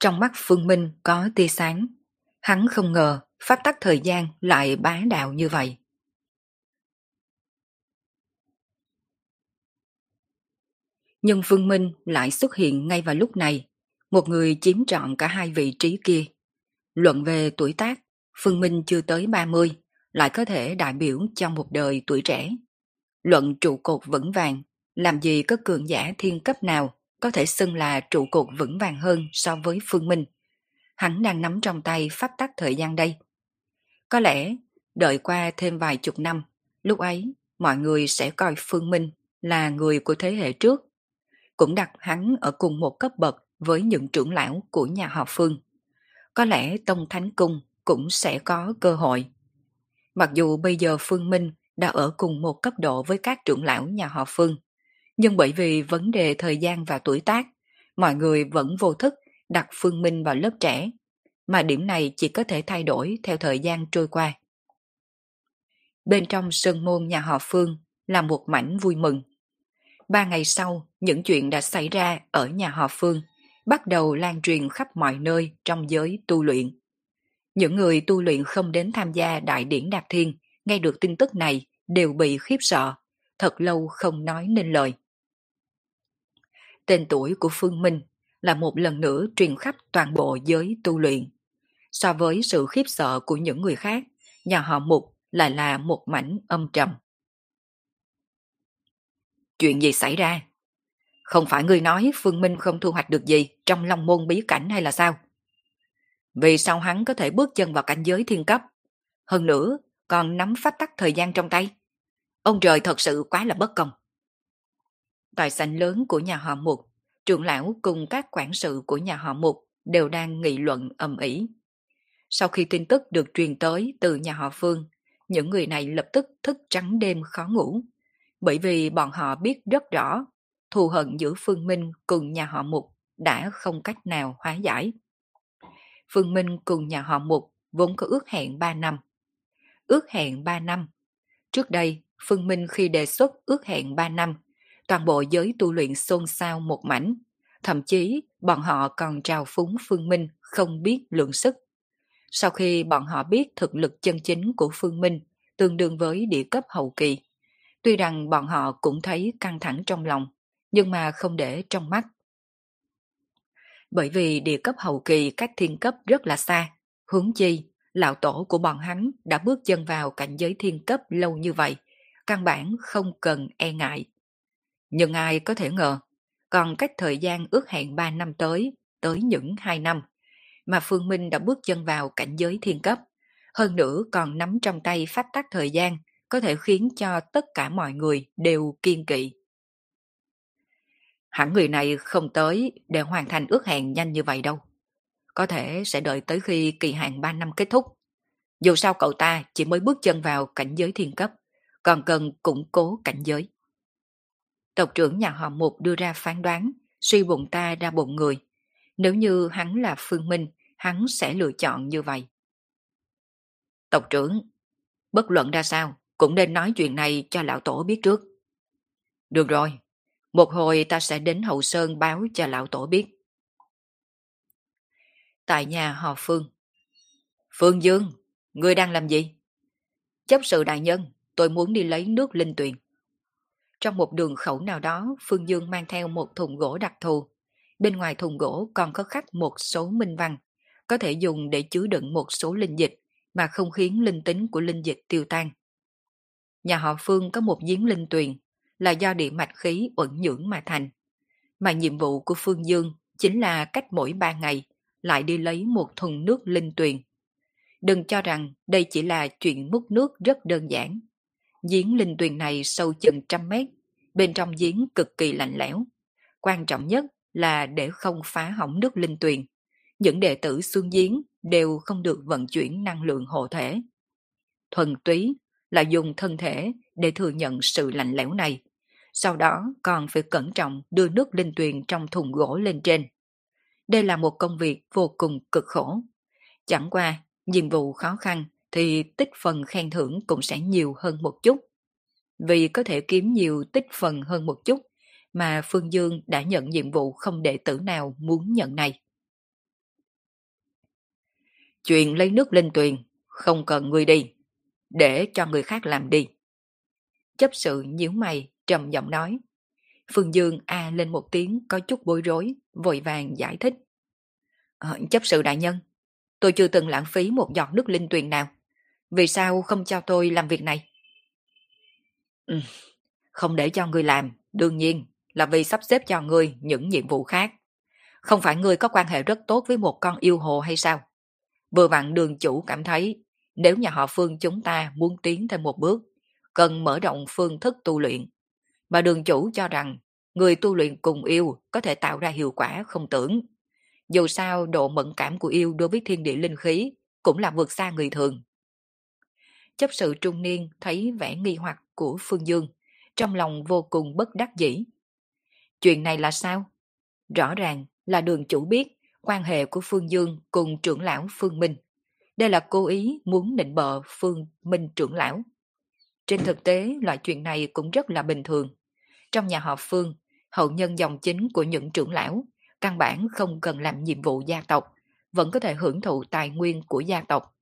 Trong mắt Phương Minh có tia sáng. Hắn không ngờ pháp tắc thời gian lại bá đạo như vậy. Nhưng Phương Minh lại xuất hiện ngay vào lúc này, một người chiếm trọn cả hai vị trí kia. Luận về tuổi tác, Phương Minh chưa tới 30, lại có thể đại biểu cho một đời tuổi trẻ. Luận trụ cột vững vàng, làm gì có cường giả thiên cấp nào có thể xưng là trụ cột vững vàng hơn so với Phương Minh. Hắn đang nắm trong tay pháp tắc thời gian đây. Có lẽ, đợi qua thêm vài chục năm, lúc ấy mọi người sẽ coi Phương Minh là người của thế hệ trước. Cũng đặt hắn ở cùng một cấp bậc với những trưởng lão của nhà họ Phương. Có lẽ Tông Thánh Cung cũng sẽ có cơ hội. Mặc dù bây giờ Phương Minh đã ở cùng một cấp độ với các trưởng lão nhà họ Phương, nhưng bởi vì vấn đề thời gian và tuổi tác, mọi người vẫn vô thức đặt Phương Minh vào lớp trẻ, mà điểm này chỉ có thể thay đổi theo thời gian trôi qua. Bên trong sân môn nhà họ Phương là một mảnh vui mừng. Ba ngày sau, những chuyện đã xảy ra ở nhà họ Phương bắt đầu lan truyền khắp mọi nơi trong giới tu luyện. Những người tu luyện không đến tham gia đại điển đạp Thiên nghe được tin tức này đều bị khiếp sợ, thật lâu không nói nên lời tên tuổi của Phương Minh là một lần nữa truyền khắp toàn bộ giới tu luyện. So với sự khiếp sợ của những người khác, nhà họ Mục lại là một mảnh âm trầm. Chuyện gì xảy ra? Không phải người nói Phương Minh không thu hoạch được gì trong long môn bí cảnh hay là sao? Vì sao hắn có thể bước chân vào cảnh giới thiên cấp? Hơn nữa, còn nắm phát tắc thời gian trong tay. Ông trời thật sự quá là bất công tài sản lớn của nhà họ Mục, trưởng lão cùng các quản sự của nhà họ Mục đều đang nghị luận ầm ĩ. Sau khi tin tức được truyền tới từ nhà họ Phương, những người này lập tức thức trắng đêm khó ngủ, bởi vì bọn họ biết rất rõ thù hận giữa Phương Minh cùng nhà họ Mục đã không cách nào hóa giải. Phương Minh cùng nhà họ Mục vốn có ước hẹn 3 năm. Ước hẹn 3 năm. Trước đây, Phương Minh khi đề xuất ước hẹn 3 năm toàn bộ giới tu luyện xôn xao một mảnh. Thậm chí, bọn họ còn trào phúng Phương Minh không biết lượng sức. Sau khi bọn họ biết thực lực chân chính của Phương Minh tương đương với địa cấp hậu kỳ, tuy rằng bọn họ cũng thấy căng thẳng trong lòng, nhưng mà không để trong mắt. Bởi vì địa cấp hậu kỳ cách thiên cấp rất là xa, hướng chi, lão tổ của bọn hắn đã bước chân vào cảnh giới thiên cấp lâu như vậy, căn bản không cần e ngại. Nhưng ai có thể ngờ, còn cách thời gian ước hẹn 3 năm tới, tới những 2 năm, mà Phương Minh đã bước chân vào cảnh giới thiên cấp. Hơn nữa còn nắm trong tay phát tác thời gian, có thể khiến cho tất cả mọi người đều kiên kỵ. Hẳn người này không tới để hoàn thành ước hẹn nhanh như vậy đâu. Có thể sẽ đợi tới khi kỳ hạn 3 năm kết thúc. Dù sao cậu ta chỉ mới bước chân vào cảnh giới thiên cấp, còn cần củng cố cảnh giới. Tộc trưởng nhà họ Mục đưa ra phán đoán, suy bụng ta ra bụng người. Nếu như hắn là Phương Minh, hắn sẽ lựa chọn như vậy. Tộc trưởng, bất luận ra sao, cũng nên nói chuyện này cho lão tổ biết trước. Được rồi, một hồi ta sẽ đến hậu sơn báo cho lão tổ biết. Tại nhà họ Phương. Phương Dương, ngươi đang làm gì? Chấp sự đại nhân, tôi muốn đi lấy nước linh tuyền. Trong một đường khẩu nào đó, Phương Dương mang theo một thùng gỗ đặc thù. Bên ngoài thùng gỗ còn có khắc một số minh văn, có thể dùng để chứa đựng một số linh dịch mà không khiến linh tính của linh dịch tiêu tan. Nhà họ Phương có một giếng linh tuyền là do địa mạch khí uẩn nhưỡng mà thành. Mà nhiệm vụ của Phương Dương chính là cách mỗi ba ngày lại đi lấy một thùng nước linh tuyền. Đừng cho rằng đây chỉ là chuyện múc nước rất đơn giản. Giếng linh tuyền này sâu chừng trăm mét, bên trong giếng cực kỳ lạnh lẽo. Quan trọng nhất là để không phá hỏng nước linh tuyền. Những đệ tử xương giếng đều không được vận chuyển năng lượng hộ thể. Thuần túy là dùng thân thể để thừa nhận sự lạnh lẽo này. Sau đó còn phải cẩn trọng đưa nước linh tuyền trong thùng gỗ lên trên. Đây là một công việc vô cùng cực khổ. Chẳng qua, nhiệm vụ khó khăn thì tích phần khen thưởng cũng sẽ nhiều hơn một chút. Vì có thể kiếm nhiều tích phần hơn một chút mà Phương Dương đã nhận nhiệm vụ không đệ tử nào muốn nhận này. Chuyện lấy nước lên tuyền, không cần người đi, để cho người khác làm đi. Chấp sự nhíu mày, trầm giọng nói. Phương Dương a lên một tiếng có chút bối rối, vội vàng giải thích. Ờ, chấp sự đại nhân, tôi chưa từng lãng phí một giọt nước linh tuyền nào. Vì sao không cho tôi làm việc này? Ừ, không để cho người làm, đương nhiên là vì sắp xếp cho người những nhiệm vụ khác. Không phải người có quan hệ rất tốt với một con yêu hồ hay sao? Vừa vặn đường chủ cảm thấy nếu nhà họ Phương chúng ta muốn tiến thêm một bước, cần mở rộng phương thức tu luyện. Mà đường chủ cho rằng người tu luyện cùng yêu có thể tạo ra hiệu quả không tưởng. Dù sao độ mẫn cảm của yêu đối với thiên địa linh khí cũng là vượt xa người thường. Chấp sự trung niên thấy vẻ nghi hoặc của Phương Dương, trong lòng vô cùng bất đắc dĩ. Chuyện này là sao? Rõ ràng là đường chủ biết quan hệ của Phương Dương cùng trưởng lão Phương Minh. Đây là cố ý muốn nịnh bợ Phương Minh trưởng lão. Trên thực tế, loại chuyện này cũng rất là bình thường. Trong nhà họ Phương, hậu nhân dòng chính của những trưởng lão, căn bản không cần làm nhiệm vụ gia tộc, vẫn có thể hưởng thụ tài nguyên của gia tộc.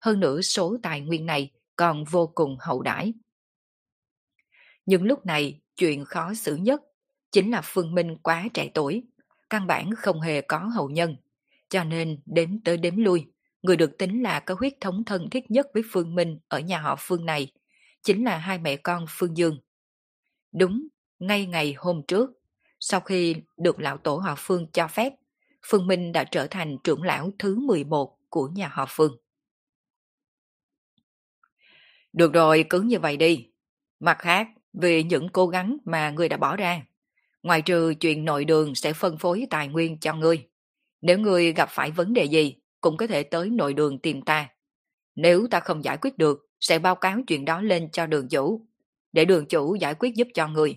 Hơn nữa số tài nguyên này còn vô cùng hậu đãi. Nhưng lúc này, chuyện khó xử nhất chính là Phương Minh quá trẻ tuổi, căn bản không hề có hậu nhân, cho nên đếm tới đếm lui, người được tính là có huyết thống thân thiết nhất với Phương Minh ở nhà họ Phương này, chính là hai mẹ con Phương Dương. Đúng, ngay ngày hôm trước, sau khi được lão tổ họ Phương cho phép, Phương Minh đã trở thành trưởng lão thứ 11 của nhà họ Phương. Được rồi, cứ như vậy đi. Mặt khác, vì những cố gắng mà ngươi đã bỏ ra, ngoài trừ chuyện nội đường sẽ phân phối tài nguyên cho ngươi. Nếu ngươi gặp phải vấn đề gì, cũng có thể tới nội đường tìm ta. Nếu ta không giải quyết được, sẽ báo cáo chuyện đó lên cho đường chủ, để đường chủ giải quyết giúp cho người.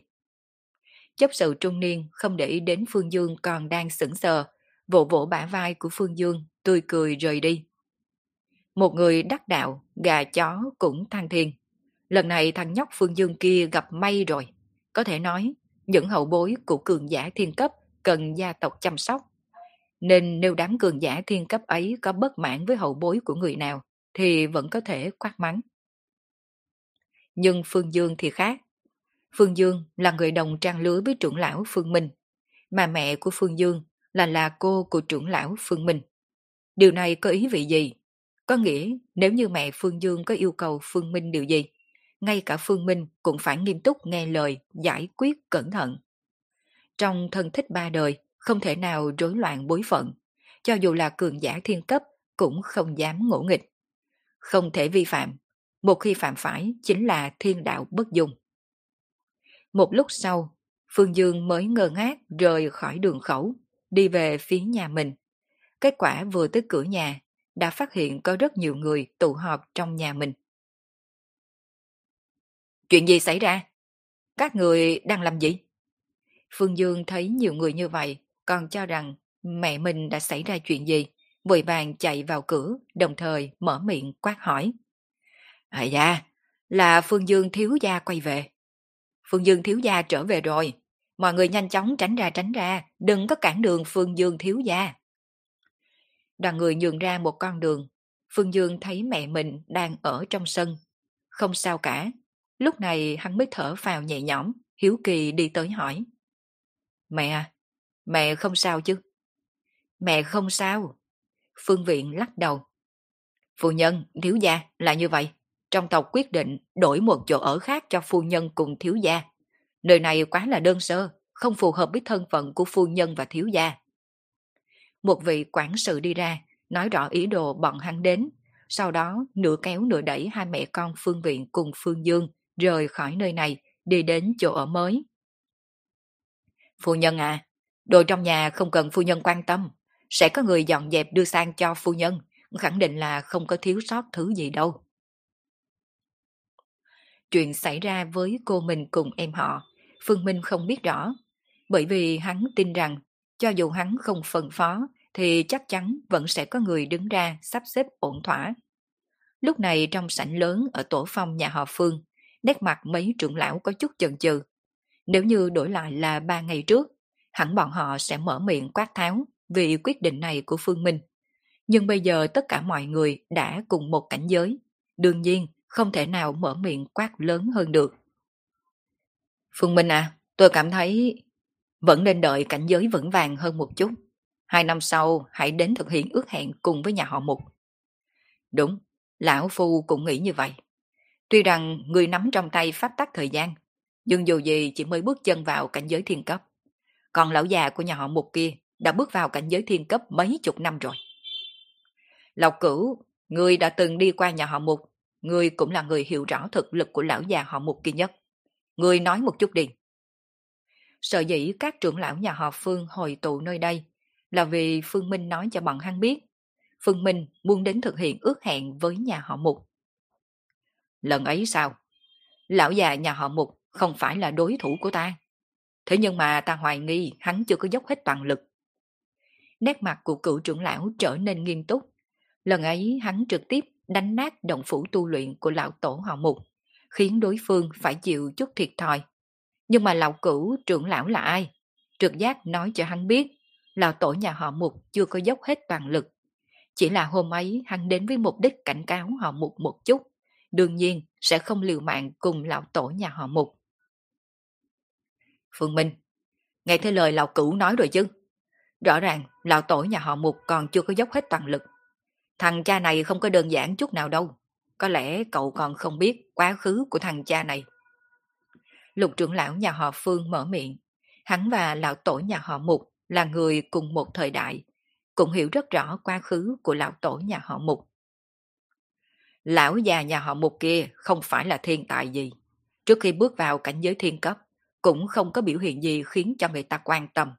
Chấp sự trung niên không để ý đến Phương Dương còn đang sững sờ, vỗ vỗ bả vai của Phương Dương, tươi cười rời đi. Một người đắc đạo, gà chó cũng thăng thiên. Lần này thằng nhóc Phương Dương kia gặp may rồi. Có thể nói, những hậu bối của cường giả thiên cấp cần gia tộc chăm sóc. Nên nếu đám cường giả thiên cấp ấy có bất mãn với hậu bối của người nào, thì vẫn có thể quát mắng. Nhưng Phương Dương thì khác. Phương Dương là người đồng trang lứa với trưởng lão Phương Minh, mà mẹ của Phương Dương là là cô của trưởng lão Phương Minh. Điều này có ý vị gì? Có nghĩa nếu như mẹ Phương Dương có yêu cầu Phương Minh điều gì, ngay cả Phương Minh cũng phải nghiêm túc nghe lời, giải quyết cẩn thận. Trong thân thích ba đời, không thể nào rối loạn bối phận, cho dù là cường giả thiên cấp cũng không dám ngỗ nghịch. Không thể vi phạm, một khi phạm phải chính là thiên đạo bất dung. Một lúc sau, Phương Dương mới ngơ ngác rời khỏi đường khẩu, đi về phía nhà mình. Kết quả vừa tới cửa nhà, đã phát hiện có rất nhiều người tụ họp trong nhà mình. Chuyện gì xảy ra? Các người đang làm gì? Phương Dương thấy nhiều người như vậy, còn cho rằng mẹ mình đã xảy ra chuyện gì, vội vàng chạy vào cửa, đồng thời mở miệng quát hỏi. À dạ, là Phương Dương thiếu gia quay về. Phương Dương thiếu gia trở về rồi. Mọi người nhanh chóng tránh ra tránh ra, đừng có cản đường Phương Dương thiếu gia. Đoàn người nhường ra một con đường. Phương Dương thấy mẹ mình đang ở trong sân. Không sao cả. Lúc này hắn mới thở phào nhẹ nhõm, hiếu kỳ đi tới hỏi. Mẹ à, mẹ không sao chứ? Mẹ không sao. Phương Viện lắc đầu. Phu nhân, thiếu gia là như vậy. Trong tộc quyết định đổi một chỗ ở khác cho phu nhân cùng thiếu gia. Nơi này quá là đơn sơ, không phù hợp với thân phận của phu nhân và thiếu gia một vị quản sự đi ra, nói rõ ý đồ bọn hắn đến. Sau đó, nửa kéo nửa đẩy hai mẹ con Phương Viện cùng Phương Dương rời khỏi nơi này, đi đến chỗ ở mới. Phu nhân à, Đồ trong nhà không cần phu nhân quan tâm, sẽ có người dọn dẹp đưa sang cho phu nhân, khẳng định là không có thiếu sót thứ gì đâu. Chuyện xảy ra với cô mình cùng em họ, Phương Minh không biết rõ, bởi vì hắn tin rằng cho dù hắn không phân phó thì chắc chắn vẫn sẽ có người đứng ra sắp xếp ổn thỏa. Lúc này trong sảnh lớn ở tổ phong nhà họ Phương, nét mặt mấy trưởng lão có chút chần chừ. Nếu như đổi lại là ba ngày trước, hẳn bọn họ sẽ mở miệng quát tháo vì quyết định này của Phương Minh. Nhưng bây giờ tất cả mọi người đã cùng một cảnh giới, đương nhiên không thể nào mở miệng quát lớn hơn được. Phương Minh à, tôi cảm thấy vẫn nên đợi cảnh giới vững vàng hơn một chút. Hai năm sau hãy đến thực hiện ước hẹn cùng với nhà họ Mục. Đúng, Lão Phu cũng nghĩ như vậy. Tuy rằng người nắm trong tay pháp tắc thời gian, nhưng dù gì chỉ mới bước chân vào cảnh giới thiên cấp. Còn lão già của nhà họ Mục kia đã bước vào cảnh giới thiên cấp mấy chục năm rồi. Lộc cửu, người đã từng đi qua nhà họ Mục, người cũng là người hiểu rõ thực lực của lão già họ Mục kia nhất. Người nói một chút đi. Sợ dĩ các trưởng lão nhà họ Phương hồi tụ nơi đây là vì Phương Minh nói cho bọn hắn biết Phương Minh muốn đến thực hiện ước hẹn với nhà họ Mục. Lần ấy sao? Lão già nhà họ Mục không phải là đối thủ của ta. Thế nhưng mà ta hoài nghi hắn chưa có dốc hết toàn lực. Nét mặt của cựu trưởng lão trở nên nghiêm túc. Lần ấy hắn trực tiếp đánh nát động phủ tu luyện của lão tổ họ Mục, khiến đối phương phải chịu chút thiệt thòi. Nhưng mà lão cửu trưởng lão là ai? Trực giác nói cho hắn biết, lão tổ nhà họ Mục chưa có dốc hết toàn lực. Chỉ là hôm ấy hắn đến với mục đích cảnh cáo họ Mục một chút, đương nhiên sẽ không liều mạng cùng lão tổ nhà họ Mục. Phương Minh, nghe thấy lời lão cửu nói rồi chứ? Rõ ràng lão tổ nhà họ Mục còn chưa có dốc hết toàn lực. Thằng cha này không có đơn giản chút nào đâu. Có lẽ cậu còn không biết quá khứ của thằng cha này. Lục trưởng lão nhà họ Phương mở miệng. Hắn và lão tổ nhà họ Mục là người cùng một thời đại, cũng hiểu rất rõ quá khứ của lão tổ nhà họ Mục. Lão già nhà họ Mục kia không phải là thiên tài gì. Trước khi bước vào cảnh giới thiên cấp, cũng không có biểu hiện gì khiến cho người ta quan tâm.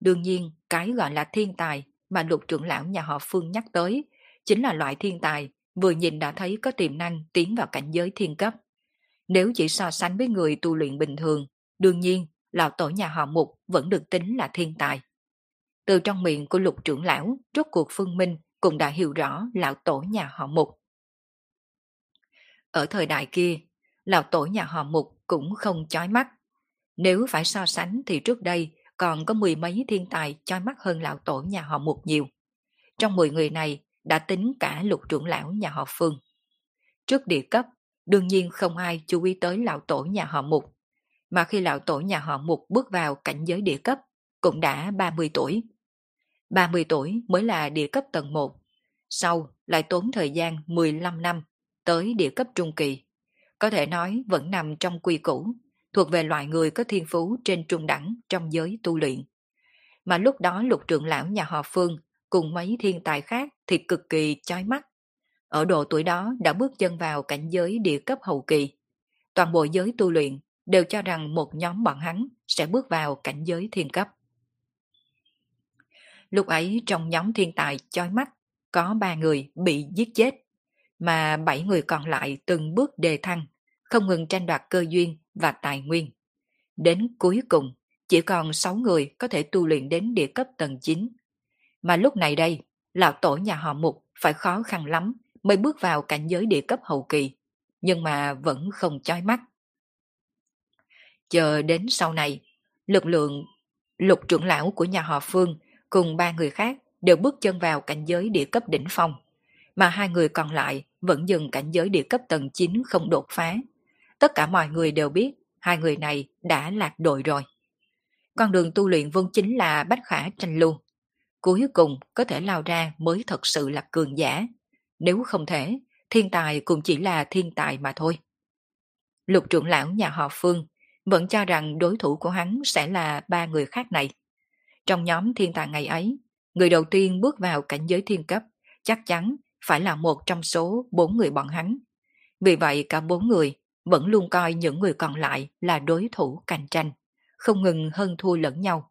Đương nhiên, cái gọi là thiên tài mà lục trưởng lão nhà họ Phương nhắc tới chính là loại thiên tài vừa nhìn đã thấy có tiềm năng tiến vào cảnh giới thiên cấp. Nếu chỉ so sánh với người tu luyện bình thường, đương nhiên lão tổ nhà họ Mục vẫn được tính là thiên tài. Từ trong miệng của lục trưởng lão, rốt cuộc Phương Minh cũng đã hiểu rõ lão tổ nhà họ Mục. Ở thời đại kia, lão tổ nhà họ Mục cũng không chói mắt. Nếu phải so sánh thì trước đây còn có mười mấy thiên tài chói mắt hơn lão tổ nhà họ Mục nhiều. Trong mười người này đã tính cả lục trưởng lão nhà họ Phương. Trước địa cấp, đương nhiên không ai chú ý tới lão tổ nhà họ Mục. Mà khi lão tổ nhà họ Mục bước vào cảnh giới địa cấp, cũng đã 30 tuổi. 30 tuổi mới là địa cấp tầng 1, sau lại tốn thời gian 15 năm tới địa cấp trung kỳ. Có thể nói vẫn nằm trong quy củ, thuộc về loại người có thiên phú trên trung đẳng trong giới tu luyện. Mà lúc đó lục trưởng lão nhà họ Phương cùng mấy thiên tài khác thì cực kỳ chói mắt. Ở độ tuổi đó đã bước chân vào cảnh giới địa cấp hậu kỳ. Toàn bộ giới tu luyện đều cho rằng một nhóm bọn hắn sẽ bước vào cảnh giới thiên cấp. Lúc ấy trong nhóm thiên tài chói mắt, có ba người bị giết chết, mà bảy người còn lại từng bước đề thăng, không ngừng tranh đoạt cơ duyên và tài nguyên. Đến cuối cùng, chỉ còn sáu người có thể tu luyện đến địa cấp tầng 9. Mà lúc này đây, lão tổ nhà họ Mục phải khó khăn lắm mới bước vào cảnh giới địa cấp hậu kỳ, nhưng mà vẫn không chói mắt. Chờ đến sau này, lực lượng lục trưởng lão của nhà họ Phương cùng ba người khác đều bước chân vào cảnh giới địa cấp đỉnh phong, mà hai người còn lại vẫn dừng cảnh giới địa cấp tầng 9 không đột phá. Tất cả mọi người đều biết hai người này đã lạc đội rồi. Con đường tu luyện vốn chính là bách khả tranh lưu. Cuối cùng có thể lao ra mới thật sự là cường giả. Nếu không thể, thiên tài cũng chỉ là thiên tài mà thôi. Lục trưởng lão nhà họ Phương vẫn cho rằng đối thủ của hắn sẽ là ba người khác này. Trong nhóm thiên tài ngày ấy, người đầu tiên bước vào cảnh giới thiên cấp chắc chắn phải là một trong số bốn người bọn hắn. Vì vậy cả bốn người vẫn luôn coi những người còn lại là đối thủ cạnh tranh, không ngừng hơn thua lẫn nhau.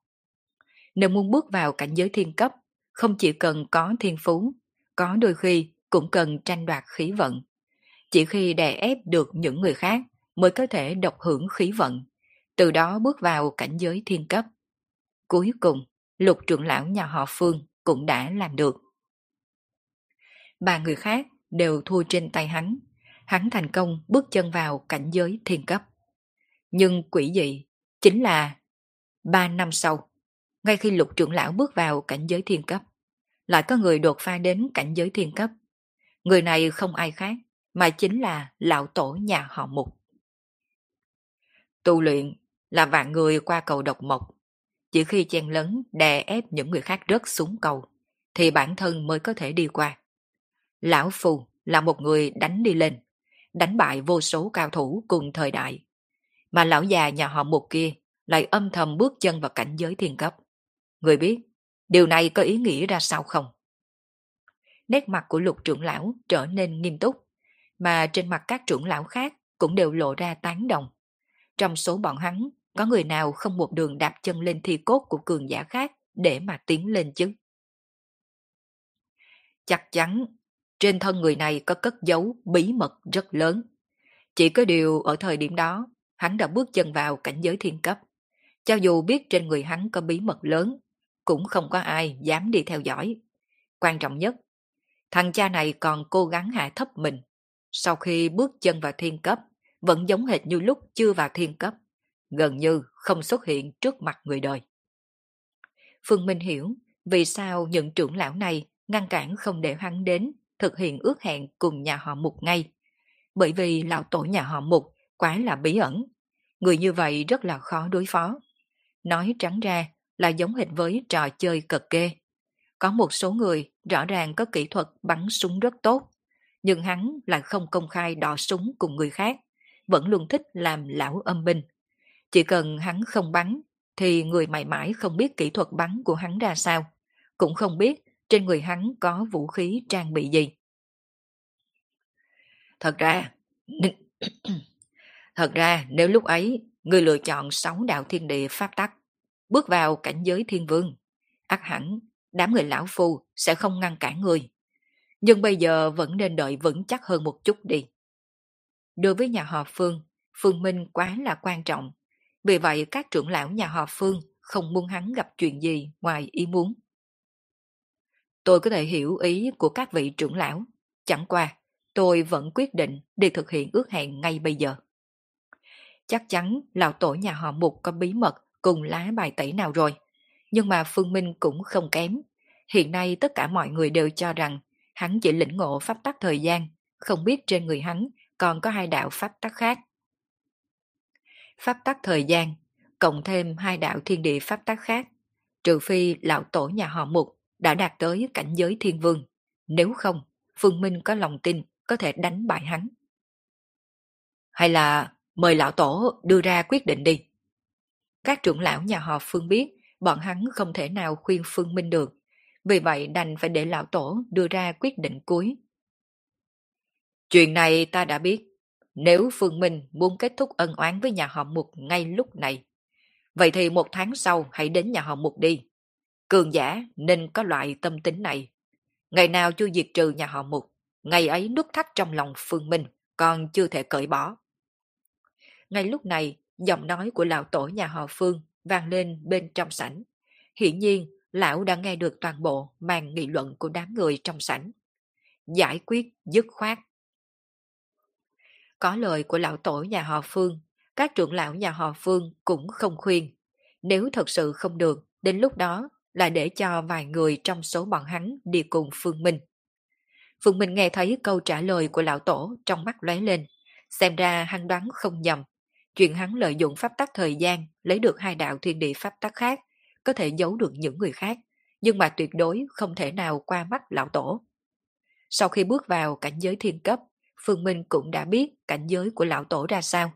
Nếu muốn bước vào cảnh giới thiên cấp, không chỉ cần có thiên phú, có đôi khi cũng cần tranh đoạt khí vận. Chỉ khi đè ép được những người khác mới có thể độc hưởng khí vận, từ đó bước vào cảnh giới thiên cấp. Cuối cùng, lục trưởng lão nhà họ Phương cũng đã làm được. Ba người khác đều thua trên tay hắn, hắn thành công bước chân vào cảnh giới thiên cấp. Nhưng quỷ dị chính là ba năm sau, ngay khi lục trưởng lão bước vào cảnh giới thiên cấp, lại có người đột phá đến cảnh giới thiên cấp. Người này không ai khác, mà chính là lão tổ nhà họ Mục. Tu luyện là vạn người qua cầu độc mộc. Chỉ khi chen lấn đè ép những người khác rớt xuống cầu, thì bản thân mới có thể đi qua. Lão Phù là một người đánh đi lên, đánh bại vô số cao thủ cùng thời đại. Mà lão già nhà họ Mục kia lại âm thầm bước chân vào cảnh giới thiên cấp. Người biết, điều này có ý nghĩa ra sao không? Nét mặt của lục trưởng lão trở nên nghiêm túc, mà trên mặt các trưởng lão khác cũng đều lộ ra tán đồng. Trong số bọn hắn, có người nào không một đường đạp chân lên thi cốt của cường giả khác để mà tiến lên chứ? Chắc chắn, trên thân người này có cất giấu bí mật rất lớn. Chỉ có điều ở thời điểm đó, hắn đã bước chân vào cảnh giới thiên cấp. Cho dù biết trên người hắn có bí mật lớn, cũng không có ai dám đi theo dõi. Quan trọng nhất, thằng cha này còn cố gắng hạ thấp mình. Sau khi bước chân vào thiên cấp, vẫn giống hệt như lúc chưa vào thiên cấp, gần như không xuất hiện trước mặt người đời. Phương Minh hiểu vì sao những trưởng lão này ngăn cản không để hắn đến thực hiện ước hẹn cùng nhà họ Mục ngay. Bởi vì lão tổ nhà họ Mục quá là bí ẩn. Người như vậy rất là khó đối phó. Nói trắng ra là giống hệt với trò chơi cật kê. Có một số người rõ ràng có kỹ thuật bắn súng rất tốt, nhưng hắn lại không công khai đọ súng cùng người khác, vẫn luôn thích làm lão âm binh. Chỉ cần hắn không bắn, thì người mãi mãi không biết kỹ thuật bắn của hắn ra sao, cũng không biết trên người hắn có vũ khí trang bị gì. Thật ra, thật ra nếu lúc ấy người lựa chọn sáu đạo thiên địa pháp tắc, bước vào cảnh giới thiên vương, ắt hẳn đám người lão phu sẽ không ngăn cản người. Nhưng bây giờ vẫn nên đợi vững chắc hơn một chút đi. Đối với nhà họ Phương, Phương Minh quá là quan trọng. Vì vậy các trưởng lão nhà họ Phương không muốn hắn gặp chuyện gì ngoài ý muốn. Tôi có thể hiểu ý của các vị trưởng lão. Chẳng qua, tôi vẫn quyết định đi thực hiện ước hẹn ngay bây giờ. Chắc chắn lão tổ nhà họ Mục có bí mật cùng lá bài tẩy nào rồi. Nhưng mà Phương Minh cũng không kém. Hiện nay tất cả mọi người đều cho rằng hắn chỉ lĩnh ngộ pháp tắc thời gian, không biết trên người hắn còn có hai đạo pháp tắc khác. Pháp tắc thời gian, cộng thêm hai đạo thiên địa pháp tắc khác, trừ phi lão tổ nhà họ Mục đã đạt tới cảnh giới thiên vương. Nếu không, Phương Minh có lòng tin có thể đánh bại hắn. Hay là mời lão tổ đưa ra quyết định đi. Các trưởng lão nhà họ Phương biết bọn hắn không thể nào khuyên Phương Minh được, vì vậy đành phải để lão tổ đưa ra quyết định cuối. Chuyện này ta đã biết, nếu Phương Minh muốn kết thúc ân oán với nhà họ Mục ngay lúc này, vậy thì một tháng sau hãy đến nhà họ Mục đi. Cường giả nên có loại tâm tính này. Ngày nào chưa diệt trừ nhà họ Mục, ngày ấy nút thắt trong lòng Phương Minh còn chưa thể cởi bỏ. Ngay lúc này, giọng nói của lão tổ nhà họ Phương vang lên bên trong sảnh. Hiển nhiên, lão đã nghe được toàn bộ màn nghị luận của đám người trong sảnh. Giải quyết dứt khoát. Có lời của lão tổ nhà họ Phương, các trưởng lão nhà họ Phương cũng không khuyên. Nếu thật sự không được, đến lúc đó là để cho vài người trong số bọn hắn đi cùng Phương Minh. Phương Minh nghe thấy câu trả lời của lão tổ trong mắt lóe lên, xem ra hắn đoán không nhầm. Chuyện hắn lợi dụng pháp tắc thời gian lấy được hai đạo thiên địa pháp tắc khác, có thể giấu được những người khác, nhưng mà tuyệt đối không thể nào qua mắt lão tổ. Sau khi bước vào cảnh giới thiên cấp, Phương Minh cũng đã biết cảnh giới của lão tổ ra sao.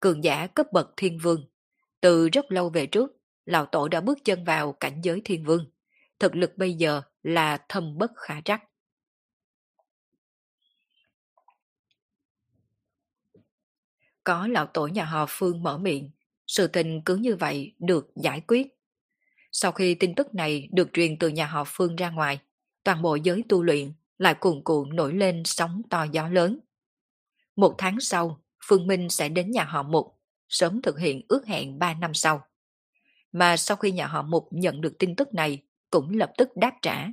Cường giả cấp bậc thiên vương. Từ rất lâu về trước, lão tổ đã bước chân vào cảnh giới thiên vương. Thực lực bây giờ là thâm bất khả trắc. Có lão tổ nhà họ Phương mở miệng, sự tình cứ như vậy được giải quyết. Sau khi tin tức này được truyền từ nhà họ Phương ra ngoài, toàn bộ giới tu luyện lại cuồn cuộn nổi lên sóng to gió lớn. Một tháng sau, Phương Minh sẽ đến nhà họ Mục, sớm thực hiện ước hẹn 3 năm sau. Mà sau khi nhà họ Mục nhận được tin tức này, cũng lập tức đáp trả.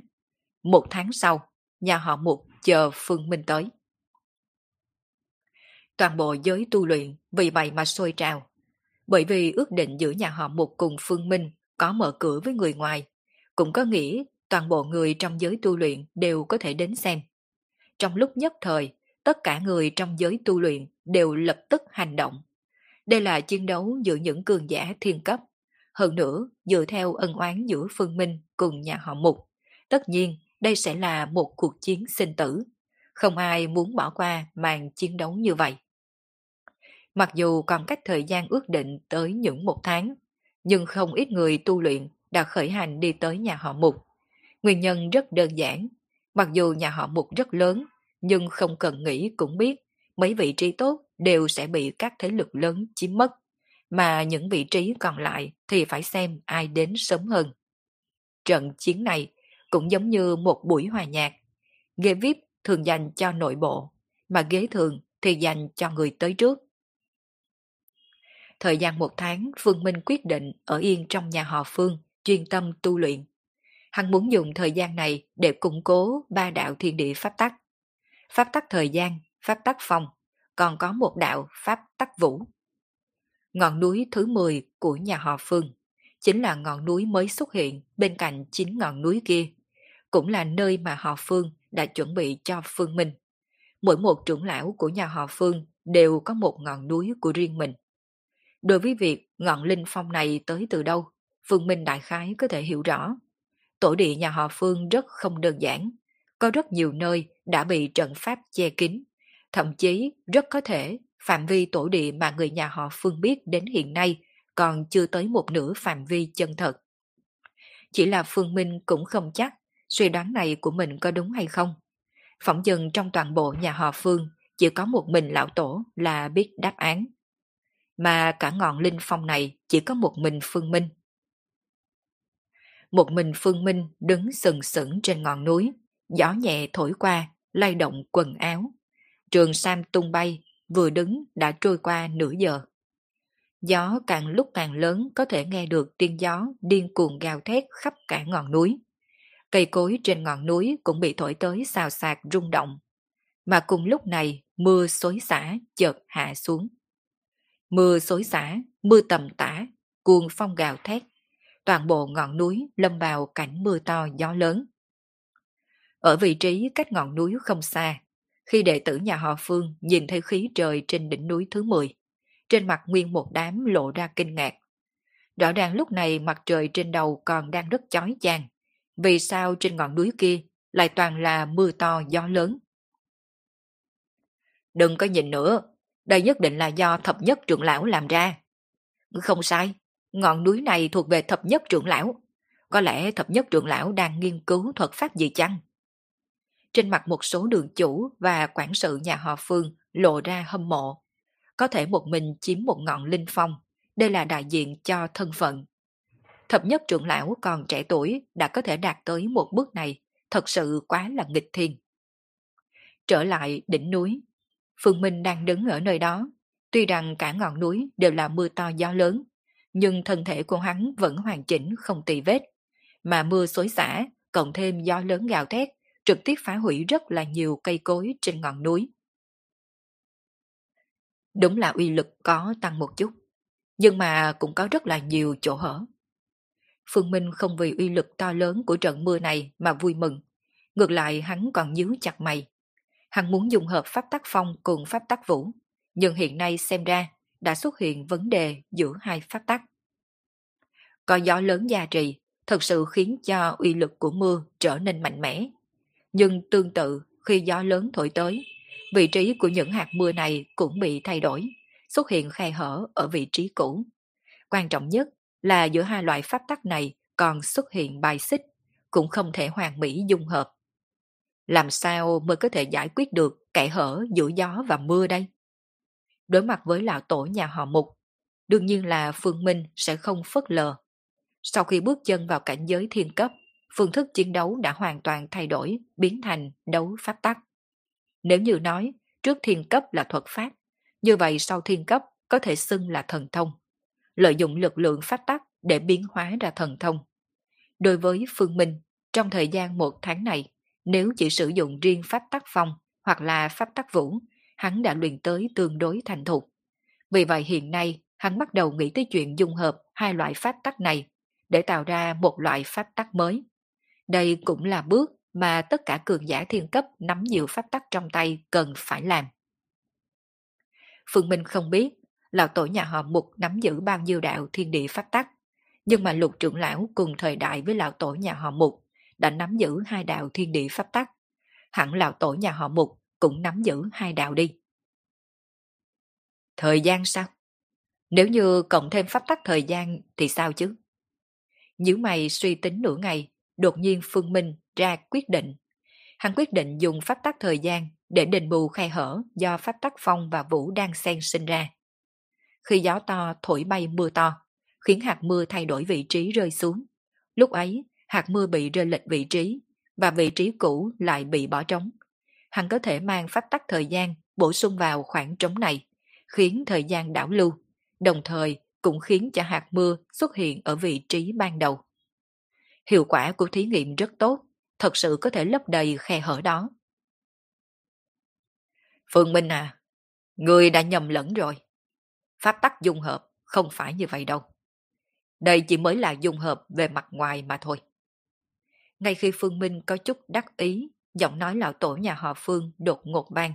Một tháng sau, nhà họ Mục chờ Phương Minh tới. Toàn bộ giới tu luyện vì vậy mà sôi trào. Bởi vì ước định giữa nhà họ Mục cùng Phương Minh có mở cửa với người ngoài, cũng có nghĩa toàn bộ người trong giới tu luyện đều có thể đến xem. Trong lúc nhất thời, tất cả người trong giới tu luyện đều lập tức hành động. Đây là chiến đấu giữa những cường giả thiên cấp. Hơn nữa, dựa theo ân oán giữa Phương Minh cùng nhà họ Mục, tất nhiên đây sẽ là một cuộc chiến sinh tử. Không ai muốn bỏ qua màn chiến đấu như vậy. Mặc dù còn cách thời gian ước định tới những một tháng, nhưng không ít người tu luyện đã khởi hành đi tới nhà họ Mục. Nguyên nhân rất đơn giản. Mặc dù nhà họ Mục rất lớn, nhưng không cần nghĩ cũng biết mấy vị trí tốt đều sẽ bị các thế lực lớn chiếm mất, mà những vị trí còn lại thì phải xem ai đến sớm hơn. Trận chiến này cũng giống như một buổi hòa nhạc. Ghế VIP thường dành cho nội bộ, mà ghế thường thì dành cho người tới trước. Thời gian một tháng, Phương Minh quyết định ở yên trong nhà họ Phương, chuyên tâm tu luyện. Hắn muốn dùng thời gian này để củng cố ba đạo thiên địa pháp tắc. Pháp tắc thời gian, pháp tắc phòng còn có một đạo pháp tắc vũ. Ngọn núi thứ 10 của nhà họ Phương chính là ngọn núi mới xuất hiện bên cạnh chính ngọn núi kia, cũng là nơi mà họ Phương đã chuẩn bị cho Phương Minh. Mỗi một trưởng lão của nhà họ Phương đều có một ngọn núi của riêng mình. Đối với việc ngọn linh phong này tới từ đâu, Phương Minh đại khái có thể hiểu rõ. Tổ địa nhà họ Phương rất không đơn giản, có rất nhiều nơi đã bị trận pháp che kín, thậm chí rất có thể phạm vi tổ địa mà người nhà họ Phương biết đến hiện nay còn chưa tới một nửa phạm vi chân thật. Chỉ là Phương Minh cũng không chắc suy đoán này của mình có đúng hay không. Phỏng dần trong toàn bộ nhà họ Phương chỉ có một mình lão tổ là biết đáp án mà cả ngọn linh phong này chỉ có một mình Phương Minh. Một mình Phương Minh đứng sừng sững trên ngọn núi, gió nhẹ thổi qua, lay động quần áo. Trường Sam tung bay, vừa đứng đã trôi qua nửa giờ. Gió càng lúc càng lớn có thể nghe được tiếng gió điên cuồng gào thét khắp cả ngọn núi. Cây cối trên ngọn núi cũng bị thổi tới xào xạc rung động. Mà cùng lúc này mưa xối xả chợt hạ xuống. Mưa xối xả, mưa tầm tã, cuồng phong gào thét. Toàn bộ ngọn núi lâm vào cảnh mưa to gió lớn. Ở vị trí cách ngọn núi không xa, khi đệ tử nhà họ Phương nhìn thấy khí trời trên đỉnh núi thứ 10, trên mặt nguyên một đám lộ ra kinh ngạc. Rõ ràng lúc này mặt trời trên đầu còn đang rất chói chang. Vì sao trên ngọn núi kia lại toàn là mưa to gió lớn? Đừng có nhìn nữa, đây nhất định là do thập nhất trưởng lão làm ra. Không sai, ngọn núi này thuộc về thập nhất trưởng lão. Có lẽ thập nhất trưởng lão đang nghiên cứu thuật pháp gì chăng? Trên mặt một số đường chủ và quản sự nhà họ Phương lộ ra hâm mộ. Có thể một mình chiếm một ngọn linh phong, đây là đại diện cho thân phận. Thập nhất trưởng lão còn trẻ tuổi đã có thể đạt tới một bước này, thật sự quá là nghịch thiên. Trở lại đỉnh núi, Phương Minh đang đứng ở nơi đó. Tuy rằng cả ngọn núi đều là mưa to gió lớn, nhưng thân thể của hắn vẫn hoàn chỉnh không tì vết. Mà mưa xối xả, cộng thêm gió lớn gào thét, trực tiếp phá hủy rất là nhiều cây cối trên ngọn núi. Đúng là uy lực có tăng một chút, nhưng mà cũng có rất là nhiều chỗ hở. Phương Minh không vì uy lực to lớn của trận mưa này mà vui mừng, ngược lại hắn còn nhíu chặt mày. Hắn muốn dùng hợp pháp tắc phong cùng pháp tắc vũ, nhưng hiện nay xem ra đã xuất hiện vấn đề giữa hai pháp tắc. Có gió lớn gia trì, thật sự khiến cho uy lực của mưa trở nên mạnh mẽ. Nhưng tương tự khi gió lớn thổi tới, vị trí của những hạt mưa này cũng bị thay đổi, xuất hiện khe hở ở vị trí cũ. Quan trọng nhất là giữa hai loại pháp tắc này còn xuất hiện bài xích, cũng không thể hoàn mỹ dung hợp. Làm sao mới có thể giải quyết được kẻ hở giữa gió và mưa đây? Đối mặt với lão tổ nhà họ Mục, đương nhiên là Phương Minh sẽ không phớt lờ. sau khi bước chân vào cảnh giới thiên cấp, phương thức chiến đấu đã hoàn toàn thay đổi, biến thành đấu pháp tắc. Nếu như nói trước thiên cấp là thuật pháp, như vậy sau thiên cấp có thể xưng là thần thông. Lợi dụng lực lượng pháp tắc để biến hóa ra thần thông. Đối với Phương Minh, trong thời gian một tháng này, nếu chỉ sử dụng riêng pháp tắc phong hoặc là pháp tắc vũ, hắn đã luyện tới tương đối thành thục. Vì vậy hiện nay, hắn bắt đầu nghĩ tới chuyện dung hợp hai loại pháp tắc này để tạo ra một loại pháp tắc mới. Đây cũng là bước mà tất cả cường giả thiên cấp nắm nhiều pháp tắc trong tay cần phải làm. Phương Minh không biết lão tổ nhà họ Mục nắm giữ bao nhiêu đạo thiên địa pháp tắc, nhưng mà lục trưởng lão cùng thời đại với lão tổ nhà họ Mục đã nắm giữ hai đạo thiên địa pháp tắc. Hẳn lão tổ nhà họ Mục cũng nắm giữ hai đạo đi. Thời gian sao? Nếu như cộng thêm pháp tắc thời gian thì sao chứ? Những mày suy tính nửa ngày, đột nhiên Phương Minh ra quyết định. Hắn quyết định dùng pháp tắc thời gian để đền bù khai hở do pháp tắc phong và vũ đang xen sinh ra. Khi gió to thổi bay mưa to, khiến hạt mưa thay đổi vị trí rơi xuống. Lúc ấy, hạt mưa bị rơi lệch vị trí, và vị trí cũ lại bị bỏ trống. Hắn có thể mang pháp tắc thời gian bổ sung vào khoảng trống này, khiến thời gian đảo lưu, đồng thời cũng khiến cho hạt mưa xuất hiện ở vị trí ban đầu. Hiệu quả của thí nghiệm rất tốt, thật sự có thể lấp đầy khe hở đó. Phương Minh à, người đã nhầm lẫn rồi. Pháp tắc dung hợp không phải như vậy đâu. Đây chỉ mới là dung hợp về mặt ngoài mà thôi. Ngay khi Phương Minh có chút đắc ý, giọng nói lão tổ nhà họ Phương đột ngột vang.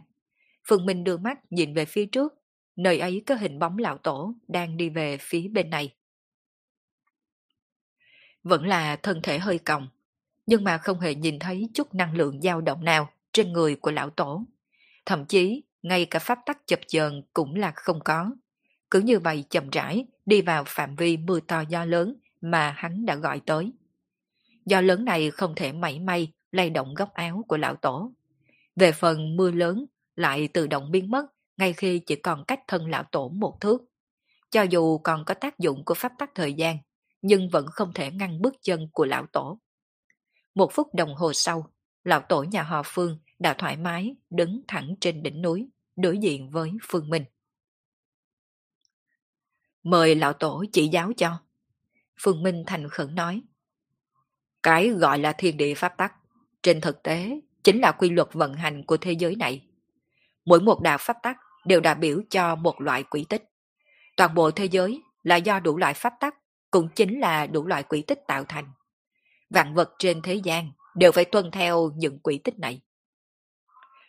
Phương Minh đưa mắt nhìn về phía trước, nơi ấy có hình bóng lão tổ đang đi về phía bên này. Vẫn là thân thể hơi còng, nhưng mà không hề nhìn thấy chút năng lượng dao động nào trên người của lão tổ. Thậm chí, ngay cả pháp tắc chập chờn cũng là không có. Cứ như vậy chậm rãi đi vào phạm vi mưa to do lớn mà hắn đã gọi tới. Do lớn này không thể mảy may lay động góc áo của lão tổ. Về phần mưa lớn lại tự động biến mất ngay khi chỉ còn cách thân lão tổ một thước. Cho dù còn có tác dụng của pháp tắc thời gian, nhưng vẫn không thể ngăn bước chân của lão tổ. Một phút đồng hồ sau, lão tổ nhà họ Phương đã thoải mái đứng thẳng trên đỉnh núi, đối diện với Phương Minh. Mời lão tổ chỉ giáo cho. Phương Minh thành khẩn nói. Cái gọi là thiên địa pháp tắc, trên thực tế chính là quy luật vận hành của thế giới này. Mỗi một đạo pháp tắc đều đại biểu cho một loại quỷ tích. Toàn bộ thế giới là do đủ loại pháp tắc, cũng chính là đủ loại quỷ tích tạo thành. Vạn vật trên thế gian đều phải tuân theo những quỷ tích này.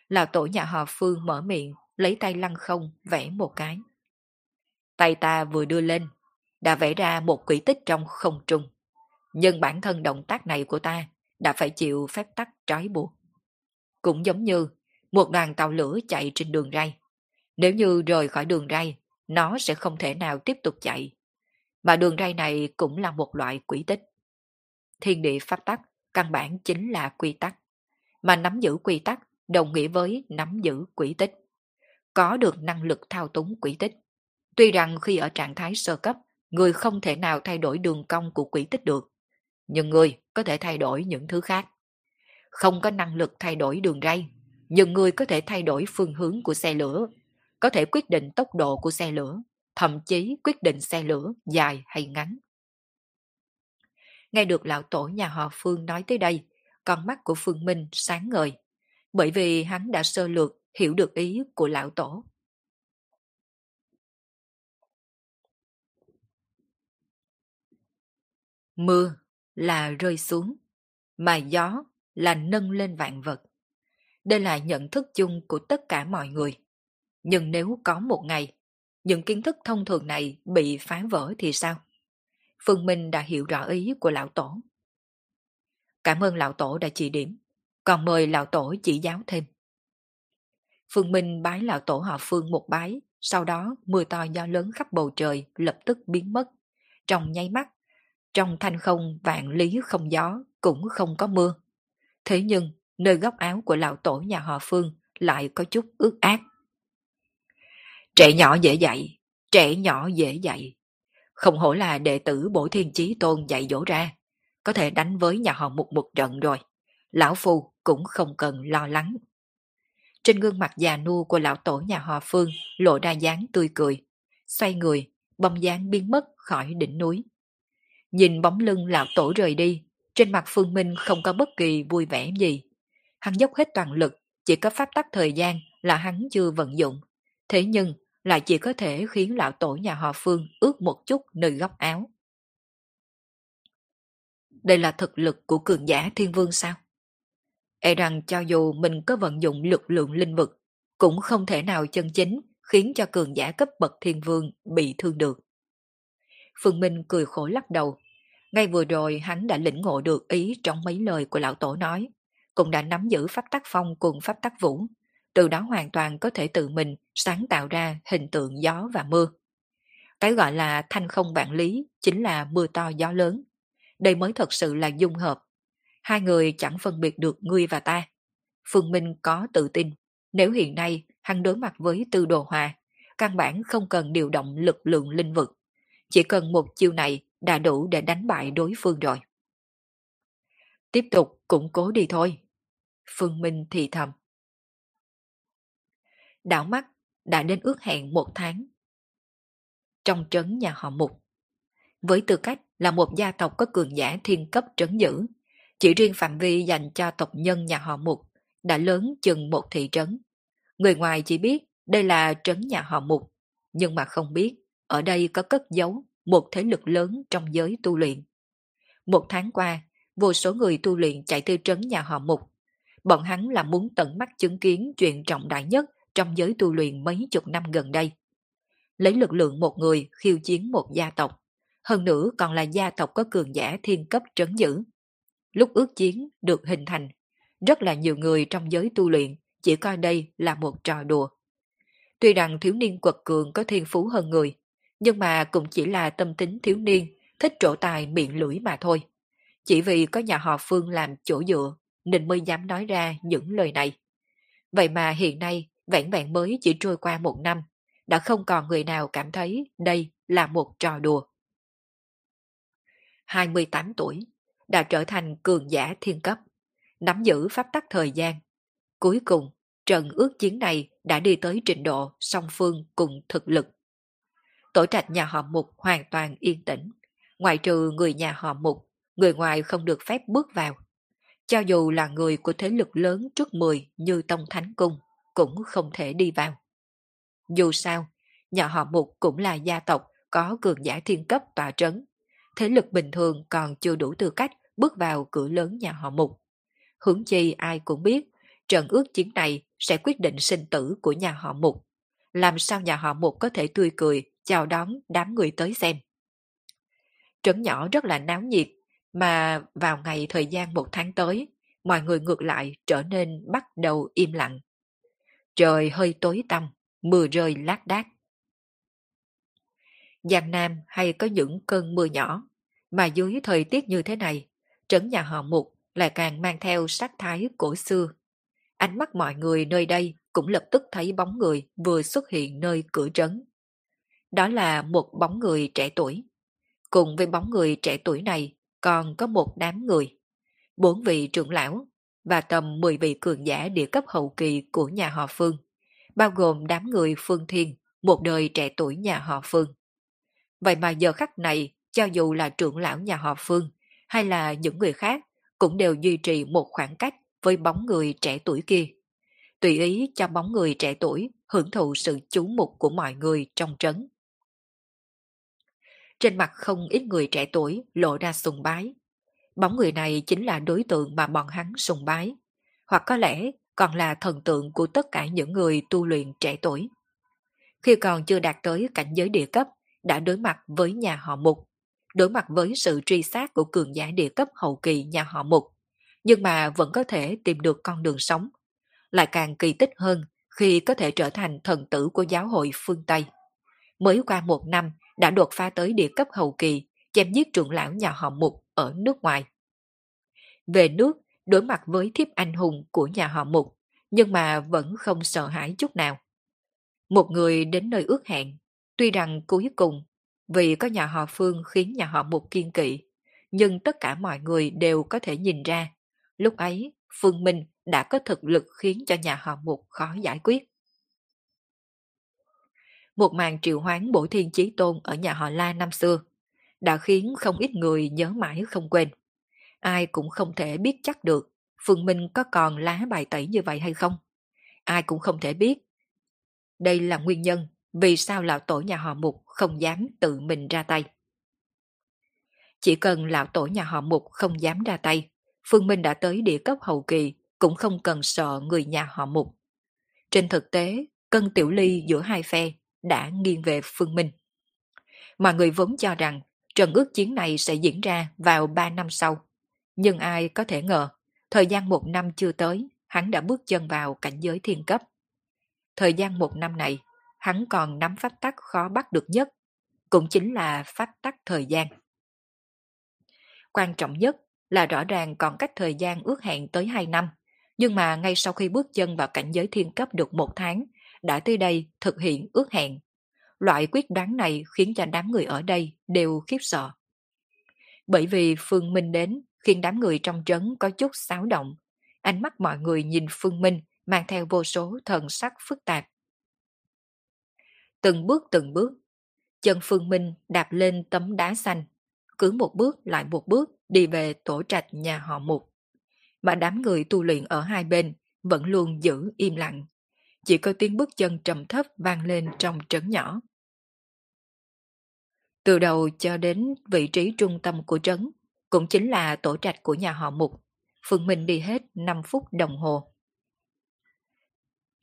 Lão tổ nhà họ Phương mở miệng, lấy tay lăn không, vẽ một cái. Tay ta vừa đưa lên, đã vẽ ra một quỷ tích trong không trung. Nhưng bản thân động tác này của ta đã phải chịu phép tắc trói buộc. Cũng giống như một đoàn tàu lửa chạy trên đường ray. Nếu như rời khỏi đường ray, nó sẽ không thể nào tiếp tục chạy. Mà đường ray này cũng là một loại quỷ tích. Thiên địa pháp tắc căn bản chính là quy tắc. Mà nắm giữ quy tắc đồng nghĩa với nắm giữ quỷ tích. Có được năng lực thao túng quỷ tích. Tuy rằng khi ở trạng thái sơ cấp, người không thể nào thay đổi đường cong của quỷ tích được, nhưng người có thể thay đổi những thứ khác. Không có năng lực thay đổi đường ray, nhưng người có thể thay đổi phương hướng của xe lửa, có thể quyết định tốc độ của xe lửa, thậm chí quyết định xe lửa dài hay ngắn. Nghe được lão tổ nhà họ Phương nói tới đây, con mắt của Phương Minh sáng ngời, bởi vì hắn đã sơ lược hiểu được ý của lão tổ. Mưa là rơi xuống, mà gió là nâng lên vạn vật. Đây là nhận thức chung của tất cả mọi người. Nhưng nếu có một ngày, những kiến thức thông thường này bị phá vỡ thì sao? Phương Minh đã hiểu rõ ý của lão tổ. Cảm ơn lão tổ đã chỉ điểm, còn mời lão tổ chỉ giáo thêm. Phương Minh bái lão tổ họ Phương một bái, sau đó mưa to gió lớn khắp bầu trời lập tức biến mất. Trong nháy mắt, trong thanh không vạn lý không gió, cũng không có mưa. Thế nhưng, nơi góc áo của lão tổ nhà họ Phương lại có chút ướt át. Trẻ nhỏ dễ dạy, trẻ nhỏ dễ dạy. Không hổ là đệ tử bổ thiên chí tôn dạy dỗ ra, có thể đánh với nhà họ một một trận rồi. Lão Phu cũng không cần lo lắng. Trên gương mặt già nua của lão tổ nhà họ Phương lộ ra dáng tươi cười. Xoay người, bông dáng biến mất khỏi đỉnh núi. Nhìn bóng lưng lão tổ rời đi, trên mặt Phương Minh không có bất kỳ vui vẻ gì. Hắn dốc hết toàn lực, chỉ có pháp tắc thời gian là hắn chưa vận dụng. Thế nhưng, lại chỉ có thể khiến lão tổ nhà họ Phương ướt một chút nơi góc áo. Đây là thực lực của cường giả thiên vương sao? E rằng cho dù mình có vận dụng lực lượng linh vực, cũng không thể nào chân chính khiến cho cường giả cấp bậc thiên vương bị thương được. Phương Minh cười khổ lắc đầu. Ngay vừa rồi hắn đã lĩnh ngộ được ý trong mấy lời của lão tổ nói, cũng đã nắm giữ pháp tắc phong cùng pháp tắc vũ, từ đó hoàn toàn có thể tự mình sáng tạo ra hình tượng gió và mưa. Cái gọi là thanh không vạn lý chính là mưa to gió lớn. Đây mới thật sự là dung hợp. Hai người chẳng phân biệt được ngươi và ta. Phương Minh có tự tin, nếu hiện nay hắn đối mặt với tư đồ hòa, căn bản không cần điều động lực lượng linh vực. Chỉ cần một chiêu này đã đủ để đánh bại đối phương rồi. Tiếp tục củng cố đi thôi. Phương Minh thì thầm. Đảo mắt đã đến ước hẹn một tháng. Trong trấn nhà họ Mục, với tư cách là một gia tộc có cường giả thiên cấp trấn giữ, chỉ riêng phạm vi dành cho tộc nhân nhà họ Mục đã lớn chừng một thị trấn. Người ngoài chỉ biết đây là trấn nhà họ Mục, nhưng mà không biết ở đây có cất giấu một thế lực lớn trong giới tu luyện. Một tháng qua, vô số người tu luyện chạy từ trấn nhà họ Mục. Bọn hắn là muốn tận mắt chứng kiến chuyện trọng đại nhất trong giới tu luyện mấy chục năm gần đây. Lấy lực lượng một người khiêu chiến một gia tộc, hơn nữa còn là gia tộc có cường giả thiên cấp trấn giữ. Lúc ước chiến được hình thành, rất là nhiều người trong giới tu luyện chỉ coi đây là một trò đùa. Tuy rằng thiếu niên quật cường có thiên phú hơn người, nhưng mà cũng chỉ là tâm tính thiếu niên, thích trổ tài miệng lưỡi mà thôi. Chỉ vì có nhà họ Phương làm chỗ dựa, nên mới dám nói ra những lời này. Vậy mà hiện nay, vẹn vẹn mới chỉ trôi qua một năm, đã không còn người nào cảm thấy đây là một trò đùa. 28 tuổi, đã trở thành cường giả thiên cấp, nắm giữ pháp tắc thời gian. Cuối cùng, trận ước chiến này đã đi tới trình độ song phương cùng thực lực. Tổ trạch nhà họ Mục hoàn toàn yên tĩnh, ngoại trừ người nhà họ Mục, người ngoài không được phép bước vào. Cho dù là người của thế lực lớn trước 10 như Tông Thánh Cung, cũng không thể đi vào. Dù sao, nhà họ Mục cũng là gia tộc có cường giả thiên cấp tòa trấn. Thế lực bình thường còn chưa đủ tư cách bước vào cửa lớn nhà họ Mục. Hướng chi ai cũng biết, trận ước chiến này sẽ quyết định sinh tử của nhà họ Mục. Làm sao nhà họ Mục có thể tươi cười chào đón đám người tới xem. Trấn nhỏ rất là náo nhiệt, mà vào ngày thời gian một tháng tới, mọi người ngược lại trở nên bắt đầu im lặng. Trời hơi tối tăm, mưa rơi lác đác. Giang Nam hay có những cơn mưa nhỏ, mà dưới thời tiết như thế này, trấn nhà họ Mục lại càng mang theo sắc thái cổ xưa. Ánh mắt mọi người nơi đây cũng lập tức thấy bóng người vừa xuất hiện nơi cửa trấn. Đó là một bóng người trẻ tuổi. Cùng với bóng người trẻ tuổi này còn có một đám người. Bốn vị trưởng lão và tầm 10 vị cường giả địa cấp hậu kỳ của nhà họ Phương, bao gồm đám người Phương Thiên, một đời trẻ tuổi nhà họ Phương. Vậy mà giờ khắc này, cho dù là trưởng lão nhà họ Phương hay là những người khác, cũng đều duy trì một khoảng cách với bóng người trẻ tuổi kia. Tùy ý cho bóng người trẻ tuổi hưởng thụ sự chú mục của mọi người trong trấn. Trên mặt không ít người trẻ tuổi lộ ra sùng bái. Bóng người này chính là đối tượng mà bọn hắn sùng bái. Hoặc có lẽ còn là thần tượng của tất cả những người tu luyện trẻ tuổi. Khi còn chưa đạt tới cảnh giới địa cấp, đã đối mặt với nhà họ Mục, đối mặt với sự truy sát của cường giả địa cấp hậu kỳ nhà họ Mục, nhưng mà vẫn có thể tìm được con đường sống. Lại càng kỳ tích hơn khi có thể trở thành thần tử của giáo hội phương Tây. Mới qua một năm đã đột phá tới địa cấp hậu kỳ, chém giết trưởng lão nhà họ Mục ở nước ngoài. Về nước, đối mặt với thiếp anh hùng của nhà họ Mục, nhưng mà vẫn không sợ hãi chút nào. Một người đến nơi ước hẹn, tuy rằng cuối cùng Vì có nhà họ Phương khiến nhà họ Mục kiên kỵ, nhưng tất cả mọi người đều có thể nhìn ra, lúc ấy Phương Minh đã có thực lực khiến cho nhà họ Mục khó giải quyết. Một màn triệu hoán bổ thiên chí tôn ở nhà họ La năm xưa đã khiến không ít người nhớ mãi không quên. Ai cũng không thể biết chắc được Phương Minh có còn lá bài tẩy như vậy hay không. Ai cũng không thể biết. Đây là nguyên nhân vì sao lão tổ nhà họ Mục không dám tự mình ra tay. Chỉ cần lão tổ nhà họ Mục không dám ra tay, Phương Minh đã tới địa cấp hậu kỳ cũng không cần sợ người nhà họ Mục. Trên thực tế, cân tiểu ly giữa hai phe đã nghiêng về Phương Minh. Mọi người vốn cho rằng trận ước chiến này sẽ diễn ra vào 3 năm sau. Nhưng ai có thể ngờ, thời gian một năm chưa tới, hắn đã bước chân vào cảnh giới thiên cấp. Thời gian một năm này, hắn còn nắm pháp tắc khó bắt được nhất, cũng chính là pháp tắc thời gian. Quan trọng nhất là rõ ràng còn cách thời gian ước hẹn tới 2 năm, nhưng mà ngay sau khi bước chân vào cảnh giới thiên cấp được một tháng, đã tới đây thực hiện ước hẹn. Loại quyết đoán này khiến cho đám người ở đây đều khiếp sợ. Bởi vì Phương Minh đến khiến đám người trong trấn có chút xáo động. Ánh mắt mọi người nhìn Phương Minh mang theo vô số thần sắc phức tạp. Từng bước từng bước, chân Phương Minh đạp lên tấm đá xanh, cứ một bước lại một bước đi về tổ trạch nhà họ Mục. Mà đám người tu luyện ở hai bên vẫn luôn giữ im lặng. Chỉ có tiếng bước chân trầm thấp vang lên trong trấn nhỏ. Từ đầu cho đến vị trí trung tâm của trấn, cũng chính là tổ trạch của nhà họ Mục, Phương Minh đi hết 5 phút đồng hồ.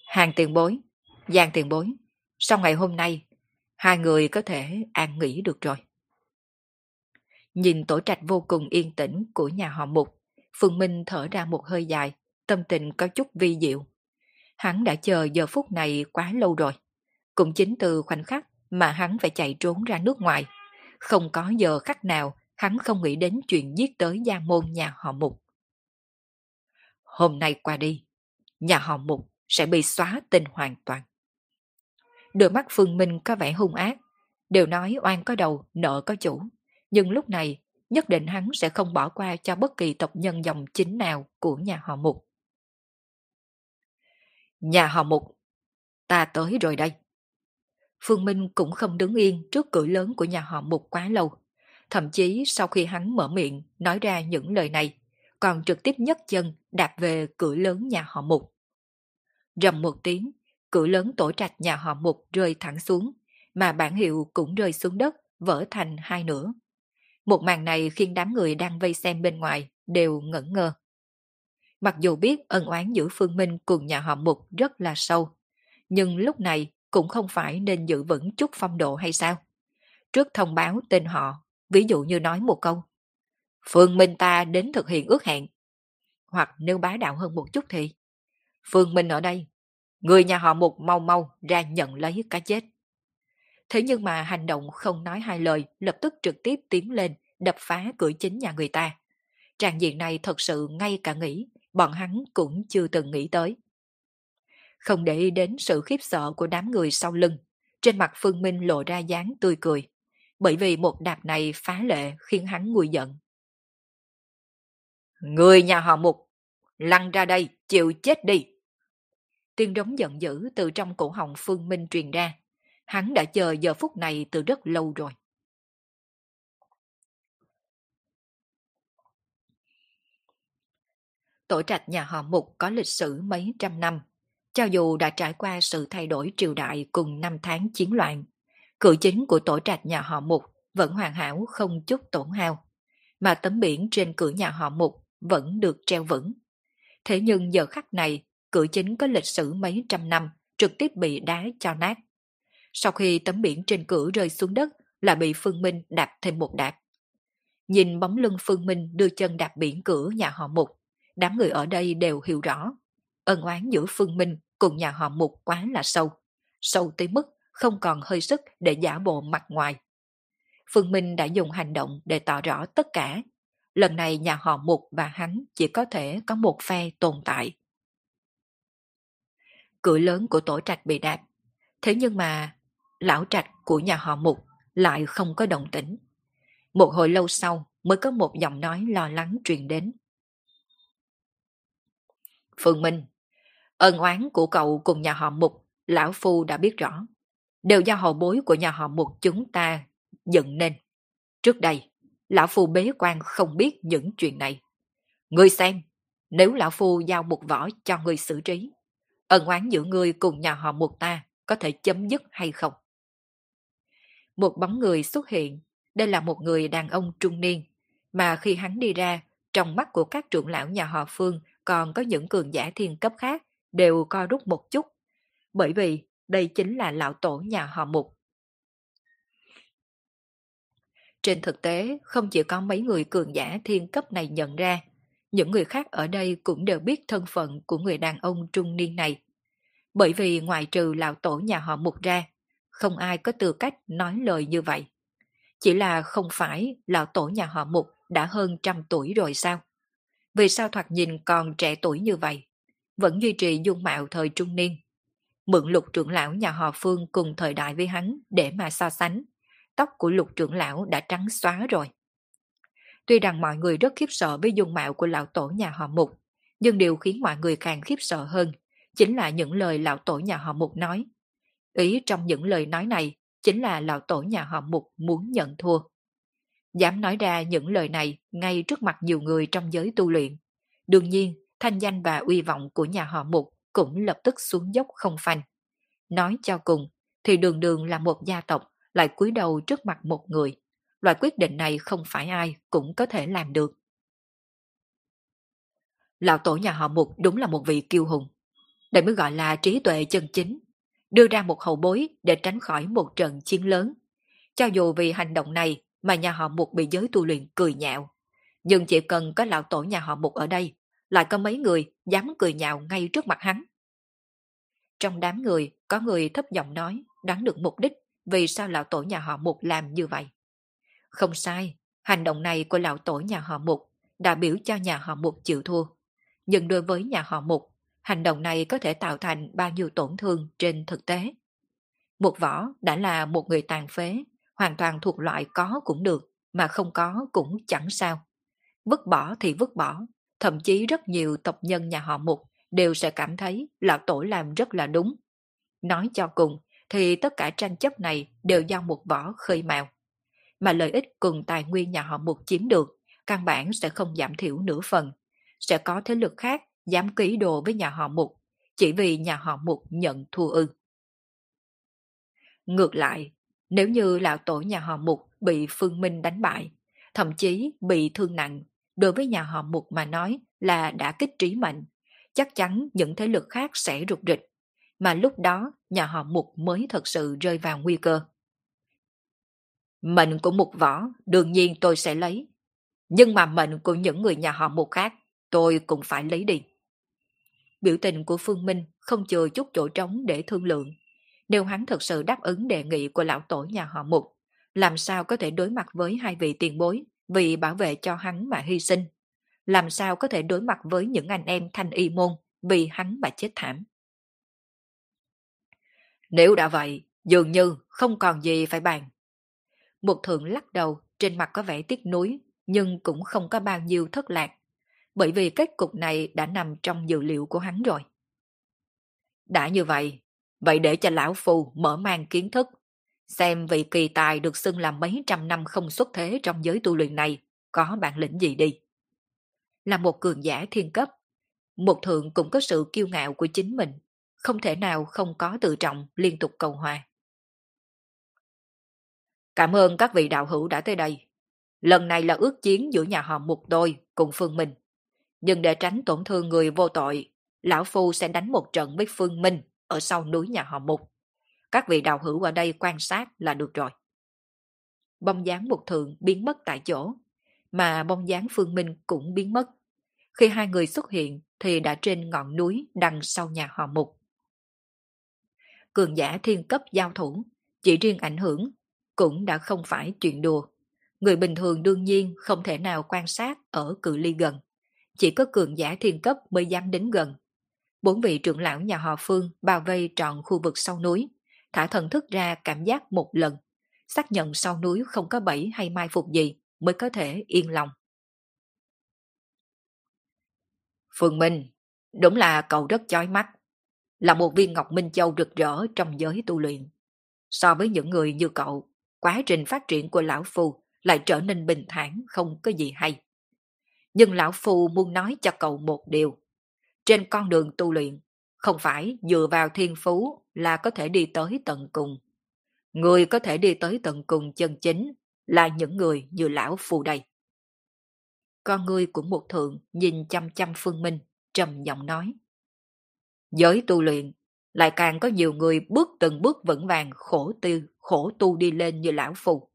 Hàng tiền bối, Giang tiền bối, sau ngày hôm nay, hai người có thể an nghỉ được rồi. Nhìn tổ trạch vô cùng yên tĩnh của nhà họ Mục, Phương Minh thở ra một hơi dài, tâm tình có chút vi diệu. Hắn đã chờ giờ phút này quá lâu rồi. Cũng chính từ khoảnh khắc mà hắn phải chạy trốn ra nước ngoài. Không có giờ khắc nào hắn không nghĩ đến chuyện giết tới gia môn nhà họ Mục. Hôm nay qua đi, nhà họ Mục sẽ bị xóa tên hoàn toàn. Đôi mắt Phương Minh có vẻ hung ác, đều nói oan có đầu, nợ có chủ. Nhưng lúc này, nhất định hắn sẽ không bỏ qua cho bất kỳ tộc nhân dòng chính nào của nhà họ Mục. Nhà họ Mục, ta tới rồi đây. Phương Minh cũng không đứng yên trước cửa lớn của nhà họ Mục quá lâu. Thậm chí sau khi hắn mở miệng nói ra những lời này, còn trực tiếp nhấc chân đạp về cửa lớn nhà họ Mục. Rầm một tiếng, cửa lớn tổ trạch nhà họ Mục rơi thẳng xuống, mà bản hiệu cũng rơi xuống đất, vỡ thành hai nửa. Một màn này khiến đám người đang vây xem bên ngoài đều ngẩn ngơ. Mặc dù biết ân oán giữa Phương Minh cùng nhà họ Mục rất là sâu, nhưng lúc này cũng không phải nên giữ vững chút phong độ hay sao? Trước thông báo tên họ, ví dụ như nói một câu, Phương Minh ta đến thực hiện ước hẹn. Hoặc nếu bá đạo hơn một chút thì, Phương Minh ở đây, người nhà họ Mục mau mau ra nhận lấy cái chết. Thế nhưng mà hành động không nói hai lời, lập tức trực tiếp tiến lên, đập phá cửa chính nhà người ta. Tràng diện này thật sự ngay cả nghĩ, bọn hắn cũng chưa từng nghĩ tới. Không để ý đến sự khiếp sợ của đám người sau lưng, trên mặt Phương Minh lộ ra dáng tươi cười, bởi vì một đạp này phá lệ khiến hắn nguôi giận. Người nhà họ Mục, lăn ra đây, chịu chết đi. Tiếng đống giận dữ từ trong cổ họng Phương Minh truyền ra. Hắn đã chờ giờ phút này từ rất lâu rồi. Tổ trạch nhà họ Mục có lịch sử mấy trăm năm. Cho dù đã trải qua sự thay đổi triều đại cùng năm tháng chiến loạn, cửa chính của tổ trạch nhà họ Mục vẫn hoàn hảo không chút tổn hao, mà tấm biển trên cửa nhà họ Mục vẫn được treo vững. Thế nhưng giờ khắc này, cửa chính có lịch sử mấy trăm năm trực tiếp bị đá cho nát. Sau khi tấm biển trên cửa rơi xuống đất là bị Phương Minh đạp thêm một đạp. Nhìn bóng lưng Phương Minh đưa chân đạp biển cửa nhà họ Mục, đám người ở đây đều hiểu rõ. Ân oán giữa Phương Minh cùng nhà họ Mục quá là sâu. Sâu tới mức không còn hơi sức để giả bộ mặt ngoài. Phương Minh đã dùng hành động để tỏ rõ tất cả. Lần này nhà họ Mục và hắn chỉ có thể có một phe tồn tại. Cửa lớn của tổ trạch bị đạp. Thế nhưng mà, lão trạch của nhà họ Mục lại không có động tĩnh. Một hồi lâu sau mới có một giọng nói lo lắng truyền đến. Phương Minh, ân oán của cậu cùng nhà họ Mục, Lão Phu đã biết rõ. Đều do hậu bối của nhà họ Mục chúng ta dựng nên. Trước đây, Lão Phu bế quan không biết những chuyện này. Ngươi xem, nếu Lão Phu giao một võ cho ngươi xử trí, ân oán giữa ngươi cùng nhà họ Mục ta có thể chấm dứt hay không? Một bóng người xuất hiện, đây là một người đàn ông trung niên, mà khi hắn đi ra, trong mắt của các trưởng lão nhà họ Phương còn có những cường giả thiên cấp khác đều co rút một chút, bởi vì đây chính là lão tổ nhà họ Mục. Trên thực tế, không chỉ có mấy người cường giả thiên cấp này nhận ra, những người khác ở đây cũng đều biết thân phận của người đàn ông trung niên này. Bởi vì ngoài trừ lão tổ nhà họ Mục ra, không ai có tư cách nói lời như vậy. Chỉ là không phải lão tổ nhà họ Mục đã hơn trăm tuổi rồi sao? Vì sao thoạt nhìn còn trẻ tuổi như vậy? Vẫn duy trì dung mạo thời trung niên. Mượn lục trưởng lão nhà họ Phương cùng thời đại với hắn để mà so sánh. Tóc của lục trưởng lão đã trắng xóa rồi. Tuy rằng mọi người rất khiếp sợ với dung mạo của lão tổ nhà họ Mục, nhưng điều khiến mọi người càng khiếp sợ hơn chính là những lời lão tổ nhà họ Mục nói. Ý trong những lời nói này chính là lão tổ nhà họ Mục muốn nhận thua. Dám nói ra những lời này ngay trước mặt nhiều người trong giới tu luyện. Đương nhiên, thanh danh và uy vọng của nhà họ Mục cũng lập tức xuống dốc không phanh. Nói cho cùng, thì đường đường là một gia tộc lại cúi đầu trước mặt một người. Loại quyết định này không phải ai cũng có thể làm được. Lão tổ nhà họ Mục đúng là một vị kiêu hùng. Đây mới gọi là trí tuệ chân chính. Đưa ra một hậu bối để tránh khỏi một trận chiến lớn. Cho dù vì hành động này mà nhà họ Mục bị giới tu luyện cười nhạo. Nhưng chỉ cần có lão tổ nhà họ Mục ở đây, lại có mấy người dám cười nhạo ngay trước mặt hắn. Trong đám người, có người thấp giọng nói, đoán được mục đích vì sao lão tổ nhà họ Mục làm như vậy. Không sai, hành động này của lão tổ nhà họ Mục đã biểu cho nhà họ Mục chịu thua. Nhưng đối với nhà họ Mục, hành động này có thể tạo thành bao nhiêu tổn thương trên thực tế. Một võ đã là một người tàn phế, hoàn toàn thuộc loại có cũng được, mà không có cũng chẳng sao. Vứt bỏ thì vứt bỏ, thậm chí rất nhiều tộc nhân nhà họ Mục đều sẽ cảm thấy lão tổ làm rất là đúng. Nói cho cùng, thì tất cả tranh chấp này đều do một võ khơi mào. Mà lợi ích cùng tài nguyên nhà họ Mục chiếm được, căn bản sẽ không giảm thiểu nửa phần. Sẽ có thế lực khác dám ký đồ với nhà họ Mục, chỉ vì nhà họ Mục nhận thua ư. Ngược lại, nếu như lão tổ nhà họ Mục bị Phương Minh đánh bại, thậm chí bị thương nặng, đối với nhà họ Mục mà nói là đã kích trí mệnh, chắc chắn những thế lực khác sẽ rụt rịch, mà lúc đó nhà họ Mục mới thật sự rơi vào nguy cơ. Mệnh của Mục Võ đương nhiên tôi sẽ lấy, nhưng mà mệnh của những người nhà họ Mục khác tôi cũng phải lấy đi. Biểu tình của Phương Minh không chừa chút chỗ trống để thương lượng. Nếu hắn thực sự đáp ứng đề nghị của lão tổ nhà họ Mục, làm sao có thể đối mặt với hai vị tiền bối vì bảo vệ cho hắn mà hy sinh? Làm sao có thể đối mặt với những anh em thanh y môn vì hắn mà chết thảm? Nếu đã vậy, dường như không còn gì phải bàn. Một thượng lắc đầu, trên mặt có vẻ tiếc nuối, nhưng cũng không có bao nhiêu thất lạc, bởi vì kết cục này đã nằm trong dự liệu của hắn rồi. Đã như vậy, vậy để cho lão phù mở mang kiến thức, xem vị kỳ tài được xưng là mấy trăm năm không xuất thế trong giới tu luyện này có bản lĩnh gì đi. Là một cường giả thiên cấp, một thượng cũng có sự kiêu ngạo của chính mình, không thể nào không có tự trọng liên tục cầu hòa. Cảm ơn các vị đạo hữu đã tới đây. Lần này là ước chiến giữa nhà họ Mục đôi cùng Phương Minh. Nhưng để tránh tổn thương người vô tội, Lão Phu sẽ đánh một trận với Phương Minh ở sau núi nhà họ Mục. Các vị đạo hữu ở đây quan sát là được rồi. Bông dáng mục thượng biến mất tại chỗ, mà bông dáng Phương Minh cũng biến mất. Khi hai người xuất hiện thì đã trên ngọn núi đằng sau nhà họ Mục. Cường giả thiên cấp giao thủ, chỉ riêng ảnh hưởng, cũng đã không phải chuyện đùa. Người bình thường đương nhiên không thể nào quan sát ở cự ly gần. Chỉ có cường giả thiên cấp mới dám đến gần. Bốn vị trưởng lão nhà họ Phương bao vây trọn khu vực sau núi, thả thần thức ra cảm giác một lần. xác nhận sau núi không có bẫy hay mai phục gì mới có thể yên lòng. Phương Minh, đúng là cậu rất chói mắt, là một viên ngọc minh châu rực rỡ trong giới tu luyện. So với những người như cậu, quá trình phát triển của Lão Phu lại trở nên bình thản không có gì hay. Nhưng Lão Phu muốn nói cho cậu một điều. Trên con đường tu luyện, không phải dựa vào thiên phú là có thể đi tới tận cùng. Người có thể đi tới tận cùng chân chính là những người như Lão phù đây. Con người của một thượng nhìn chăm chăm Phương Minh, trầm giọng nói. Giới tu luyện, lại càng có nhiều người bước từng bước vững vàng khổ tư, khổ tu đi lên như lão phù.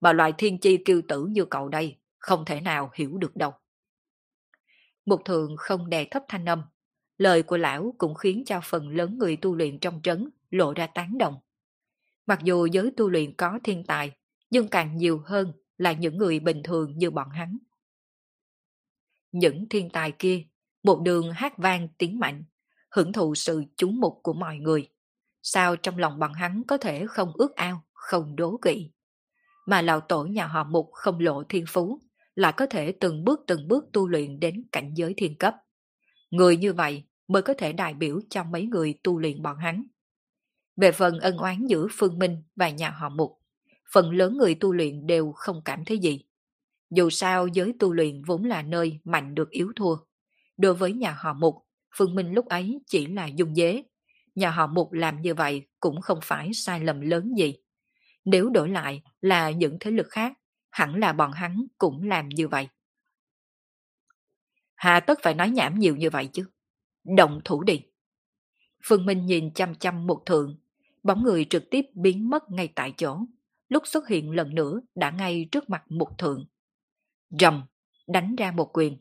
Mà loại thiên chi kiêu tử như cậu đây, không thể nào hiểu được đâu. Mục thường không đè thấp thanh âm, lời của lão cũng khiến cho phần lớn người tu luyện trong trấn lộ ra tán đồng. Mặc dù giới tu luyện có thiên tài, nhưng càng nhiều hơn là những người bình thường như bọn hắn. Những thiên tài kia, một đường hát vang tiếng mạnh, hưởng thụ sự chú mục của mọi người. Sao trong lòng bọn hắn có thể không ước ao, không đố kỵ. Mà lão tổ nhà họ mục không lộ thiên phú, là có thể từng bước từng bước tu luyện đến cảnh giới thiên cấp. Người như vậy mới có thể đại biểu cho mấy người tu luyện bọn hắn. Về phần ân oán giữa Phương Minh và nhà họ Mục, phần lớn người tu luyện đều không cảm thấy gì. Dù sao giới tu luyện vốn là nơi mạnh được yếu thua. Đối với nhà họ Mục, Phương Minh lúc ấy chỉ là dung dế. Nhà họ Mục làm như vậy cũng không phải sai lầm lớn gì. Nếu đổi lại là những thế lực khác, hẳn là bọn hắn cũng làm như vậy. Hà tất phải nói nhảm nhiều như vậy chứ. Động thủ đi. Phương Minh nhìn chăm chăm một thượng, bóng người trực tiếp biến mất ngay tại chỗ. Lúc xuất hiện lần nữa đã ngay trước mặt một thượng. Rầm, đánh ra một quyền.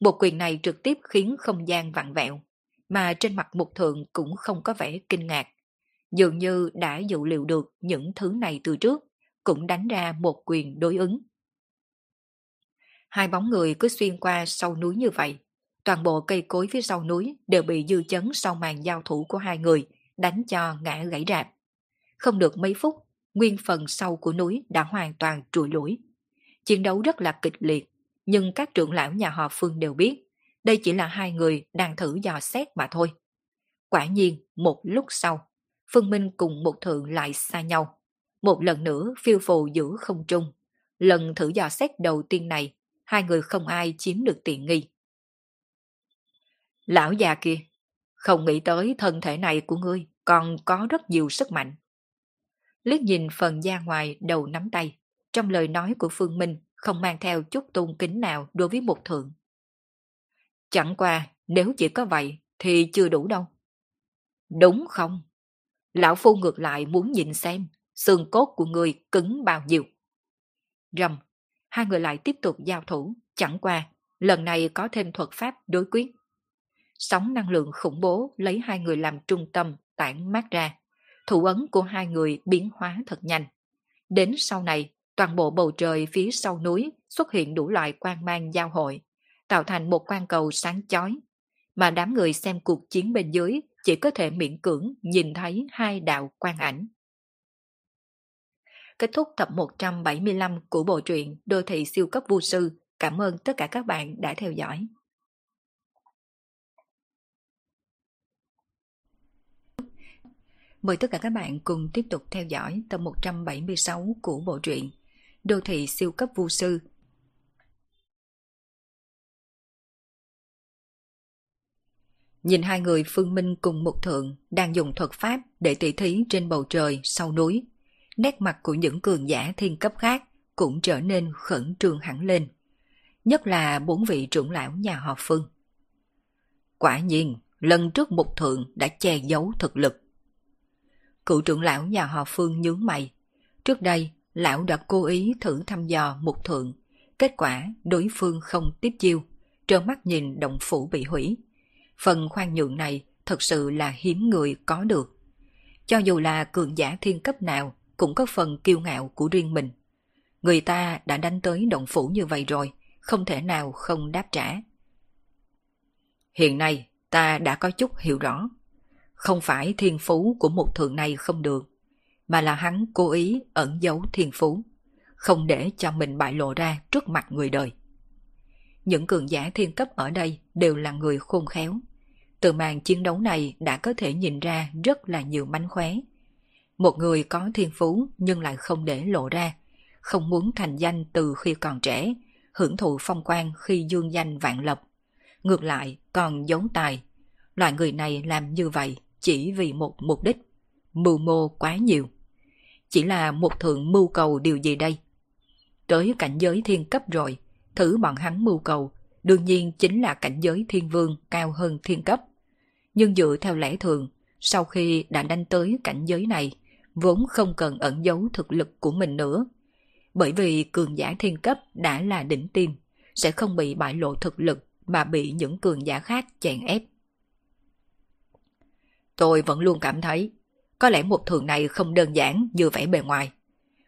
Một quyền này trực tiếp khiến không gian vặn vẹo, mà trên mặt mục thượng cũng không có vẻ kinh ngạc. Dường như đã dự liệu được những thứ này từ trước, cũng đánh ra một quyền đối ứng. Hai bóng người cứ xuyên qua sau núi như vậy. Toàn bộ cây cối phía sau núi đều bị dư chấn sau màn giao thủ của hai người, đánh cho ngã gãy rạp. Không được mấy phút, nguyên phần sau của núi đã hoàn toàn trùi lũi. Chiến đấu rất là kịch liệt, nhưng các trưởng lão nhà họ Phương đều biết, đây chỉ là hai người đang thử dò xét mà thôi. Quả nhiên, một lúc sau, Phương Minh cùng một thượng lại xa nhau. Một lần nữa phiêu phù giữa không trung. Lần thử dò xét đầu tiên này, hai người không ai chiếm được tiện nghi. Lão già kia, không nghĩ tới thân thể này của ngươi còn có rất nhiều sức mạnh. Liếc nhìn phần da ngoài đầu nắm tay, trong lời nói của Phương Minh không mang theo chút tôn kính nào đối với một thượng. Chẳng qua, nếu chỉ có vậy thì chưa đủ đâu. Đúng không? Lão Phu ngược lại muốn nhìn xem xương cốt của người cứng bao nhiêu. Rầm, hai người lại tiếp tục giao thủ, chẳng qua, lần này có thêm thuật pháp đối quyết. Sóng năng lượng khủng bố lấy hai người làm trung tâm tản mát ra. Thủ ấn của hai người biến hóa thật nhanh. Đến sau này, toàn bộ bầu trời phía sau núi xuất hiện đủ loại quang mang giao hội, tạo thành một quang cầu sáng chói. Mà đám người xem cuộc chiến bên dưới chỉ có thể miễn cưỡng nhìn thấy hai đạo quang ảnh. Kết thúc tập 175 của bộ truyện Đô thị siêu cấp vô sư. Cảm ơn tất cả các bạn đã theo dõi. Mời tất cả các bạn cùng tiếp tục theo dõi tập 176 của bộ truyện đô thị siêu cấp vu sư. Nhìn hai người Phương Minh cùng một thượng đang dùng thuật pháp để tỉ thí trên bầu trời sau núi, nét mặt của những cường giả thiên cấp khác cũng trở nên khẩn trương hẳn lên. Nhất là bốn vị trưởng lão nhà họ Phương. Quả nhiên, lần trước một thượng đã che giấu thực lực. Cựu trưởng lão nhà họ Phương nhướng mày. Trước đây, lão đã cố ý thử thăm dò một thượng. Kết quả đối phương không tiếp chiêu, trơ mắt nhìn động phủ bị hủy. Phần khoan nhượng này thật sự là hiếm người có được. Cho dù là cường giả thiên cấp nào cũng có phần kiêu ngạo của riêng mình. Người ta đã đánh tới động phủ như vậy rồi, không thể nào không đáp trả. Hiện nay ta đã có chút hiểu rõ. Không phải thiên phú của một thượng này không được, mà là hắn cố ý ẩn giấu thiên phú, không để cho mình bại lộ ra trước mặt người đời. Những cường giả thiên cấp ở đây đều là người khôn khéo. Từ màn chiến đấu này đã có thể nhìn ra rất là nhiều mánh khóe. Một người có thiên phú nhưng lại không để lộ ra, không muốn thành danh từ khi còn trẻ, hưởng thụ phong quan khi dương danh vạn lập. Ngược lại còn giấu tài. Loại người này làm như vậy chỉ vì một mục đích, mưu mô quá nhiều. Chỉ là một thượng mưu cầu điều gì đây? Tới cảnh giới thiên cấp rồi, thử bọn hắn mưu cầu, đương nhiên chính là cảnh giới thiên vương cao hơn thiên cấp. Nhưng dựa theo lẽ thường, sau khi đã đánh tới cảnh giới này, vốn không cần ẩn giấu thực lực của mình nữa. Bởi vì cường giả thiên cấp đã là đỉnh tim, sẽ không bị bại lộ thực lực mà bị những cường giả khác chèn ép. Tôi vẫn luôn cảm thấy, có lẽ một thường này không đơn giản như vẻ bề ngoài.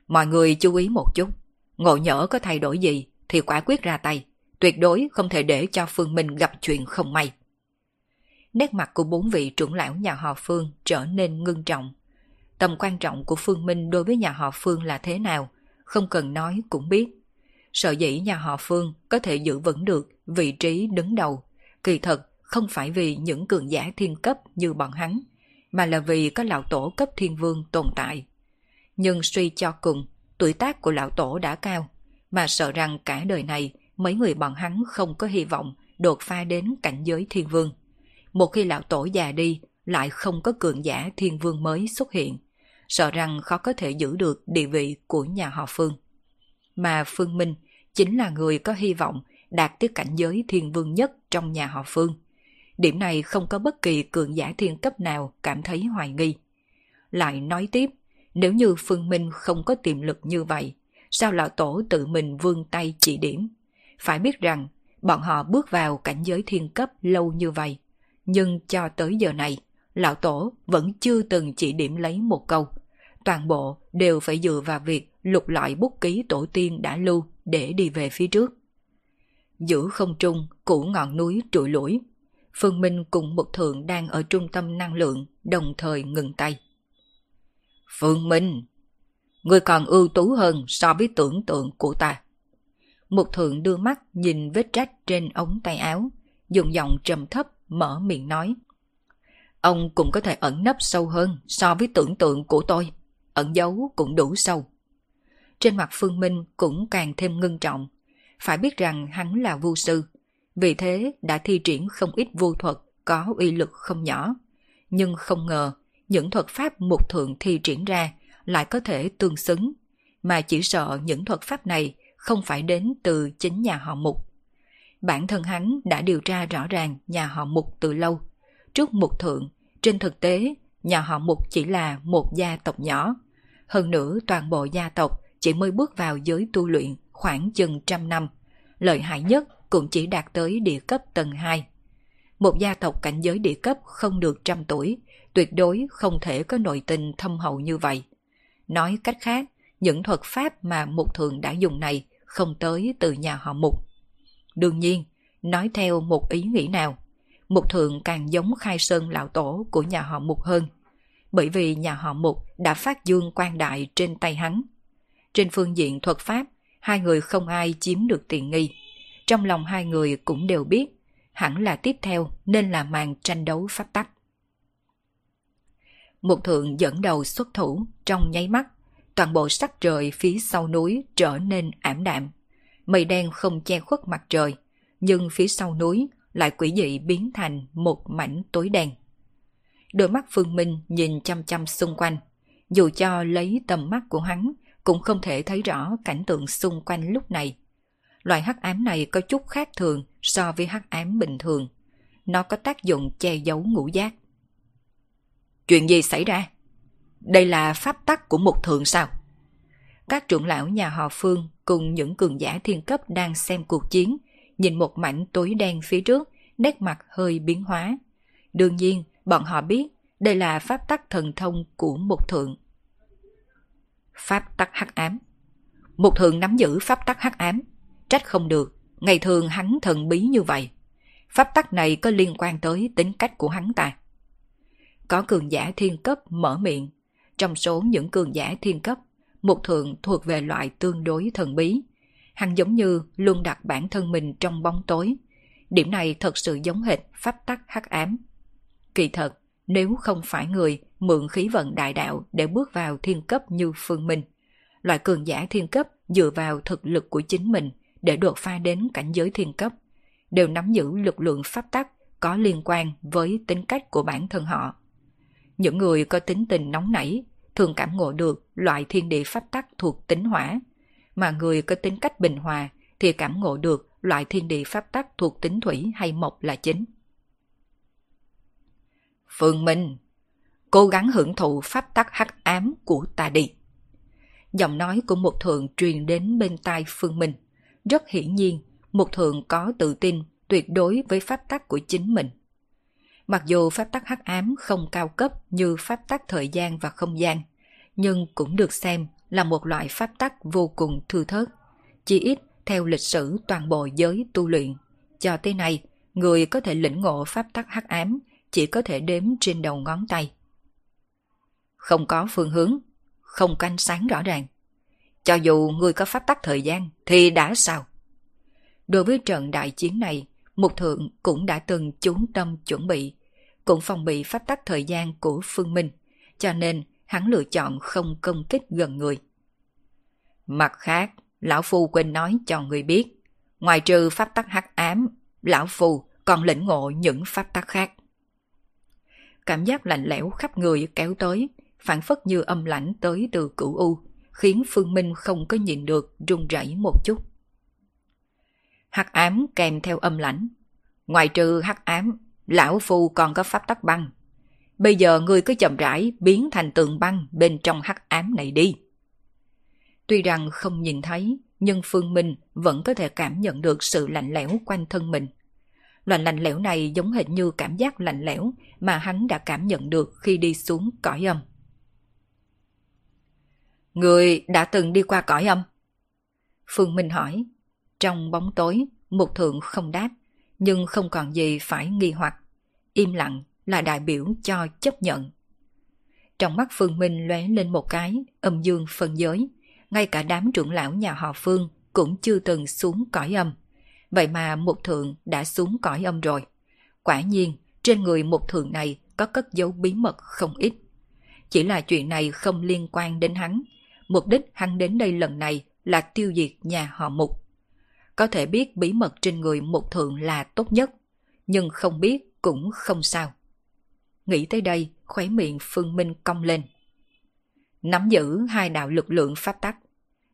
Mọi người chú ý một chút, ngộ nhỡ có thay đổi gì thì quả quyết ra tay, tuyệt đối không thể để cho Phương Minh gặp chuyện không may. Nét mặt của bốn vị trưởng lão nhà họ Phương trở nên ngưng trọng. Tầm quan trọng của Phương Minh đối với nhà họ Phương là thế nào, không cần nói cũng biết. Sợ dĩ nhà họ Phương có thể giữ vững được vị trí đứng đầu, kỳ thật không phải vì những cường giả thiên cấp như bọn hắn, mà là vì có lão tổ cấp thiên vương tồn tại. Nhưng suy cho cùng, tuổi tác của lão tổ đã cao, mà sợ rằng cả đời này mấy người bọn hắn không có hy vọng đột phá đến cảnh giới thiên vương. Một khi lão tổ già đi, lại không có cường giả thiên vương mới xuất hiện, sợ rằng khó có thể giữ được địa vị của nhà họ Phương. Mà Phương Minh chính là người có hy vọng đạt tới cảnh giới thiên vương nhất trong nhà họ Phương. Điểm này không có bất kỳ cường giả thiên cấp nào cảm thấy hoài nghi. Lại nói tiếp, nếu như Phương Minh không có tiềm lực như vậy, sao lão tổ tự mình vươn tay chỉ điểm? Phải biết rằng, bọn họ bước vào cảnh giới thiên cấp lâu như vậy, nhưng cho tới giờ này, lão tổ vẫn chưa từng chỉ điểm lấy một câu. Toàn bộ đều phải dựa vào việc lục loại bút ký tổ tiên đã lưu để đi về phía trước. Giữa không trung, củ ngọn núi trụi lũi. Phương Minh cùng một thượng đang ở trung tâm năng lượng, đồng thời ngừng tay. Phương Minh, người còn ưu tú hơn so với tưởng tượng của ta. Mục thượng đưa mắt nhìn vết rách trên ống tay áo, dùng giọng trầm thấp mở miệng nói. Ông cũng có thể ẩn nấp sâu hơn so với tưởng tượng của tôi. Ẩn giấu cũng đủ sâu. Trên mặt Phương Minh cũng càng thêm ngưng trọng. Phải biết rằng hắn là vu sư. Vì thế đã thi triển không ít vu thuật có uy lực không nhỏ. Nhưng không ngờ những thuật pháp một thượng thi triển ra lại có thể tương xứng. Mà chỉ sợ những thuật pháp này không phải đến từ chính nhà họ Mục. Bản thân hắn đã điều tra rõ ràng nhà họ Mục từ lâu. Trước Mục Thượng, trên thực tế, nhà họ Mục chỉ là một gia tộc nhỏ. Hơn nữa toàn bộ gia tộc chỉ mới bước vào giới tu luyện khoảng chừng trăm năm. Lợi hại nhất cũng chỉ đạt tới địa cấp tầng 2. Một gia tộc cảnh giới địa cấp không được trăm tuổi, tuyệt đối không thể có nội tình thâm hậu như vậy. Nói cách khác, những thuật pháp mà Mục Thượng đã dùng này không tới từ nhà họ Mục. Đương nhiên, nói theo một ý nghĩ nào, Mục Thượng càng giống khai sơn lão tổ của nhà họ Mục hơn, bởi vì nhà họ Mục đã phát dương quan đại trên tay hắn. Trên phương diện thuật pháp, hai người không ai chiếm được tiện nghi. Trong lòng hai người cũng đều biết, hẳn là tiếp theo nên là màn tranh đấu pháp tắc. Mục Thượng dẫn đầu xuất thủ trong nháy mắt, toàn bộ sắc trời phía sau núi trở nên ảm đạm. Mây đen không che khuất mặt trời, nhưng phía sau núi lại quỷ dị biến thành một mảnh tối đen. Đôi mắt Phương Minh nhìn chăm chăm xung quanh, dù cho lấy tầm mắt của hắn cũng không thể thấy rõ cảnh tượng xung quanh lúc này. Loại hắc ám này có chút khác thường so với hắc ám bình thường. Nó có tác dụng che giấu ngũ giác. Chuyện gì xảy ra? Đây là pháp tắc của một thượng sao? Các trưởng lão nhà họ Phương cùng những cường giả thiên cấp đang xem cuộc chiến, nhìn một mảnh tối đen phía trước, nét mặt hơi biến hóa. Đương nhiên, bọn họ biết đây là pháp tắc thần thông của một thượng. Pháp tắc hắc ám Một thượng nắm giữ pháp tắc hắc ám, trách không được, ngày thường hắn thần bí như vậy. Pháp tắc này có liên quan tới tính cách của hắn ta. Có cường giả thiên cấp mở miệng, trong số những cường giả thiên cấp, một thượng thuộc về loại tương đối thần bí. Hắn giống như luôn đặt bản thân mình trong bóng tối. Điểm này thật sự giống hệt pháp tắc hắc ám. Kỳ thật, nếu không phải người mượn khí vận đại đạo để bước vào thiên cấp như Phương Minh, loại cường giả thiên cấp dựa vào thực lực của chính mình để đột phá đến cảnh giới thiên cấp, đều nắm giữ lực lượng pháp tắc có liên quan với tính cách của bản thân họ. Những người có tính tình nóng nảy thường cảm ngộ được loại thiên địa pháp tắc thuộc tính hỏa, mà người có tính cách bình hòa thì cảm ngộ được loại thiên địa pháp tắc thuộc tính thủy hay mộc là chính. Phương Minh, cố gắng hưởng thụ pháp tắc hắc ám của ta đi. Giọng nói của một thượng truyền đến bên tai Phương Minh. Rất hiển nhiên, một thượng có tự tin tuyệt đối với pháp tắc của chính mình. Mặc dù pháp tắc hắc ám không cao cấp như pháp tắc thời gian và không gian, nhưng cũng được xem là một loại pháp tắc vô cùng thư thớt. Chỉ ít theo lịch sử toàn bộ giới tu luyện. Cho tới nay, người có thể lĩnh ngộ pháp tắc hắc ám chỉ có thể đếm trên đầu ngón tay. Không có phương hướng, không canh sáng rõ ràng. Cho dù người có pháp tắc thời gian thì đã sao? Đối với trận đại chiến này, Mục Thượng cũng đã từng chú tâm chuẩn bị, cũng phòng bị pháp tắc thời gian của Phương Minh, cho nên hắn lựa chọn không công kích gần người. Mặt khác, Lão Phu quên nói cho người biết, ngoài trừ pháp tắc hắc ám, Lão Phu còn lĩnh ngộ những pháp tắc khác. Cảm giác lạnh lẽo khắp người kéo tới, phản phất như âm lãnh tới từ cửu u, khiến Phương Minh không có nhìn được run rẩy một chút. Hắc ám kèm theo âm lãnh. Ngoài trừ hắc ám, lão phu còn có pháp tắc băng. Bây giờ ngươi cứ chậm rãi biến thành tượng băng bên trong hắc ám này đi. Tuy rằng không nhìn thấy, nhưng Phương Minh vẫn có thể cảm nhận được sự lạnh lẽo quanh thân mình. Loại lạnh lẽo này giống hệt như cảm giác lạnh lẽo mà hắn đã cảm nhận được khi đi xuống cõi âm. Người đã từng đi qua cõi âm? Phương Minh hỏi. Trong bóng tối, Mục Thượng không đáp, nhưng không còn gì phải nghi hoặc. Im lặng là đại biểu cho chấp nhận. Trong mắt Phương Minh lóe lên một cái, âm dương phân giới. Ngay cả đám trưởng lão nhà họ Phương cũng chưa từng xuống cõi âm. Vậy mà Mục Thượng đã xuống cõi âm rồi. Quả nhiên, trên người Mục Thượng này có cất dấu bí mật không ít. Chỉ là chuyện này không liên quan đến hắn. Mục đích hắn đến đây lần này là tiêu diệt nhà họ Mục. Có thể biết bí mật trên người Mục Thượng là tốt nhất, nhưng không biết cũng không sao. Nghĩ tới đây, khóe miệng Phương Minh cong lên. Nắm giữ hai đạo lực lượng pháp tắc.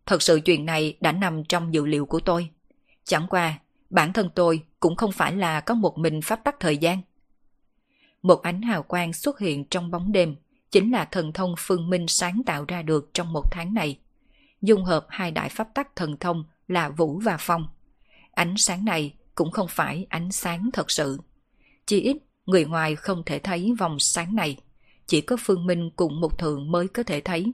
Thật sự chuyện này đã nằm trong dự liệu của tôi. Chẳng qua, bản thân tôi cũng không phải là có một mình pháp tắc thời gian. Một ánh hào quang xuất hiện trong bóng đêm, chính là thần thông phương minh sáng tạo ra được trong một tháng này. Dung hợp hai đại pháp tắc thần thông là vũ và phong. Ánh sáng này cũng không phải ánh sáng thật sự. Chỉ ít, người ngoài không thể thấy vòng sáng này. Chỉ có Phương Minh cùng một thượng mới có thể thấy.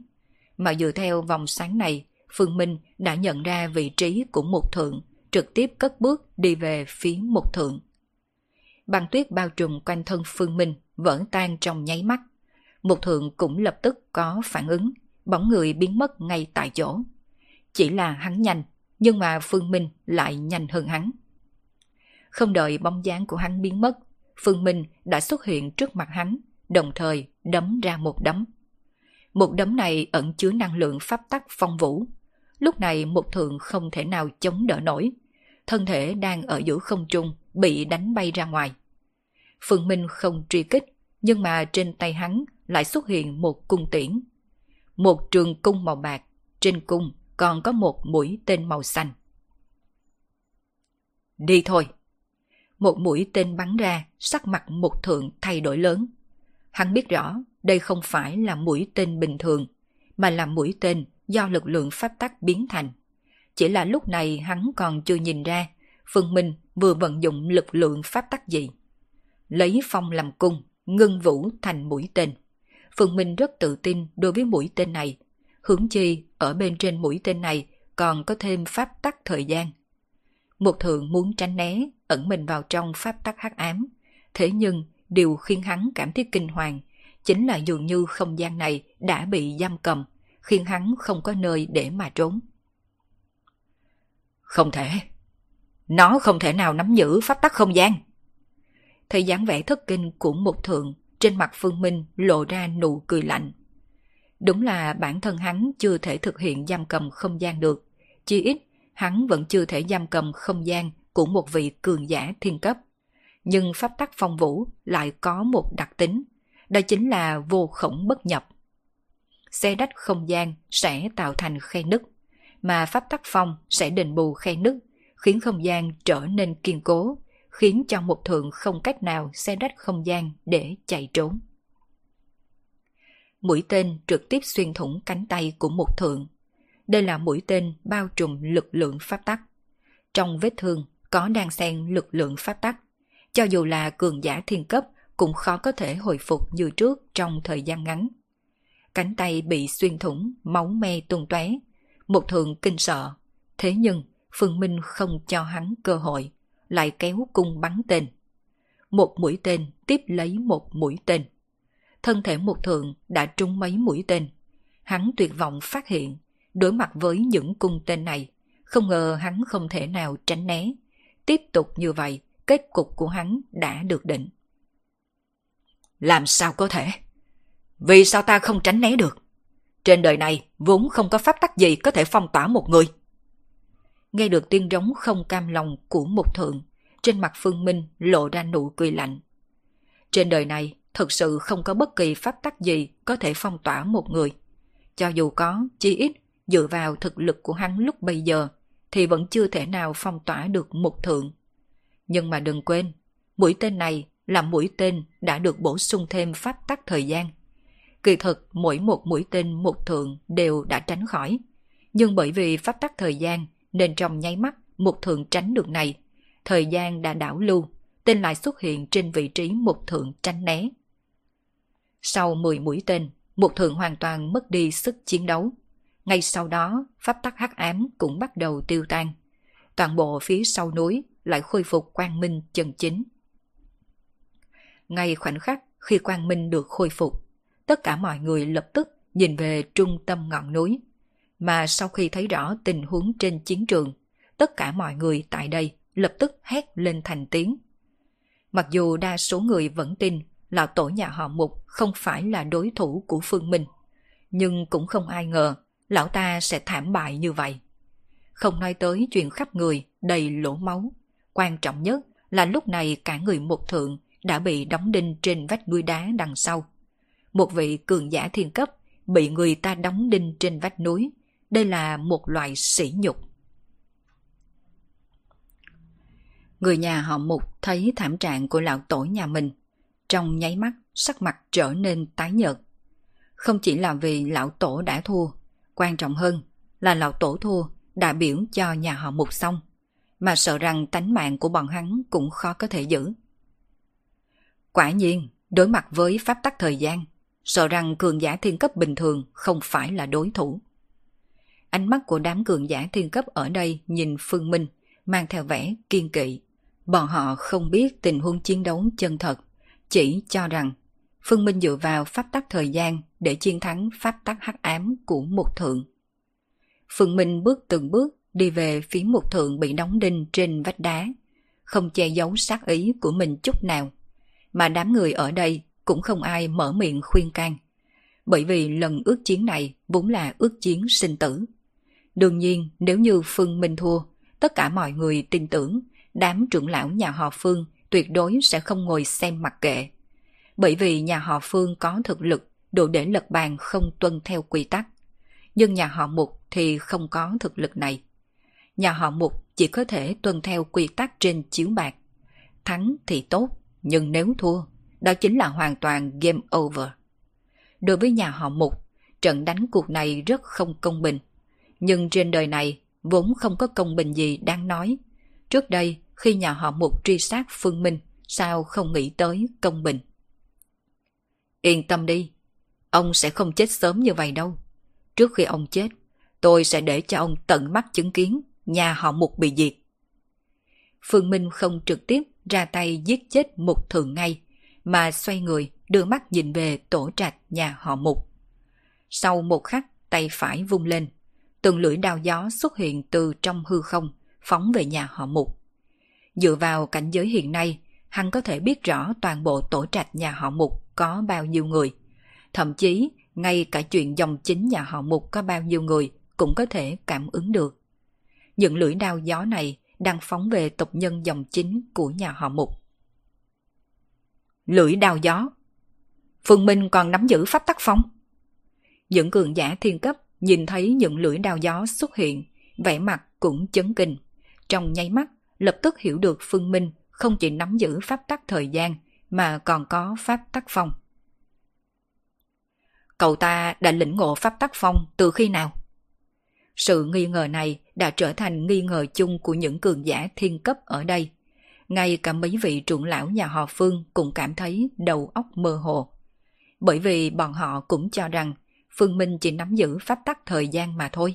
Mà dựa theo vòng sáng này, Phương Minh đã nhận ra vị trí của một thượng, trực tiếp cất bước đi về phía một thượng. Băng tuyết bao trùm quanh thân Phương Minh vỡ tan trong nháy mắt. Một thượng cũng lập tức có phản ứng, bóng người biến mất ngay tại chỗ. Chỉ là hắn nhanh, nhưng mà Phương Minh lại nhanh hơn hắn. Không đợi bóng dáng của hắn biến mất, Phương Minh đã xuất hiện trước mặt hắn, đồng thời đấm ra một đấm. Một đấm này ẩn chứa năng lượng pháp tắc phong vũ. Lúc này một thượng không thể nào chống đỡ nổi. Thân thể đang ở giữa không trung bị đánh bay ra ngoài. Phương Minh không truy kích, nhưng mà trên tay hắn lại xuất hiện một cung tiễn. Một trường cung màu bạc, trên cung còn có một mũi tên màu xanh. Đi thôi. Một mũi tên bắn ra, sắc mặt một thượng thay đổi lớn. Hắn biết rõ đây không phải là mũi tên bình thường, mà là mũi tên do lực lượng pháp tắc biến thành. Chỉ là lúc này hắn còn chưa nhìn ra Phương Minh vừa vận dụng lực lượng pháp tắc gì. Lấy phong làm cung, ngưng vũ thành mũi tên. Phương Minh rất tự tin đối với mũi tên này. Hướng chi ở bên trên mũi tên này còn có thêm pháp tắc thời gian. Một thượng muốn tránh né, ẩn mình vào trong pháp tắc hắc ám. Thế nhưng điều khiến hắn cảm thấy kinh hoàng chính là dường như không gian này đã bị giam cầm, khiến hắn không có nơi để mà trốn. Không thể. Nó không thể nào nắm giữ pháp tắc không gian. Thấy dáng vẻ thất kinh của một thượng, trên mặt Phương Minh lộ ra nụ cười lạnh. Đúng là bản thân hắn chưa thể thực hiện giam cầm không gian được. Chỉ ít, hắn vẫn chưa thể giam cầm không gian của một vị cường giả thiên cấp. Nhưng pháp tắc phong vũ lại có một đặc tính, đó chính là vô khổng bất nhập. Xe đách không gian sẽ tạo thành khe nứt, mà pháp tắc phong sẽ đền bù khe nứt, khiến không gian trở nên kiên cố, khiến cho một thượng không cách nào xe đách không gian để chạy trốn. Mũi tên trực tiếp xuyên thủng cánh tay của một thượng. Đây là mũi tên bao trùm lực lượng pháp tắc. Trong vết thương có đang xen lực lượng pháp tắc. Cho dù là cường giả thiên cấp cũng khó có thể hồi phục như trước trong thời gian ngắn. Cánh tay bị xuyên thủng, máu me tung tóe. Một thường kinh sợ. Thế nhưng, Phương Minh không cho hắn cơ hội, lại kéo cung bắn tên. Một mũi tên tiếp lấy một mũi tên. Thân thể một thượng đã trúng mấy mũi tên. Hắn tuyệt vọng phát hiện, đối mặt với những cung tên này, không ngờ hắn không thể nào tránh né. Tiếp tục như vậy, kết cục của hắn đã được định. Làm sao có thể? Vì sao ta không tránh né được? Trên đời này vốn không có pháp tắc gì có thể phong tỏa một người. Nghe được tiếng rống không cam lòng của một thượng, trên mặt Phương Minh lộ ra nụ cười lạnh. Trên đời này thực sự không có bất kỳ pháp tắc gì có thể phong tỏa một người. Cho dù có, chi ít, dựa vào thực lực của hắn lúc bây giờ, thì vẫn chưa thể nào phong tỏa được một thượng. Nhưng mà đừng quên, mũi tên này là mũi tên đã được bổ sung thêm pháp tắc thời gian. Kỳ thực mỗi một mũi tên một thượng đều đã tránh khỏi. Nhưng bởi vì pháp tắc thời gian nên trong nháy mắt một thượng tránh được này, thời gian đã đảo lưu, tên lại xuất hiện trên vị trí một thượng tránh né. Sau 10 mũi tên, một thượng hoàn toàn mất đi sức chiến đấu. Ngay sau đó, pháp tắc hắc ám cũng bắt đầu tiêu tan. Toàn bộ phía sau núi lại khôi phục quang minh chân chính. Ngay khoảnh khắc khi quang minh được khôi phục, tất cả mọi người lập tức nhìn về trung tâm ngọn núi. Mà sau khi thấy rõ tình huống trên chiến trường, tất cả mọi người tại đây lập tức hét lên thành tiếng. Mặc dù đa số người vẫn tin lão tổ nhà họ Mục không phải là đối thủ của Phương Minh, nhưng cũng không ai ngờ lão ta sẽ thảm bại như vậy. Không nói tới chuyện khắp người đầy lỗ máu, quan trọng nhất là lúc này cả người một thượng đã bị đóng đinh trên vách núi đá đằng sau. Một vị cường giả thiên cấp bị người ta đóng đinh trên vách núi, đây là một loại sỉ nhục. Người nhà họ Mục thấy thảm trạng của lão tổ nhà mình, trong nháy mắt sắc mặt trở nên tái nhợt. Không chỉ là vì lão tổ đã thua, quan trọng hơn là lão tổ thua đã biểu cho nhà họ Mục xong, mà sợ rằng tánh mạng của bọn hắn cũng khó có thể giữ. Quả nhiên, đối mặt với pháp tắc thời gian, sợ rằng cường giả thiên cấp bình thường không phải là đối thủ. Ánh mắt của đám cường giả thiên cấp ở đây nhìn Phương Minh, mang theo vẻ kiên kỵ. Bọn họ không biết tình huống chiến đấu chân thật, chỉ cho rằng Phương Minh dựa vào pháp tắc thời gian để chiến thắng pháp tắc hắc ám của một thượng. Phương Minh bước từng bước đi về phía một thượng bị đóng đinh trên vách đá, không che giấu sát ý của mình chút nào. Mà đám người ở đây cũng không ai mở miệng khuyên can. Bởi vì lần ước chiến này vốn là ước chiến sinh tử. Đương nhiên nếu như Phương Minh thua, tất cả mọi người tin tưởng đám trưởng lão nhà họ Phương tuyệt đối sẽ không ngồi xem mặc kệ. Bởi vì nhà họ Phương có thực lực đủ để lật bàn không tuân theo quy tắc. Nhưng nhà họ Mục thì không có thực lực này. Nhà họ Mục chỉ có thể tuân theo quy tắc trên chiếu bạc. Thắng thì tốt, nhưng nếu thua, đó chính là hoàn toàn game over. Đối với nhà họ Mục, trận đánh cuộc này rất không công bình. Nhưng trên đời này vốn không có công bình gì đang nói. Trước đây, khi nhà họ Mục truy sát Phương Minh, sao không nghĩ tới công bình. Yên tâm đi, ông sẽ không chết sớm như vậy đâu. Trước khi ông chết, tôi sẽ để cho ông tận mắt chứng kiến nhà họ Mục bị diệt. Phương Minh không trực tiếp ra tay giết chết một thường ngay, mà xoay người đưa mắt nhìn về tổ trạch nhà họ mục. Sau một khắc tay phải vung lên, từng lưỡi đao gió xuất hiện từ trong hư không, phóng về nhà họ mục. Dựa vào cảnh giới hiện nay, hắn có thể biết rõ toàn bộ tổ trạch nhà họ mục có bao nhiêu người. Thậm chí, ngay cả chuyện dòng chính nhà họ mục có bao nhiêu người cũng có thể cảm ứng được. Những lưỡi đao gió này đang phóng về tộc nhân dòng chính của nhà họ mục. Lưỡi đao gió Phương Minh còn nắm giữ pháp tắc phong. Những cường giả thiên cấp nhìn thấy những lưỡi đao gió xuất hiện, vẻ mặt cũng chấn kinh. Trong nháy mắt, lập tức hiểu được Phương Minh không chỉ nắm giữ pháp tắc thời gian, mà còn có pháp tắc phong. Cậu ta đã lĩnh ngộ pháp tắc phong từ khi nào? Sự nghi ngờ này đã trở thành nghi ngờ chung của những cường giả thiên cấp ở đây. Ngay cả mấy vị trưởng lão nhà họ Phương cũng cảm thấy đầu óc mơ hồ. Bởi vì bọn họ cũng cho rằng Phương Minh chỉ nắm giữ pháp tắc thời gian mà thôi.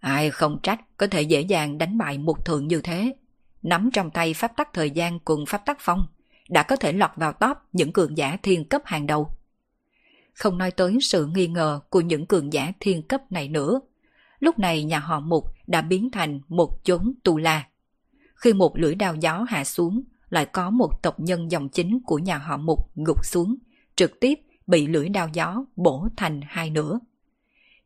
Ai không trách có thể dễ dàng đánh bại một thượng như thế. Nắm trong tay pháp tắc thời gian cùng pháp tắc phong, đã có thể lọt vào top những cường giả thiên cấp hàng đầu. Không nói tới sự nghi ngờ của những cường giả thiên cấp này nữa. Lúc này nhà họ Mục đã biến thành một chốn tù la. Khi một lưỡi đao gió hạ xuống, lại có một tộc nhân dòng chính của nhà họ Mục gục xuống, trực tiếp bị lưỡi đao gió bổ thành hai nửa.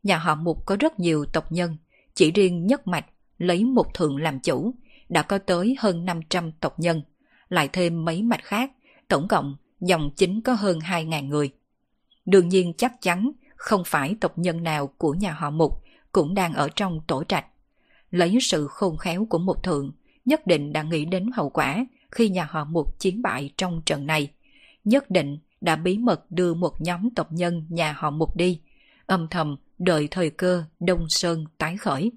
Nhà họ Mục có rất nhiều tộc nhân, chỉ riêng nhất mạch lấy một thượng làm chủ, đã có tới hơn 500 tộc nhân, lại thêm mấy mạch khác, tổng cộng dòng chính có hơn 2.000 người. Đương nhiên chắc chắn không phải tộc nhân nào của nhà họ Mục cũng đang ở trong tổ trạch. Lấy sự khôn khéo của một thượng, nhất định đã nghĩ đến hậu quả khi nhà họ Mục chiến bại trong trận này. Nhất định đã bí mật đưa một nhóm tộc nhân nhà họ Mục đi, âm thầm đợi thời cơ Đông Sơn tái khởi.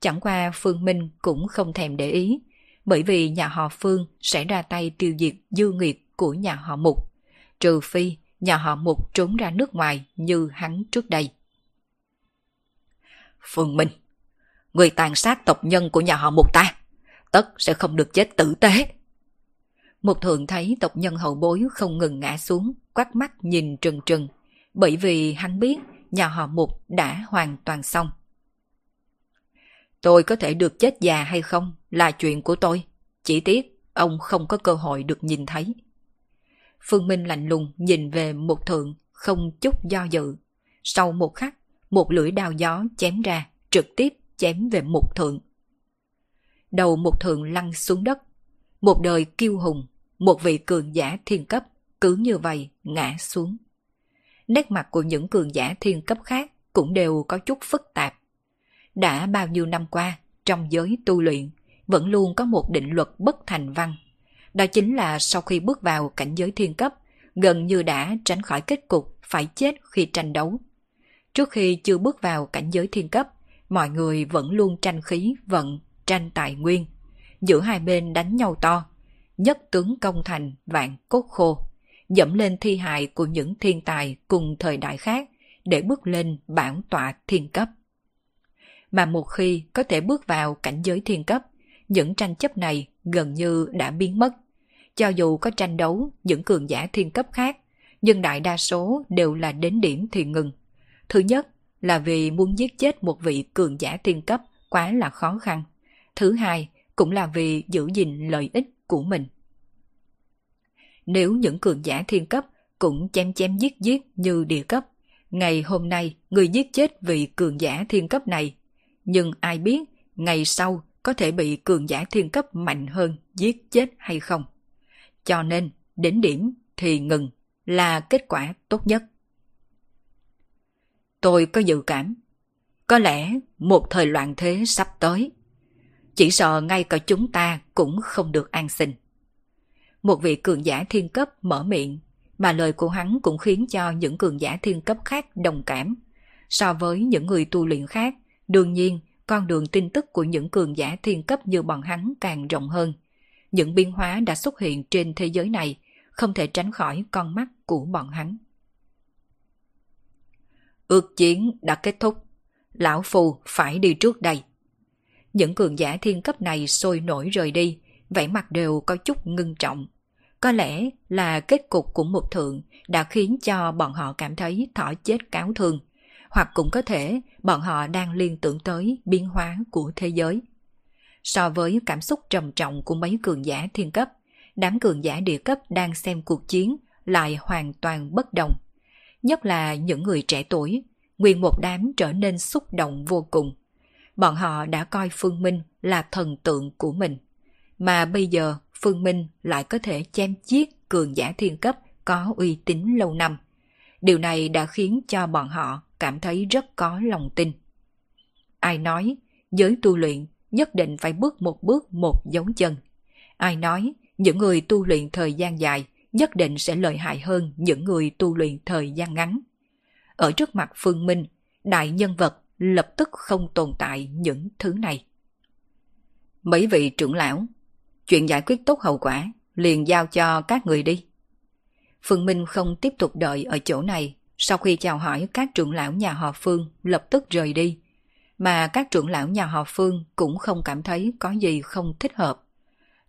Chẳng qua Phương Minh cũng không thèm để ý, bởi vì nhà họ Phương sẽ ra tay tiêu diệt dư nghiệt của nhà họ Mục, trừ phi nhà họ Mục trốn ra nước ngoài như hắn trước đây. Phương Minh, người tàn sát tộc nhân của nhà họ Mục ta, tất sẽ không được chết tử tế. Mục thượng thấy tộc nhân hậu bối không ngừng ngã xuống, quát mắt nhìn trừng trừng, bởi vì hắn biết nhà họ Mục đã hoàn toàn xong. Tôi có thể được chết già hay không là chuyện của tôi, chỉ tiếc ông không có cơ hội được nhìn thấy. Phương Minh lạnh lùng nhìn về một thượng, không chút do dự. Sau một khắc, một lưỡi đao gió chém ra, trực tiếp chém về một thượng. Đầu một thượng lăn xuống đất. Một đời kiêu hùng, một vị cường giả thiên cấp, cứ như vậy ngã xuống. Nét mặt của những cường giả thiên cấp khác cũng đều có chút phức tạp. Đã bao nhiêu năm qua, trong giới tu luyện, vẫn luôn có một định luật bất thành văn đó chính là sau khi bước vào cảnh giới thiên cấp, gần như đã tránh khỏi kết cục phải chết khi tranh đấu. Trước khi chưa bước vào cảnh giới thiên cấp, mọi người vẫn luôn tranh khí vận, tranh tài nguyên. Giữa hai bên đánh nhau to, nhất tướng công thành vạn cốt khô, dẫm lên thi hài của những thiên tài cùng thời đại khác để bước lên bản tọa thiên cấp. Mà một khi có thể bước vào cảnh giới thiên cấp, những tranh chấp này gần như đã biến mất. Cho dù có tranh đấu những cường giả thiên cấp khác, nhưng đại đa số đều là đến điểm thì ngừng. Thứ nhất là vì muốn giết chết một vị cường giả thiên cấp quá là khó khăn. Thứ hai cũng là vì giữ gìn lợi ích của mình. Nếu những cường giả thiên cấp cũng chém chém giết giết như địa cấp, ngày hôm nay người giết chết vị cường giả thiên cấp này, nhưng ai biết ngày sau có thể bị cường giả thiên cấp mạnh hơn giết chết hay không. Cho nên, đến điểm thì ngừng là kết quả tốt nhất. Tôi có dự cảm, có lẽ một thời loạn thế sắp tới. Chỉ sợ ngay cả chúng ta cũng không được an sinh. Một vị cường giả thiên cấp mở miệng, mà lời của hắn cũng khiến cho những cường giả thiên cấp khác đồng cảm. So với những người tu luyện khác, đương nhiên con đường tin tức của những cường giả thiên cấp như bọn hắn càng rộng hơn những biến hóa đã xuất hiện trên thế giới này không thể tránh khỏi con mắt của bọn hắn. Ước chiến đã kết thúc, lão phù phải đi trước đây. Những cường giả thiên cấp này sôi nổi rời đi, vẻ mặt đều có chút ngưng trọng. Có lẽ là kết cục của một thượng đã khiến cho bọn họ cảm thấy thỏ chết cáo thương, hoặc cũng có thể bọn họ đang liên tưởng tới biến hóa của thế giới. So với cảm xúc trầm trọng của mấy cường giả thiên cấp, đám cường giả địa cấp đang xem cuộc chiến lại hoàn toàn bất đồng. Nhất là những người trẻ tuổi, nguyên một đám trở nên xúc động vô cùng. Bọn họ đã coi Phương Minh là thần tượng của mình. Mà bây giờ Phương Minh lại có thể chém giết cường giả thiên cấp có uy tín lâu năm. Điều này đã khiến cho bọn họ cảm thấy rất có lòng tin. Ai nói giới tu luyện nhất định phải bước một bước một dấu chân. Ai nói những người tu luyện thời gian dài nhất định sẽ lợi hại hơn những người tu luyện thời gian ngắn. Ở trước mặt Phương Minh, đại nhân vật lập tức không tồn tại những thứ này. Mấy vị trưởng lão, chuyện giải quyết tốt hậu quả, liền giao cho các người đi. Phương Minh không tiếp tục đợi ở chỗ này, sau khi chào hỏi các trưởng lão nhà họ Phương lập tức rời đi. Mà các trưởng lão nhà họ Phương cũng không cảm thấy có gì không thích hợp.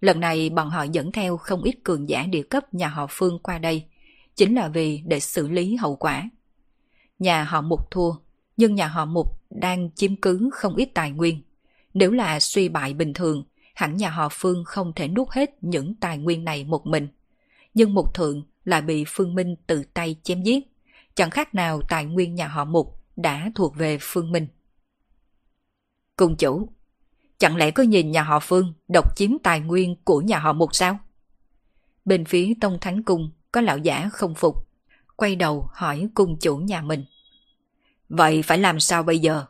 Lần này bọn họ dẫn theo không ít cường giả địa cấp nhà họ Phương qua đây, chính là vì để xử lý hậu quả. Nhà họ Mục thua, nhưng nhà họ Mục đang chiếm cứ không ít tài nguyên. Nếu là suy bại bình thường, hẳn nhà họ Phương không thể nuốt hết những tài nguyên này một mình. Nhưng Mục Thượng lại bị Phương Minh tự tay chém giết. Chẳng khác nào tài nguyên nhà họ Mục đã thuộc về Phương Minh. cùng chủ, chẳng lẽ có nhìn nhà họ Phương độc chiếm tài nguyên của nhà họ Mục sao? Bên phía Tông Thánh Cung có lão giả không phục, quay đầu hỏi cung chủ nhà mình. Vậy phải làm sao bây giờ?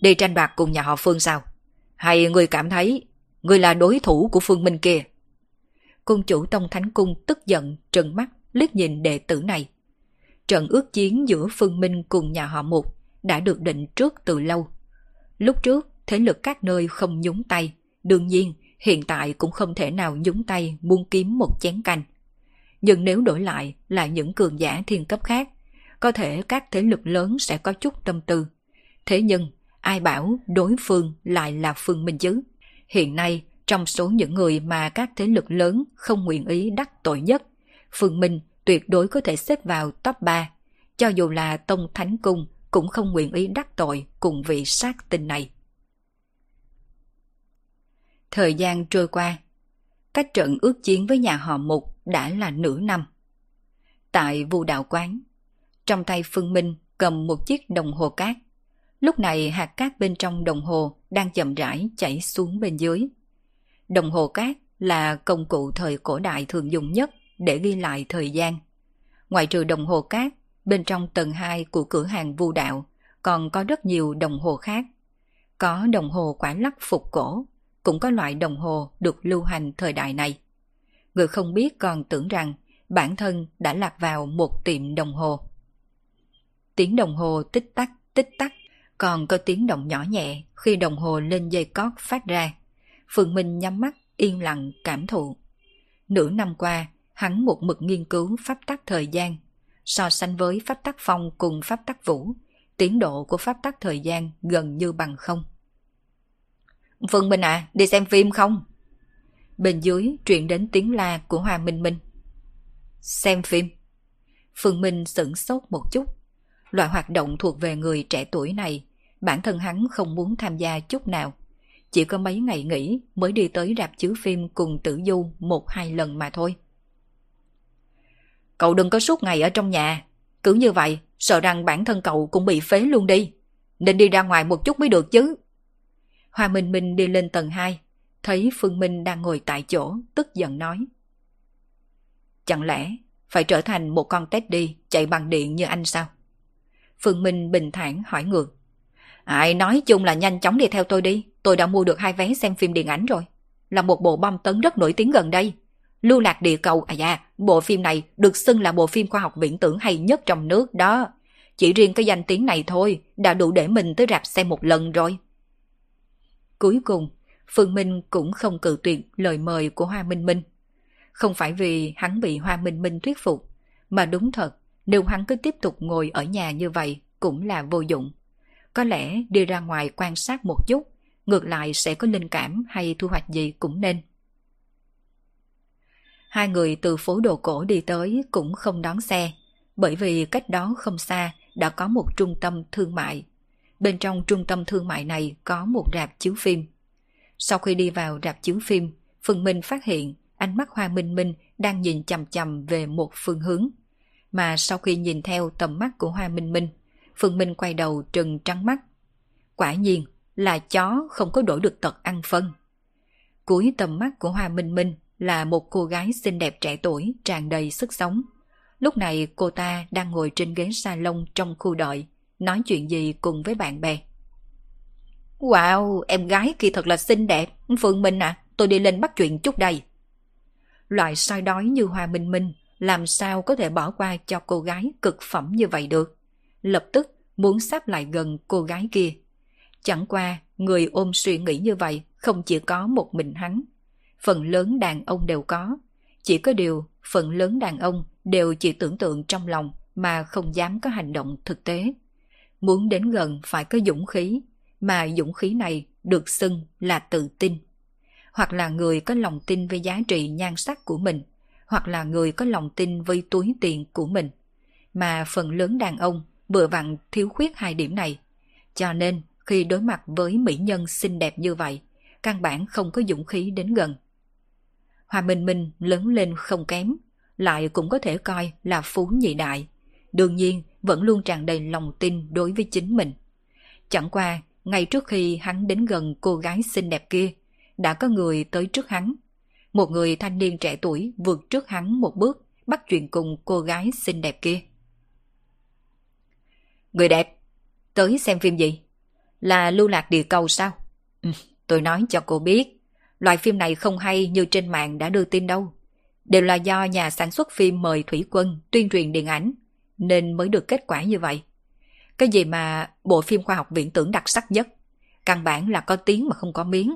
Đi tranh bạc cùng nhà họ Phương sao? Hay người cảm thấy người là đối thủ của Phương Minh kia? Cung chủ Tông Thánh Cung tức giận, trừng mắt, liếc nhìn đệ tử này. Trận ước chiến giữa Phương Minh cùng nhà họ Mục đã được định trước từ lâu. Lúc trước, thế lực các nơi không nhúng tay. Đương nhiên, hiện tại cũng không thể nào nhúng tay muốn kiếm một chén canh. Nhưng nếu đổi lại là những cường giả thiên cấp khác, có thể các thế lực lớn sẽ có chút tâm tư. Thế nhưng, ai bảo đối phương lại là Phương Minh chứ? Hiện nay, trong số những người mà các thế lực lớn không nguyện ý đắc tội nhất, Phương Minh tuyệt đối có thể xếp vào top 3. Cho dù là Tông Thánh Cung cũng không nguyện ý đắc tội cùng vị sát tinh này. Thời gian trôi qua, cách trận ước chiến với nhà họ Mục đã là nửa năm. Tại vụ đạo quán, trong tay Phương Minh cầm một chiếc đồng hồ cát. Lúc này hạt cát bên trong đồng hồ đang chậm rãi chảy xuống bên dưới. Đồng hồ cát là công cụ thời cổ đại thường dùng nhất để ghi lại thời gian. Ngoài trừ đồng hồ cát, bên trong tầng 2 của cửa hàng vu đạo còn có rất nhiều đồng hồ khác. Có đồng hồ quả lắc phục cổ, cũng có loại đồng hồ được lưu hành thời đại này. Người không biết còn tưởng rằng bản thân đã lạc vào một tiệm đồng hồ. Tiếng đồng hồ tích tắc, tích tắc, còn có tiếng động nhỏ nhẹ khi đồng hồ lên dây cót phát ra. Phương Minh nhắm mắt, yên lặng, cảm thụ. Nửa năm qua, hắn một mực nghiên cứu pháp tắc thời gian. So sánh với pháp tắc phong cùng pháp tắc vũ, tiến độ của pháp tắc thời gian gần như bằng không. Phương Minh à, đi xem phim không? Bên dưới truyền đến tiếng la của Hoa Minh Minh. Xem phim. Phương Minh sửng sốt một chút. Loại hoạt động thuộc về người trẻ tuổi này, bản thân hắn không muốn tham gia chút nào. Chỉ có mấy ngày nghỉ mới đi tới rạp chiếu phim cùng tử du một hai lần mà thôi. Cậu đừng có suốt ngày ở trong nhà. Cứ như vậy, sợ rằng bản thân cậu cũng bị phế luôn đi. Nên đi ra ngoài một chút mới được chứ. Hoa Minh Minh đi lên tầng 2, thấy Phương Minh đang ngồi tại chỗ, tức giận nói. Chẳng lẽ phải trở thành một con tét đi chạy bằng điện như anh sao? Phương Minh bình thản hỏi ngược. Ai nói chung là nhanh chóng đi theo tôi đi, tôi đã mua được hai vé xem phim điện ảnh rồi. Là một bộ bom tấn rất nổi tiếng gần đây. Lưu lạc địa cầu, à dạ, bộ phim này được xưng là bộ phim khoa học viễn tưởng hay nhất trong nước đó. Chỉ riêng cái danh tiếng này thôi, đã đủ để mình tới rạp xem một lần rồi. Cuối cùng, Phương Minh cũng không cự tuyệt lời mời của Hoa Minh Minh. Không phải vì hắn bị Hoa Minh Minh thuyết phục, mà đúng thật, nếu hắn cứ tiếp tục ngồi ở nhà như vậy cũng là vô dụng. Có lẽ đi ra ngoài quan sát một chút, ngược lại sẽ có linh cảm hay thu hoạch gì cũng nên. Hai người từ phố đồ cổ đi tới cũng không đón xe, bởi vì cách đó không xa đã có một trung tâm thương mại. Bên trong trung tâm thương mại này có một rạp chiếu phim. Sau khi đi vào rạp chiếu phim, Phương Minh phát hiện ánh mắt Hoa Minh Minh đang nhìn chầm chầm về một phương hướng. Mà sau khi nhìn theo tầm mắt của Hoa Minh Minh, Phương Minh quay đầu trừng trắng mắt. Quả nhiên là chó không có đổi được tật ăn phân. Cuối tầm mắt của Hoa Minh Minh là một cô gái xinh đẹp trẻ tuổi tràn đầy sức sống. Lúc này cô ta đang ngồi trên ghế salon trong khu đợi, nói chuyện gì cùng với bạn bè. Wow, em gái kia thật là xinh đẹp. Phương Minh à, tôi đi lên bắt chuyện chút đây. Loại soi đói như Hoa Minh Minh, làm sao có thể bỏ qua cho cô gái cực phẩm như vậy được. Lập tức muốn sắp lại gần cô gái kia. Chẳng qua, người ôm suy nghĩ như vậy không chỉ có một mình hắn. Phần lớn đàn ông đều có. Chỉ có điều, phần lớn đàn ông đều chỉ tưởng tượng trong lòng mà không dám có hành động thực tế. Muốn đến gần phải có dũng khí, mà dũng khí này được xưng là tự tin. Hoặc là người có lòng tin với giá trị nhan sắc của mình, hoặc là người có lòng tin với túi tiền của mình. Mà phần lớn đàn ông bừa vặn thiếu khuyết hai điểm này. Cho nên khi đối mặt với mỹ nhân xinh đẹp như vậy, căn bản không có dũng khí đến gần. hòa Minh Minh lớn lên không kém, lại cũng có thể coi là phú nhị đại. Đương nhiên vẫn luôn tràn đầy lòng tin đối với chính mình. Chẳng qua, ngay trước khi hắn đến gần cô gái xinh đẹp kia, đã có người tới trước hắn. Một người thanh niên trẻ tuổi vượt trước hắn một bước, bắt chuyện cùng cô gái xinh đẹp kia. Người đẹp, tới xem phim gì? Là lưu lạc địa cầu sao? Ừ, tôi nói cho cô biết, loại phim này không hay như trên mạng đã đưa tin đâu. Đều là do nhà sản xuất phim mời Thủy Quân tuyên truyền điện ảnh, nên mới được kết quả như vậy. Cái gì mà bộ phim khoa học viễn tưởng đặc sắc nhất, căn bản là có tiếng mà không có miếng.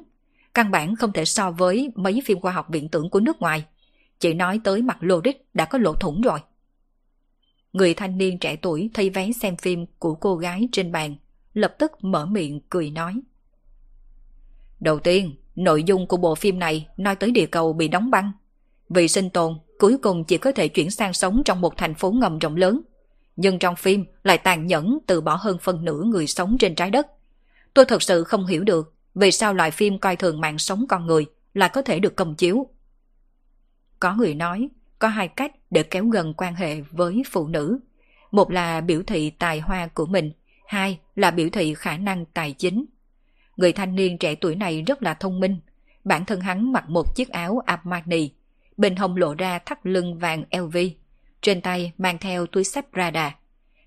Căn bản không thể so với mấy phim khoa học viễn tưởng của nước ngoài. Chỉ nói tới mặt logic đã có lỗ thủng rồi. Người thanh niên trẻ tuổi thay vé xem phim của cô gái trên bàn, lập tức mở miệng cười nói. Đầu tiên, nội dung của bộ phim này nói tới địa cầu bị đóng băng. Vì sinh tồn, cuối cùng chỉ có thể chuyển sang sống trong một thành phố ngầm rộng lớn. Nhưng trong phim lại tàn nhẫn từ bỏ hơn phân nửa người sống trên trái đất. Tôi thật sự không hiểu được vì sao loại phim coi thường mạng sống con người lại có thể được công chiếu. Có người nói, có hai cách để kéo gần quan hệ với phụ nữ. Một là biểu thị tài hoa của mình, hai là biểu thị khả năng tài chính. Người thanh niên trẻ tuổi này rất là thông minh. Bản thân hắn mặc một chiếc áo Armani, bên hông lộ ra thắt lưng vàng LV, trên tay mang theo túi sách radar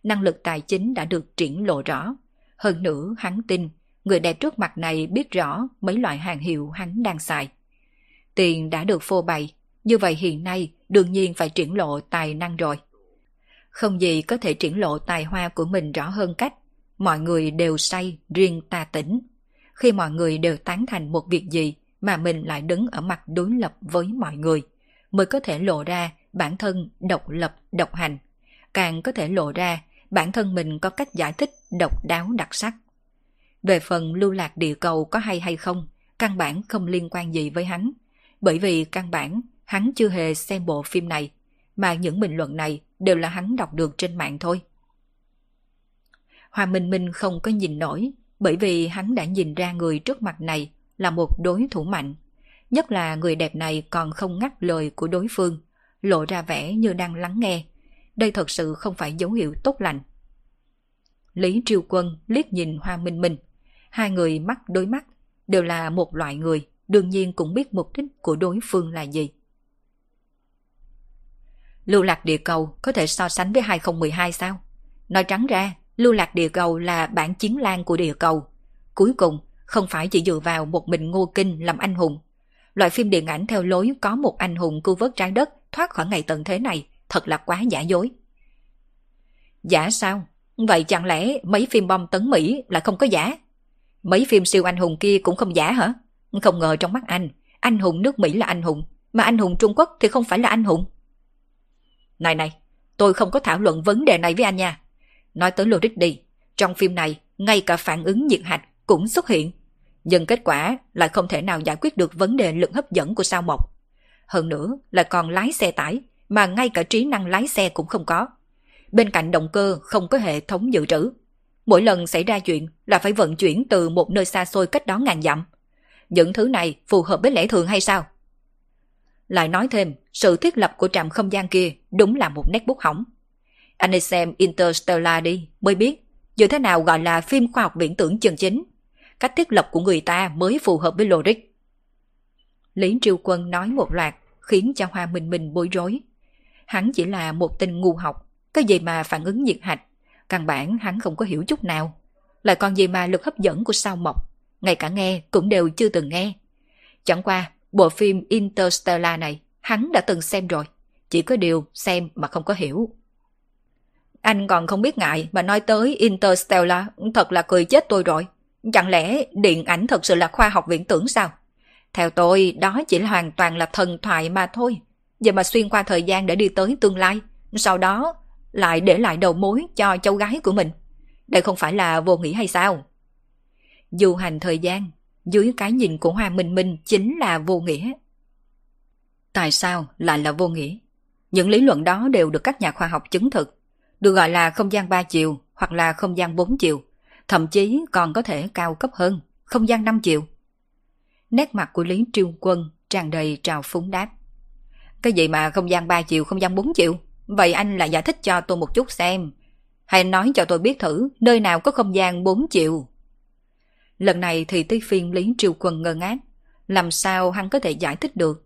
Năng lực tài chính đã được triển lộ rõ. Hơn nữa hắn tin, người đẹp trước mặt này biết rõ mấy loại hàng hiệu hắn đang xài. Tiền đã được phô bày, như vậy hiện nay đương nhiên phải triển lộ tài năng rồi. Không gì có thể triển lộ tài hoa của mình rõ hơn cách. Mọi người đều say, riêng ta tỉnh. Khi mọi người đều tán thành một việc gì mà mình lại đứng ở mặt đối lập với mọi người, mới có thể lộ ra bản thân độc lập, độc hành. Càng có thể lộ ra bản thân mình có cách giải thích độc đáo đặc sắc. Về phần lưu lạc địa cầu có hay hay không, căn bản không liên quan gì với hắn. Bởi vì căn bản hắn chưa hề xem bộ phim này, mà những bình luận này đều là hắn đọc được trên mạng thôi. hòa Minh Minh không có nhìn nổi, bởi vì hắn đã nhìn ra người trước mặt này là một đối thủ mạnh. Nhất là người đẹp này còn không ngắt lời của đối phương, lộ ra vẻ như đang lắng nghe. Đây thật sự không phải dấu hiệu tốt lành. Lý Triều Quân liếc nhìn Hoa Minh Minh. Hai người mắt đối mắt, đều là một loại người, đương nhiên cũng biết mục đích của đối phương là gì. Lưu lạc địa cầu có thể so sánh với 2012 sao? Nói trắng ra, lưu lạc địa cầu là bản chiến lan của địa cầu. Cuối cùng, không phải chỉ dựa vào một mình Ngô Kinh làm anh hùng. Loại phim điện ảnh theo lối có một anh hùng cứu vớt trái đất thoát khỏi ngày tận thế này thật là quá giả dối. Giả sao? Vậy chẳng lẽ mấy phim bom tấn Mỹ là không có giả? Mấy phim siêu anh hùng kia cũng không giả hả? Không ngờ trong mắt anh, anh hùng nước Mỹ là anh hùng, mà anh hùng Trung Quốc thì không phải là anh hùng. Này này, tôi không có thảo luận vấn đề này với anh nha. Nói tới logic đi, trong phim này, ngay cả phản ứng nhiệt hạch cũng xuất hiện. Nhưng kết quả lại không thể nào giải quyết được vấn đề lực hấp dẫn của sao mộc. Hơn nữa là còn lái xe tải, mà ngay cả trí năng lái xe cũng không có. Bên cạnh động cơ không có hệ thống dự trữ. Mỗi lần xảy ra chuyện là phải vận chuyển từ một nơi xa xôi cách đó ngàn dặm. Những thứ này phù hợp với lẽ thường hay sao? Lại nói thêm, sự thiết lập của trạm không gian kia đúng là một nét bút hỏng. Anh ấy xem Interstellar đi, mới biết như thế nào gọi là phim khoa học viễn tưởng chân chính. Cách thiết lập của người ta mới phù hợp với logic. Lý Triều Quân nói một loạt khiến cho Hoa Minh Minh bối rối. Hắn chỉ là một tên ngu học, cái gì mà phản ứng nhiệt hạch, căn bản hắn không có hiểu chút nào. Lại còn gì mà lực hấp dẫn của sao mộc, ngay cả nghe cũng đều chưa từng nghe. Chẳng qua, bộ phim Interstellar này hắn đã từng xem rồi, chỉ có điều xem mà không có hiểu. Anh còn không biết ngại mà nói tới Interstellar, thật là cười chết tôi rồi. Chẳng lẽ điện ảnh thật sự là khoa học viễn tưởng sao? Theo tôi, đó chỉ là hoàn toàn là thần thoại mà thôi. Giờ mà xuyên qua thời gian để đi tới tương lai, sau đó lại để lại đầu mối cho cháu gái của mình. Đây không phải là vô nghĩa hay sao? Du hành thời gian, dưới cái nhìn của Hoa Minh Minh chính là vô nghĩa. Tại sao lại là vô nghĩa? Những lý luận đó đều được các nhà khoa học chứng thực, được gọi là không gian ba chiều hoặc là không gian bốn chiều, thậm chí còn có thể cao cấp hơn, không gian năm chiều. Nét mặt của Lý Triêu Quân tràn đầy trào phúng đáp. Cái gì mà không gian ba chiều, không gian bốn chiều? Vậy anh lại giải thích cho tôi một chút xem. Hãy nói cho tôi biết thử nơi nào có không gian bốn chiều. Lần này thì tới phiên Lý Triều Quân ngơ ngác. Làm sao hắn có thể giải thích được?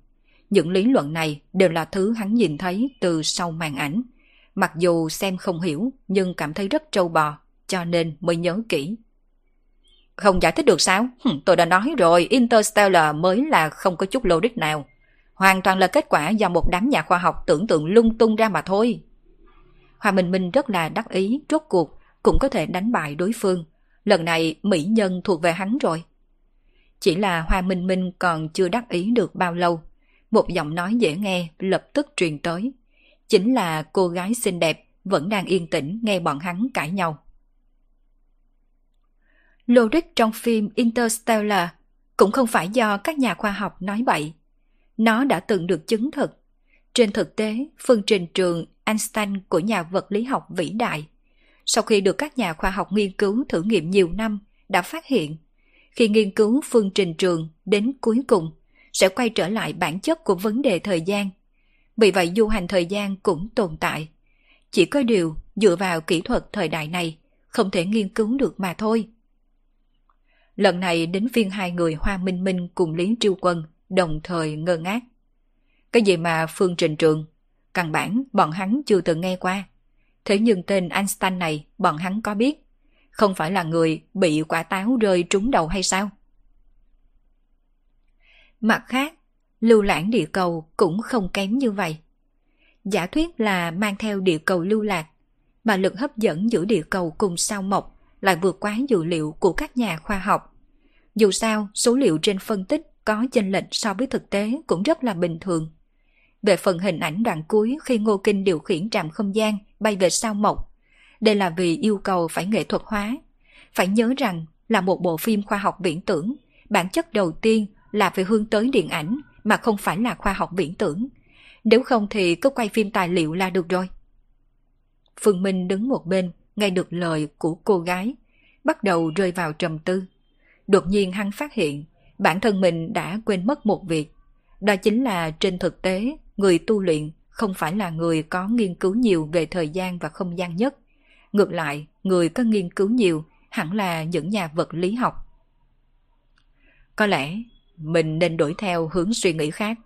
Những lý luận này đều là thứ hắn nhìn thấy từ sau màn ảnh. Mặc dù xem không hiểu nhưng cảm thấy rất trâu bò, cho nên mới nhớ kỹ. Không giải thích được sao? Hừm, tôi đã nói rồi, Interstellar mới là không có chút logic nào. Hoàn toàn là kết quả do một đám nhà khoa học tưởng tượng lung tung ra mà thôi. Hoa Minh Minh rất là đắc ý, rốt cuộc cũng có thể đánh bại đối phương. Lần này mỹ nhân thuộc về hắn rồi. Chỉ là Hoa Minh Minh còn chưa đắc ý được bao lâu. Một giọng nói dễ nghe lập tức truyền tới. Chính là cô gái xinh đẹp vẫn đang yên tĩnh nghe bọn hắn cãi nhau. Logic trong phim Interstellar cũng không phải do các nhà khoa học nói bậy. Nó đã từng được chứng thực. Trên thực tế, phương trình trường Einstein của nhà vật lý học vĩ đại, sau khi được các nhà khoa học nghiên cứu thử nghiệm nhiều năm, đã phát hiện khi nghiên cứu phương trình trường đến cuối cùng sẽ quay trở lại bản chất của vấn đề thời gian. Vì vậy du hành thời gian cũng tồn tại. Chỉ có điều dựa vào kỹ thuật thời đại này không thể nghiên cứu được mà thôi. Lần này đến phiên hai người Hoa Minh Minh cùng Lý Triêu Quân đồng thời ngơ ngác. Cái gì mà phương trình trường? Căn bản bọn hắn chưa từng nghe qua. Thế nhưng tên Einstein này bọn hắn có biết. Không phải là người bị quả táo rơi trúng đầu hay sao? Mặt khác, lưu lãng địa cầu cũng không kém như vậy. Giả thuyết là mang theo địa cầu lưu lạc, mà lực hấp dẫn giữa địa cầu cùng sao mộc lại vượt quá dữ liệu của các nhà khoa học. Dù sao, số liệu trên phân tích có chênh lệch so với thực tế cũng rất là bình thường. Về phần hình ảnh đoạn cuối khi Ngô Kinh điều khiển trạm không gian bay về sao mộc, đây là vì yêu cầu phải nghệ thuật hóa. Phải nhớ rằng là một bộ phim khoa học viễn tưởng, bản chất đầu tiên là phải hướng tới điện ảnh mà không phải là khoa học viễn tưởng. Nếu không thì cứ quay phim tài liệu là được rồi. Phương Minh đứng một bên, nghe được lời của cô gái, bắt đầu rơi vào trầm tư. Đột nhiên hắn phát hiện bản thân mình đã quên mất một việc. Đó chính là trên thực tế, người tu luyện không phải là người có nghiên cứu nhiều về thời gian và không gian nhất. Ngược lại, người có nghiên cứu nhiều hẳn là những nhà vật lý học. Có lẽ mình nên đổi theo hướng suy nghĩ khác.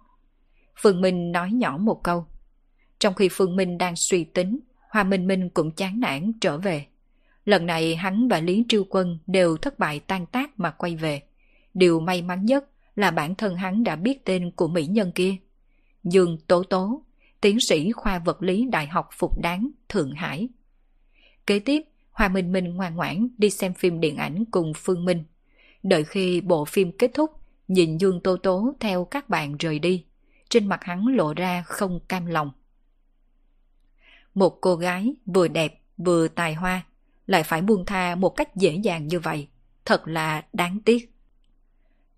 Phương Minh nói nhỏ một câu. Trong khi Phương Minh đang suy tính, Hoa Minh Minh cũng chán nản trở về. Lần này hắn và Lý Triêu Quân đều thất bại tan tác mà quay về. Điều may mắn nhất là bản thân hắn đã biết tên của mỹ nhân kia. Dương Tố Tố, tiến sĩ khoa vật lý Đại học Phục Đáng, Thượng Hải. Kế tiếp, Hoa Minh Minh ngoan ngoãn đi xem phim điện ảnh cùng Phương Minh. Đợi khi bộ phim kết thúc, nhìn Dương Tố Tố theo các bạn rời đi. Trên mặt hắn lộ ra không cam lòng. Một cô gái vừa đẹp vừa tài hoa lại phải buông tha một cách dễ dàng như vậy. Thật là đáng tiếc.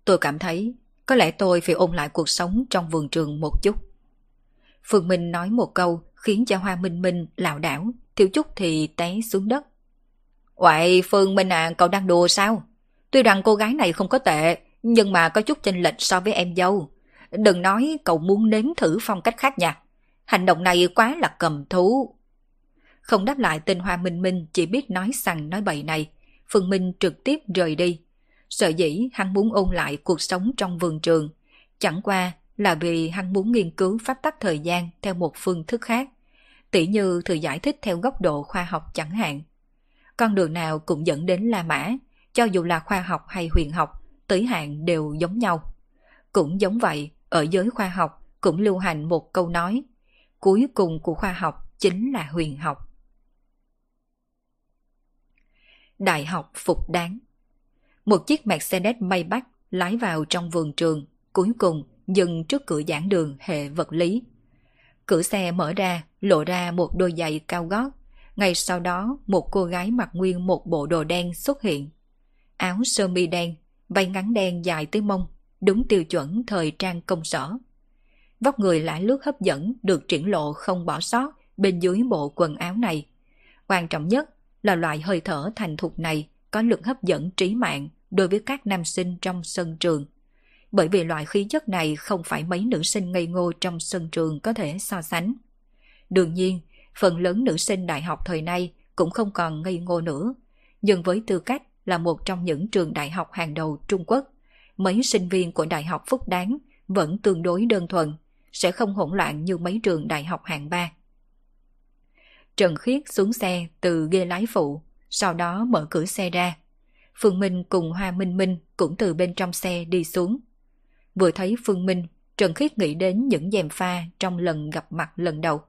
Tôi cảm thấy Có lẽ tôi phải ôn lại cuộc sống trong vườn trường một chút. Phương Minh nói một câu khiến cho Hoa Minh Minh lảo đảo, thiếu chút thì té xuống đất. Vậy Phương Minh à, cậu đang đùa sao? Tuy rằng cô gái này không có tệ, nhưng mà có chút chênh lệch so với em dâu. Đừng nói cậu muốn nếm thử phong cách khác nha. Hành động này quá là cầm thú. Không đáp lại tên Hoa Minh Minh chỉ biết nói sằng nói bậy này. Phương Minh trực tiếp rời đi. Sợ dĩ hắn muốn ôn lại cuộc sống trong vườn trường. Chẳng qua là vì hắn muốn nghiên cứu pháp tắc thời gian theo một phương thức khác. Tỷ như thử giải thích theo góc độ khoa học chẳng hạn. Con đường nào cũng dẫn đến La Mã, cho dù là khoa học hay huyền học, tới hạn đều giống nhau. Cũng giống vậy, ở giới khoa học cũng lưu hành một câu nói, cuối cùng của khoa học chính là huyền học. Đại học phục đáng Một chiếc Mercedes Maybach lái vào trong vườn trường, cuối cùng dừng trước cửa giảng đường hệ vật lý. Cửa xe mở ra, lộ ra một đôi giày cao gót. Ngay sau đó, một cô gái mặc nguyên một bộ đồ đen xuất hiện. Áo sơ mi đen, váy ngắn đen dài tới mông, đúng tiêu chuẩn thời trang công sở. Vóc người lại lướt hấp dẫn được triển lộ không bỏ sót bên dưới bộ quần áo này. Quan trọng nhất là loại hơi thở thành thục này có lực hấp dẫn trí mạng đối với các nam sinh trong sân trường. Bởi vì loại khí chất này không phải mấy nữ sinh ngây ngô trong sân trường có thể so sánh. Đương nhiên, phần lớn nữ sinh đại học thời nay cũng không còn ngây ngô nữa. Nhưng với tư cách là một trong những trường đại học hàng đầu Trung Quốc, mấy sinh viên của Đại học Phúc Đáng vẫn tương đối đơn thuần, sẽ không hỗn loạn như mấy trường đại học hạng ba. Trần Khiết xuống xe từ ghê lái phụ, sau đó mở cửa xe ra. Phương Minh cùng Hoa Minh Minh cũng từ bên trong xe đi xuống. Vừa thấy Phương Minh, Trần Khiết nghĩ đến những dèm pha trong lần gặp mặt lần đầu.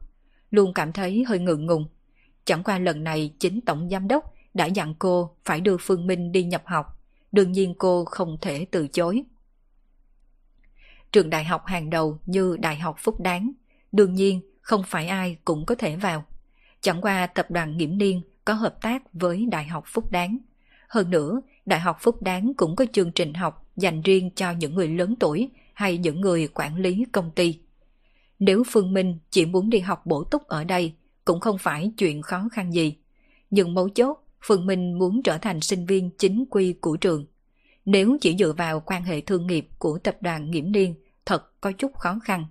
Luôn cảm thấy hơi ngượng ngùng. Chẳng qua lần này chính Tổng Giám Đốc đã dặn cô phải đưa Phương Minh đi nhập học. Đương nhiên cô không thể từ chối. Trường đại học hàng đầu như Đại học Phúc Đáng, đương nhiên không phải ai cũng có thể vào. Chẳng qua tập đoàn Nghiễm Niên có hợp tác với Đại học Phúc Đáng. Hơn nữa, Đại học Phúc Đáng cũng có chương trình học dành riêng cho những người lớn tuổi hay những người quản lý công ty. Nếu Phương Minh chỉ muốn đi học bổ túc ở đây, cũng không phải chuyện khó khăn gì. Nhưng mấu chốt, Phương Minh muốn trở thành sinh viên chính quy của trường. Nếu chỉ dựa vào quan hệ thương nghiệp của tập đoàn Nghiễm Niên, có chút khó khăn.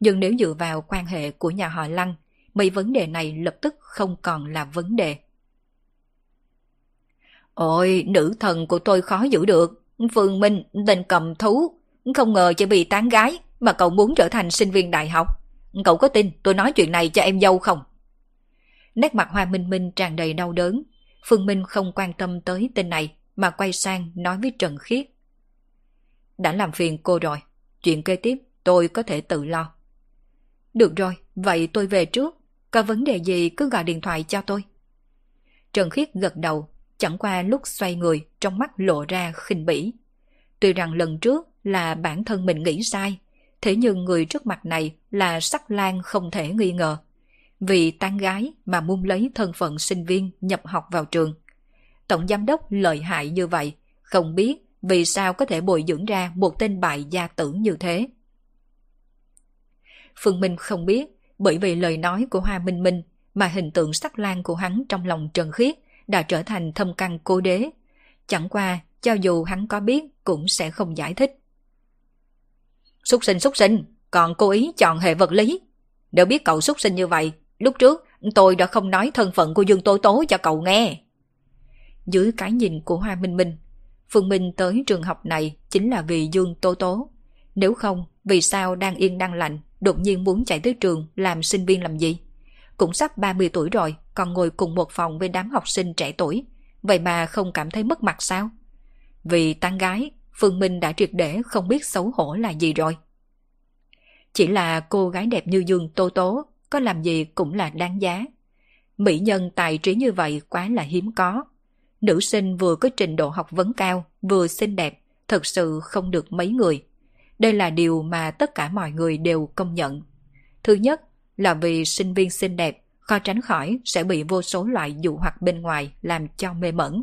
Nhưng nếu dựa vào quan hệ của nhà họ Lăng, mấy vấn đề này lập tức không còn là vấn đề. Ôi, nữ thần của tôi khó giữ được. Phương Minh, tên cầm thú. Không ngờ chỉ vì tán gái mà cậu muốn trở thành sinh viên đại học. Cậu có tin tôi nói chuyện này cho em dâu không? Nét mặt Hoa Minh Minh tràn đầy đau đớn. Phương Minh không quan tâm tới tên này mà quay sang nói với Trần Khiết. Đã làm phiền cô rồi. Chuyện kế tiếp tôi có thể tự lo. Được rồi, vậy tôi về trước. Có vấn đề gì cứ gọi điện thoại cho tôi. Trần Khiết gật đầu, chẳng qua lúc xoay người trong mắt lộ ra khinh bỉ. Tuy rằng lần trước là bản thân mình nghĩ sai, thế nhưng người trước mặt này là sắc lan không thể nghi ngờ. Vì tán gái mà muốn lấy thân phận sinh viên nhập học vào trường. Tổng giám đốc lợi hại như vậy, không biết vì sao có thể bồi dưỡng ra một tên bại gia tử như thế. Phương Minh không biết, bởi vì lời nói của Hoa Minh Minh mà hình tượng sắc lan của hắn trong lòng Trần Khiết đã trở thành thâm căn cố đế. Chẳng qua, cho dù hắn có biết cũng sẽ không giải thích. Xúc sinh xúc sinh, còn cố ý chọn hệ vật lý. Nếu biết cậu xúc sinh như vậy, lúc trước tôi đã không nói thân phận của Dương Tố Tố cho cậu nghe. Dưới cái nhìn của Hoa Minh Minh, Phương Minh tới trường học này chính là vì Dương Tố Tố. Nếu không, vì sao đang yên đang lạnh, đột nhiên muốn chạy tới trường làm sinh viên làm gì? Cũng sắp 30 tuổi rồi, còn ngồi cùng một phòng với đám học sinh trẻ tuổi. Vậy mà không cảm thấy mất mặt sao? Vì tán gái, Phương Minh đã triệt để không biết xấu hổ là gì rồi. Chỉ là cô gái đẹp như Dương Tô Tố, có làm gì cũng là đáng giá. Mỹ nhân tài trí như vậy quá là hiếm có. Nữ sinh vừa có trình độ học vấn cao, vừa xinh đẹp, thật sự không được mấy người. Đây là điều mà tất cả mọi người đều công nhận. Thứ nhất là vì sinh viên xinh đẹp, khó tránh khỏi sẽ bị vô số loại dụ hoặc bên ngoài làm cho mê mẩn.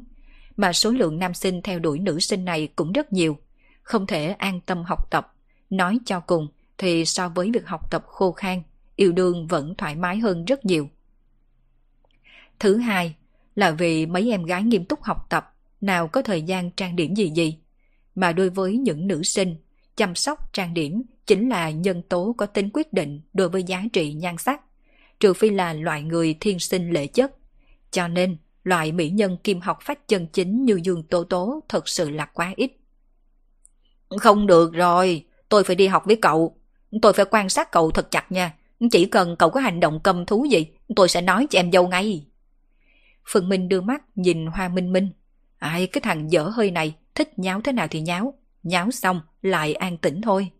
Mà số lượng nam sinh theo đuổi nữ sinh này cũng rất nhiều. không thể an tâm học tập. Nói cho cùng thì so với việc học tập khô khan, yêu đương vẫn thoải mái hơn rất nhiều. Thứ hai là vì mấy em gái nghiêm túc học tập, nào có thời gian trang điểm gì gì. Mà đối với những nữ sinh, chăm sóc trang điểm chính là nhân tố có tính quyết định đối với giá trị nhan sắc, trừ phi là loại người thiên sinh lệ chất. Cho nên, loại mỹ nhân kim học phách chân chính như Dương Tố Tố thật sự là quá ít. Không được rồi, tôi phải đi học với cậu. Tôi phải quan sát cậu thật chặt nha. Chỉ cần cậu có hành động cầm thú gì, tôi sẽ nói cho em dâu ngay. Phương Minh đưa mắt nhìn Hoa Minh Minh. Ai cái thằng dở hơi này, thích nháo thế nào thì nháo. Nháo xong lại an tĩnh thôi.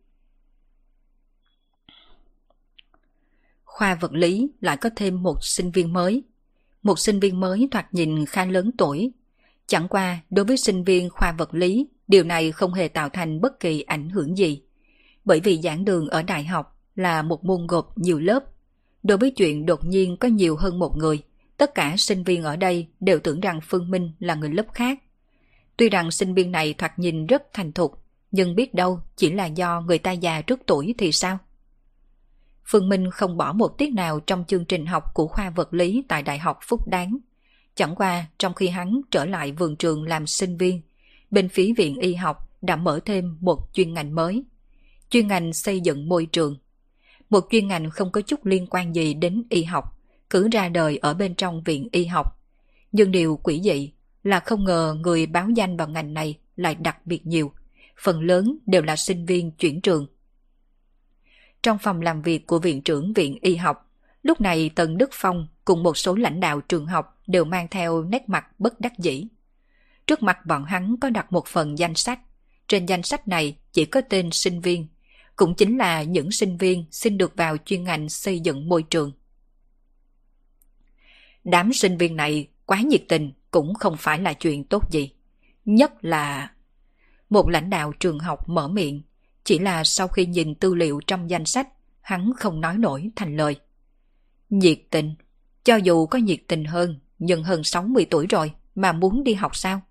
Khoa vật lý lại có thêm một sinh viên mới. Một sinh viên mới thoạt nhìn khá lớn tuổi. Chẳng qua đối với sinh viên khoa vật lý, điều này không hề tạo thành bất kỳ ảnh hưởng gì. Bởi vì giảng đường ở đại học là một môn gộp nhiều lớp. Đối với chuyện đột nhiên có nhiều hơn một người, tất cả sinh viên ở đây đều tưởng rằng Phương Minh là người lớp khác. Tuy rằng sinh viên này thoạt nhìn rất thành thục, nhưng biết đâu chỉ là do người ta già trước tuổi thì sao? Phương Minh không bỏ một tiết nào trong chương trình học của khoa vật lý tại Đại học Phúc Đáng. Chẳng qua trong khi hắn trở lại vườn trường làm sinh viên, bên phía viện y học đã mở thêm một chuyên ngành mới. Chuyên ngành xây dựng môi trường. Một chuyên ngành không có chút liên quan gì đến y học, cứ ra đời ở bên trong viện y học. Nhưng điều quỷ dị là không ngờ người báo danh vào ngành này lại đặc biệt nhiều. Phần lớn đều là sinh viên chuyển trường. Trong phòng làm việc của viện trưởng viện y học, lúc này Tần Đức Phong cùng một số lãnh đạo trường học đều mang theo nét mặt bất đắc dĩ. Trước mặt bọn hắn có đặt một phần danh sách. Trên danh sách này chỉ có tên sinh viên, cũng chính là những sinh viên xin được vào chuyên ngành xây dựng môi trường. Đám sinh viên này quá nhiệt tình cũng không phải là chuyện tốt gì. Nhất là... Một lãnh đạo trường học mở miệng, chỉ là sau khi nhìn tư liệu trong danh sách, hắn không nói nổi thành lời. Nhiệt tình, cho dù có nhiệt tình hơn, nhưng hơn 60 tuổi rồi mà muốn đi học sao?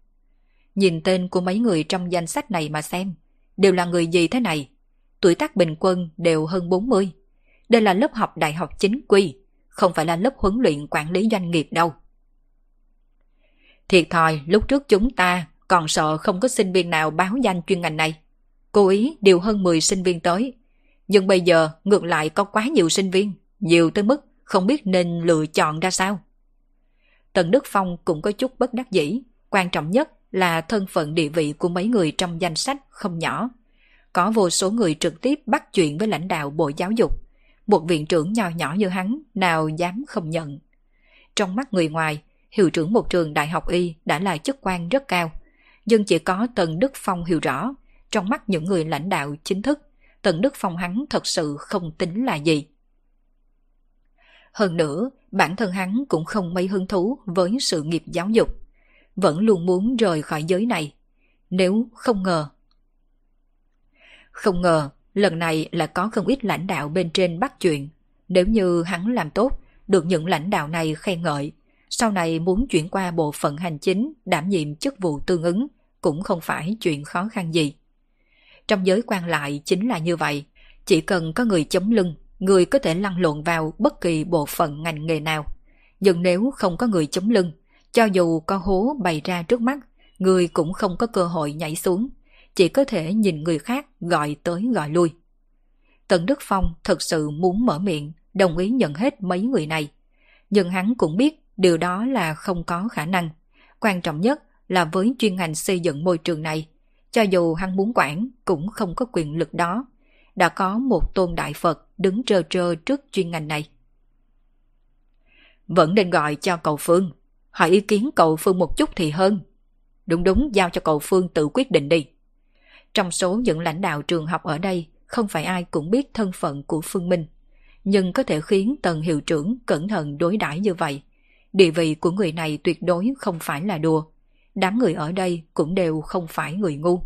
Nhìn tên của mấy người trong danh sách này mà xem, đều là người gì thế này? Tuổi tác bình quân đều hơn 40. Đây là lớp học đại học chính quy, không phải là lớp huấn luyện quản lý doanh nghiệp đâu. Thiệt thòi lúc trước chúng ta còn sợ không có sinh viên nào báo danh chuyên ngành này. Cố ý điều hơn 10 sinh viên tới. Nhưng bây giờ ngược lại có quá nhiều sinh viên, nhiều tới mức không biết nên lựa chọn ra sao. Tần Đức Phong cũng có chút bất đắc dĩ, quan trọng nhất là thân phận địa vị của mấy người trong danh sách không nhỏ. Có vô số người trực tiếp bắt chuyện với lãnh đạo Bộ Giáo dục. Một viện trưởng nhỏ nhỏ như hắn nào dám không nhận. Trong mắt người ngoài, hiệu trưởng một trường đại học y đã là chức quan rất cao. Nhưng chỉ có Tần Đức Phong hiểu rõ, trong mắt những người lãnh đạo chính thức, Tần Đức Phong hắn thật sự không tính là gì. Hơn nữa, bản thân hắn cũng không mấy hứng thú với sự nghiệp giáo dục. Vẫn luôn muốn rời khỏi giới này. Nếu không ngờ. Không ngờ, lần này là có không ít lãnh đạo bên trên bắt chuyện. Nếu như hắn làm tốt, được những lãnh đạo này khen ngợi, sau này muốn chuyển qua bộ phận hành chính đảm nhiệm chức vụ tương ứng cũng không phải chuyện khó khăn gì. Trong giới quan lại chính là như vậy, chỉ cần có người chống lưng, người có thể lăn lộn vào bất kỳ bộ phận ngành nghề nào. Nhưng nếu không có người chống lưng, cho dù có hố bày ra trước mắt, người cũng không có cơ hội nhảy xuống, chỉ có thể nhìn người khác gọi tới gọi lui. Tần Đức Phong thật sự muốn mở miệng, đồng ý nhận hết mấy người này. Nhưng hắn cũng biết điều đó là không có khả năng. Quan trọng nhất là với chuyên ngành xây dựng môi trường này, cho dù hắn muốn quản cũng không có quyền lực đó. Đã có một tôn đại Phật đứng trơ trơ trước chuyên ngành này. Vẫn nên gọi cho cậu Phương, hỏi ý kiến cậu Phương một chút thì hơn. Đúng đúng giao cho cậu Phương tự quyết định đi. Trong số những lãnh đạo trường học ở đây, không phải ai cũng biết thân phận của Phương Minh, nhưng có thể khiến tần hiệu trưởng cẩn thận đối đãi như vậy. Địa vị của người này tuyệt đối không phải là đùa đám người ở đây cũng đều không phải người ngu.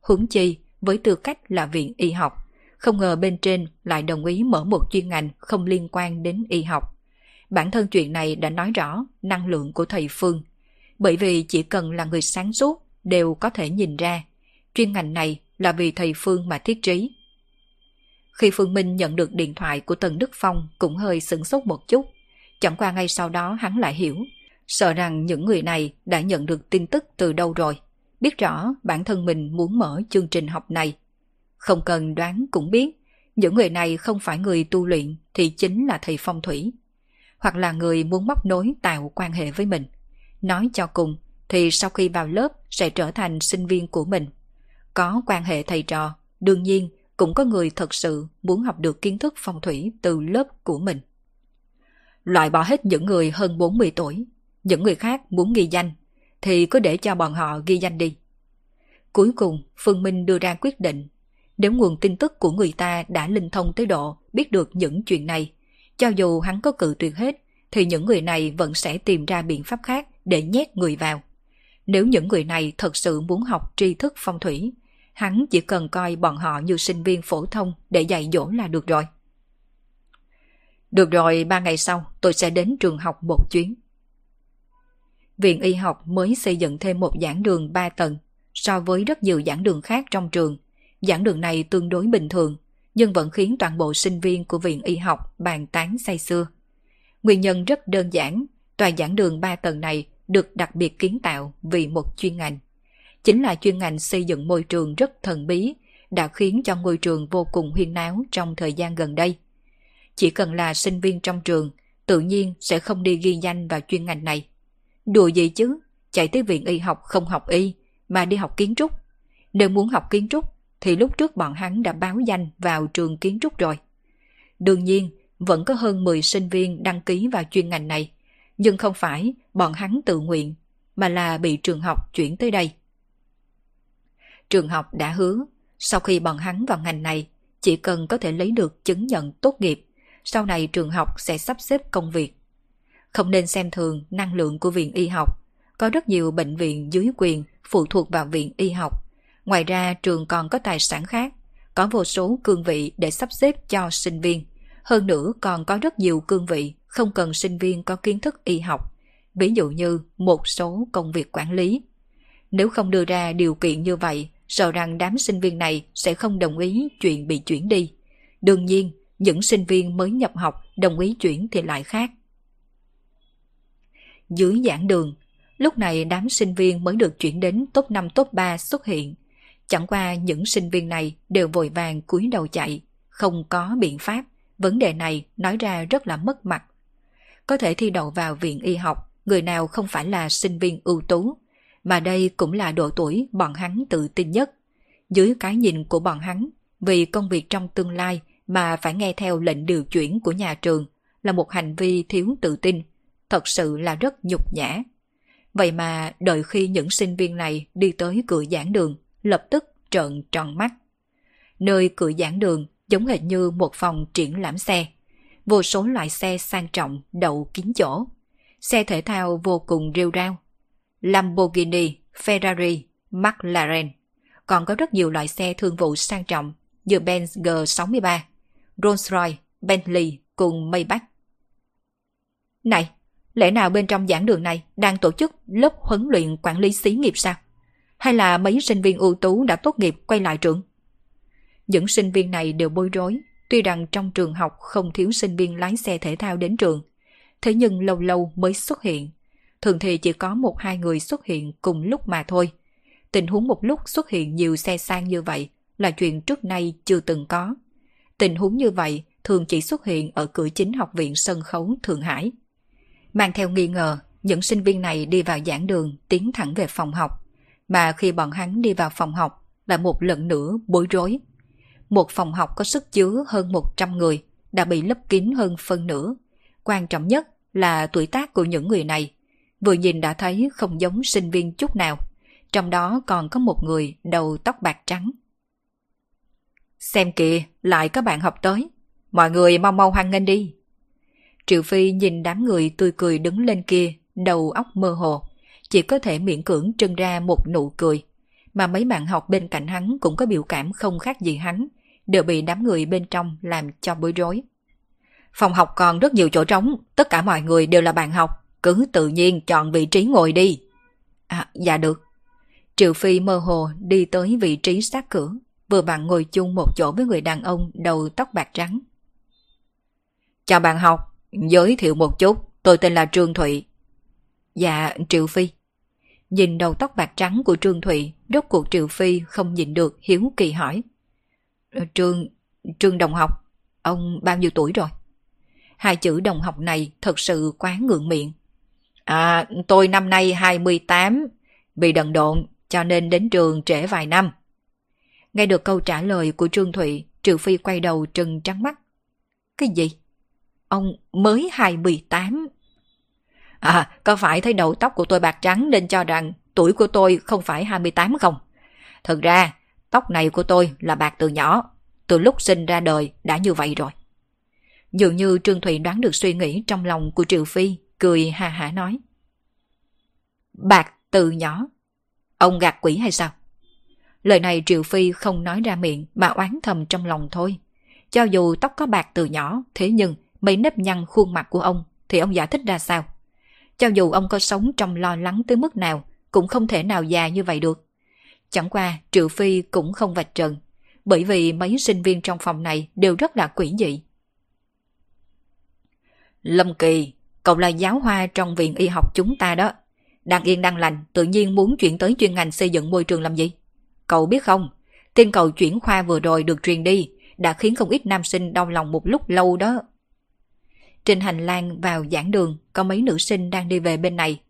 hướng chi, với tư cách là viện y học, không ngờ bên trên lại đồng ý mở một chuyên ngành không liên quan đến y học. Bản thân chuyện này đã nói rõ năng lượng của thầy Phương. Bởi vì chỉ cần là người sáng suốt đều có thể nhìn ra, chuyên ngành này là vì thầy Phương mà thiết trí. Khi Phương Minh nhận được điện thoại của Tần Đức Phong cũng hơi sửng sốt một chút. Chẳng qua ngay sau đó hắn lại hiểu, sợ rằng những người này đã nhận được tin tức từ đâu rồi, biết rõ bản thân mình muốn mở chương trình học này. Không cần đoán cũng biết, những người này không phải người tu luyện thì chính là thầy phong thủy, hoặc là người muốn móc nối tạo quan hệ với mình. Nói cho cùng thì sau khi vào lớp sẽ trở thành sinh viên của mình. Có quan hệ thầy trò, đương nhiên cũng có người thật sự muốn học được kiến thức phong thủy từ lớp của mình. Loại bỏ hết những người hơn 40 tuổi, những người khác muốn ghi danh thì cứ để cho bọn họ ghi danh đi. Cuối cùng, Phương Minh đưa ra quyết định. Nếu nguồn tin tức của người ta đã linh thông tới độ biết được những chuyện này, cho dù hắn có cự tuyệt hết, thì những người này vẫn sẽ tìm ra biện pháp khác để nhét người vào. Nếu những người này thật sự muốn học tri thức phong thủy, hắn chỉ cần coi bọn họ như sinh viên phổ thông để dạy dỗ là được rồi. Được rồi, ba ngày sau tôi sẽ đến trường học một chuyến. Viện y học mới xây dựng thêm một giảng đường 3 tầng so với rất nhiều giảng đường khác trong trường. Giảng đường này tương đối bình thường, nhưng vẫn khiến toàn bộ sinh viên của viện y học bàn tán say xưa. Nguyên nhân rất đơn giản, tòa giảng đường 3 tầng này được đặc biệt kiến tạo vì một chuyên ngành. Chính là chuyên ngành xây dựng môi trường rất thần bí, đã khiến cho ngôi trường vô cùng huyên náo trong thời gian gần đây. Chỉ cần là sinh viên trong trường, tự nhiên sẽ không đi ghi danh vào chuyên ngành này. Đùa gì chứ, chạy tới viện y học không học y, mà đi học kiến trúc. Nếu muốn học kiến trúc, thì lúc trước bọn hắn đã báo danh vào trường kiến trúc rồi. Đương nhiên, vẫn có hơn 10 sinh viên đăng ký vào chuyên ngành này, nhưng không phải bọn hắn tự nguyện, mà là bị trường học chuyển tới đây. Trường học đã hứa, sau khi bọn hắn vào ngành này, chỉ cần có thể lấy được chứng nhận tốt nghiệp, sau này trường học sẽ sắp xếp công việc. Không nên xem thường năng lượng của viện y học. Có rất nhiều bệnh viện dưới quyền phụ thuộc vào viện y học. Ngoài ra trường còn có tài sản khác, có vô số cương vị để sắp xếp cho sinh viên. Hơn nữa còn có rất nhiều cương vị không cần sinh viên có kiến thức y học, ví dụ như một số công việc quản lý. Nếu không đưa ra điều kiện như vậy, sợ rằng đám sinh viên này sẽ không đồng ý chuyện bị chuyển đi. Đương nhiên, những sinh viên mới nhập học đồng ý chuyển thì lại khác. Dưới giảng đường, lúc này đám sinh viên mới được chuyển đến top 5 top 3 xuất hiện. Chẳng qua những sinh viên này đều vội vàng cúi đầu chạy, không có biện pháp. Vấn đề này nói ra rất là mất mặt. Có thể thi đậu vào viện y học, người nào không phải là sinh viên ưu tú, mà đây cũng là độ tuổi bọn hắn tự tin nhất. Dưới cái nhìn của bọn hắn, vì công việc trong tương lai mà phải nghe theo lệnh điều chuyển của nhà trường là một hành vi thiếu tự tin, thật sự là rất nhục nhã. Vậy mà đợi khi những sinh viên này đi tới cửa giảng đường, lập tức trợn tròn mắt. Nơi cửa giảng đường giống hệt như một phòng triển lãm xe. Vô số loại xe sang trọng đậu kín chỗ. Xe thể thao vô cùng rêu rao. Lamborghini, Ferrari, McLaren. Còn có rất nhiều loại xe thương vụ sang trọng như Benz G63, Rolls-Royce, Bentley cùng Maybach. Này, lẽ nào bên trong giảng đường này đang tổ chức lớp huấn luyện quản lý xí nghiệp sao? Hay là mấy sinh viên ưu tú đã tốt nghiệp quay lại trường? Những sinh viên này đều bối rối, tuy rằng trong trường học không thiếu sinh viên lái xe thể thao đến trường, thế nhưng lâu lâu mới xuất hiện. Thường thì chỉ có một hai người xuất hiện cùng lúc mà thôi. Tình huống một lúc xuất hiện nhiều xe sang như vậy là chuyện trước nay chưa từng có. Tình huống như vậy thường chỉ xuất hiện ở cửa chính học viện sân khấu Thượng Hải. Mang theo nghi ngờ, những sinh viên này đi vào giảng đường tiến thẳng về phòng học, mà khi bọn hắn đi vào phòng học là một lần nữa bối rối. Một phòng học có sức chứa hơn 100 người đã bị lấp kín hơn phân nửa. Quan trọng nhất là tuổi tác của những người này. Vừa nhìn đã thấy không giống sinh viên chút nào. Trong đó còn có một người đầu tóc bạc trắng. Xem kìa, lại các bạn học tới. Mọi người mau mau hoan nghênh đi. Triệu Phi nhìn đám người tươi cười đứng lên kia, đầu óc mơ hồ. Chỉ có thể miễn cưỡng trưng ra một nụ cười. Mà mấy bạn học bên cạnh hắn cũng có biểu cảm không khác gì hắn, đều bị đám người bên trong làm cho bối rối. Phòng học còn rất nhiều chỗ trống, tất cả mọi người đều là bạn học, cứ tự nhiên chọn vị trí ngồi đi. À, dạ được. Triệu Phi mơ hồ đi tới vị trí sát cửa, vừa bạn ngồi chung một chỗ với người đàn ông đầu tóc bạc trắng. Chào bạn học, giới thiệu một chút, tôi tên là Trương Thụy. Dạ, Triệu Phi. Nhìn đầu tóc bạc trắng của Trương Thụy, rốt cuộc Triệu Phi không nhìn được hiếu kỳ hỏi. Ờ, Trương, Trương Đồng học, ông bao nhiêu tuổi rồi? Hai chữ đồng học này thật sự quá ngượng miệng. À, tôi năm nay 28, bị đần độn cho nên đến trường trễ vài năm. Nghe được câu trả lời của Trương Thụy, Triệu Phi quay đầu trừng trắng mắt. Cái gì? Ông mới 28. À, có phải thấy đầu tóc của tôi bạc trắng nên cho rằng tuổi của tôi không phải 28 không? Thật ra, tóc này của tôi là bạc từ nhỏ, từ lúc sinh ra đời đã như vậy rồi. Dường như Trương Thụy đoán được suy nghĩ trong lòng của Triệu Phi, cười hà hả nói. Bạc từ nhỏ? Ông gạt quỷ hay sao? Lời này Triệu Phi không nói ra miệng mà oán thầm trong lòng thôi. Cho dù tóc có bạc từ nhỏ, thế nhưng mấy nếp nhăn khuôn mặt của ông thì ông giải thích ra sao? Cho dù ông có sống trong lo lắng tới mức nào, cũng không thể nào già như vậy được. Chẳng qua Triệu Phi cũng không vạch trần, bởi vì mấy sinh viên trong phòng này đều rất là quỷ dị. Lâm Kỳ, cậu là giáo hoa trong viện y học chúng ta đó. Đang yên đang lành, tự nhiên muốn chuyển tới chuyên ngành xây dựng môi trường làm gì? Cậu biết không, tin cậu chuyển khoa vừa rồi được truyền đi, đã khiến không ít nam sinh đau lòng một lúc lâu đó. Trên hành lang vào giảng đường, có mấy nữ sinh đang đi về bên này.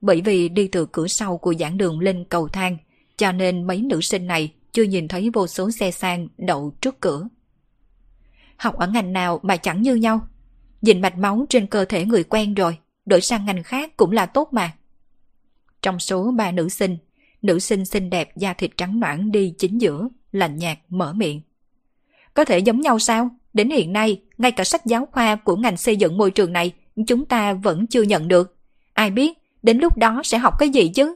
Bởi vì đi từ cửa sau của giảng đường lên cầu thang, cho nên mấy nữ sinh này chưa nhìn thấy vô số xe sang đậu trước cửa. Học ở ngành nào mà chẳng như nhau. Nhìn mạch máu trên cơ thể người quen rồi, đổi sang ngành khác cũng là tốt mà. Trong số ba nữ sinh, nữ sinh xinh đẹp da thịt trắng noãn đi chính giữa, lạnh nhạt mở miệng. Có thể giống nhau sao? Đến hiện nay, ngay cả sách giáo khoa của ngành xây dựng môi trường này chúng ta vẫn chưa nhận được. Ai biết, đến lúc đó sẽ học cái gì chứ?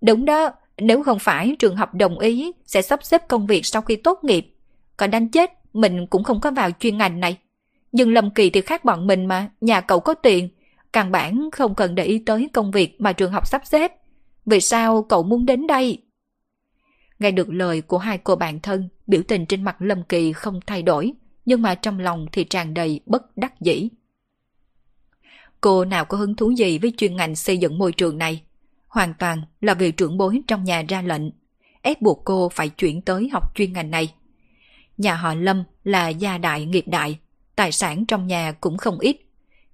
Đúng đó, nếu không phải trường học đồng ý sẽ sắp xếp công việc sau khi tốt nghiệp. Còn đánh chết, mình cũng không có vào chuyên ngành này. Nhưng Lâm Kỳ thì khác bọn mình mà, nhà cậu có tiền. Càng bản không cần để ý tới công việc mà trường học sắp xếp. Vì sao cậu muốn đến đây? Nghe được lời của hai cô bạn thân, biểu tình trên mặt Lâm Kỳ không thay đổi, nhưng mà trong lòng thì tràn đầy bất đắc dĩ. Cô nào có hứng thú gì với chuyên ngành xây dựng môi trường này? Hoàn toàn là vì trưởng bối trong nhà ra lệnh, ép buộc cô phải chuyển tới học chuyên ngành này. Nhà họ Lâm là gia đại nghiệp đại, tài sản trong nhà cũng không ít,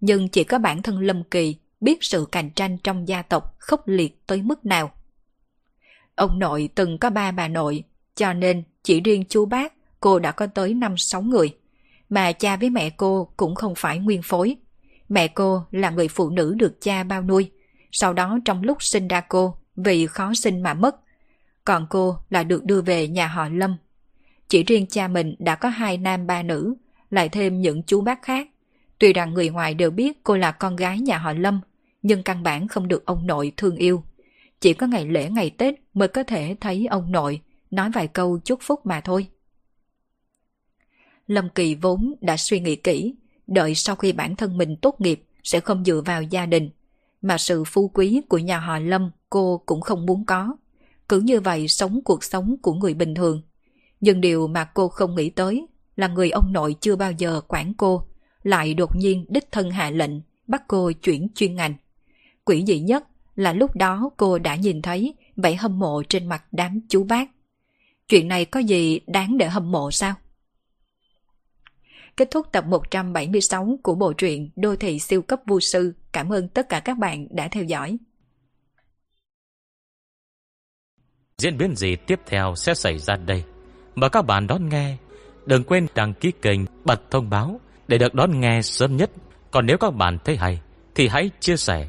nhưng chỉ có bản thân Lâm Kỳ biết sự cạnh tranh trong gia tộc khốc liệt tới mức nào. Ông nội từng có ba bà nội, cho nên chỉ riêng chú bác cô đã có tới 5-6 người. Mà cha với mẹ cô cũng không phải nguyên phối. Mẹ cô là người phụ nữ được cha bao nuôi. Sau đó trong lúc sinh ra cô, vì khó sinh mà mất. Còn cô là được đưa về nhà họ Lâm. Chỉ riêng cha mình đã có hai nam ba nữ, lại thêm những chú bác khác. Tuy rằng người ngoài đều biết cô là con gái nhà họ Lâm, nhưng căn bản không được ông nội thương yêu. Chỉ có ngày lễ ngày Tết mới có thể thấy ông nội nói vài câu chúc phúc mà thôi. Lâm Kỳ vốn đã suy nghĩ kỹ, đợi sau khi bản thân mình tốt nghiệp sẽ không dựa vào gia đình, mà sự phú quý của nhà họ Lâm cô cũng không muốn có. Cứ như vậy sống cuộc sống của người bình thường. Nhưng điều mà cô không nghĩ tới là người ông nội chưa bao giờ quản cô, lại đột nhiên đích thân hạ lệnh bắt cô chuyển chuyên ngành. Quỷ dị nhất là lúc đó cô đã nhìn thấy vẻ hâm mộ trên mặt đám chú bác. Chuyện này có gì đáng để hâm mộ sao? Kết thúc tập 176 của bộ truyện Đô thị siêu cấp vô sư. Cảm ơn tất cả các bạn đã theo dõi. Diễn biến gì tiếp theo sẽ xảy ra đây? Mời các bạn đón nghe. Đừng quên đăng ký kênh, bật thông báo để được đón nghe sớm nhất. Còn nếu các bạn thấy hay, thì hãy chia sẻ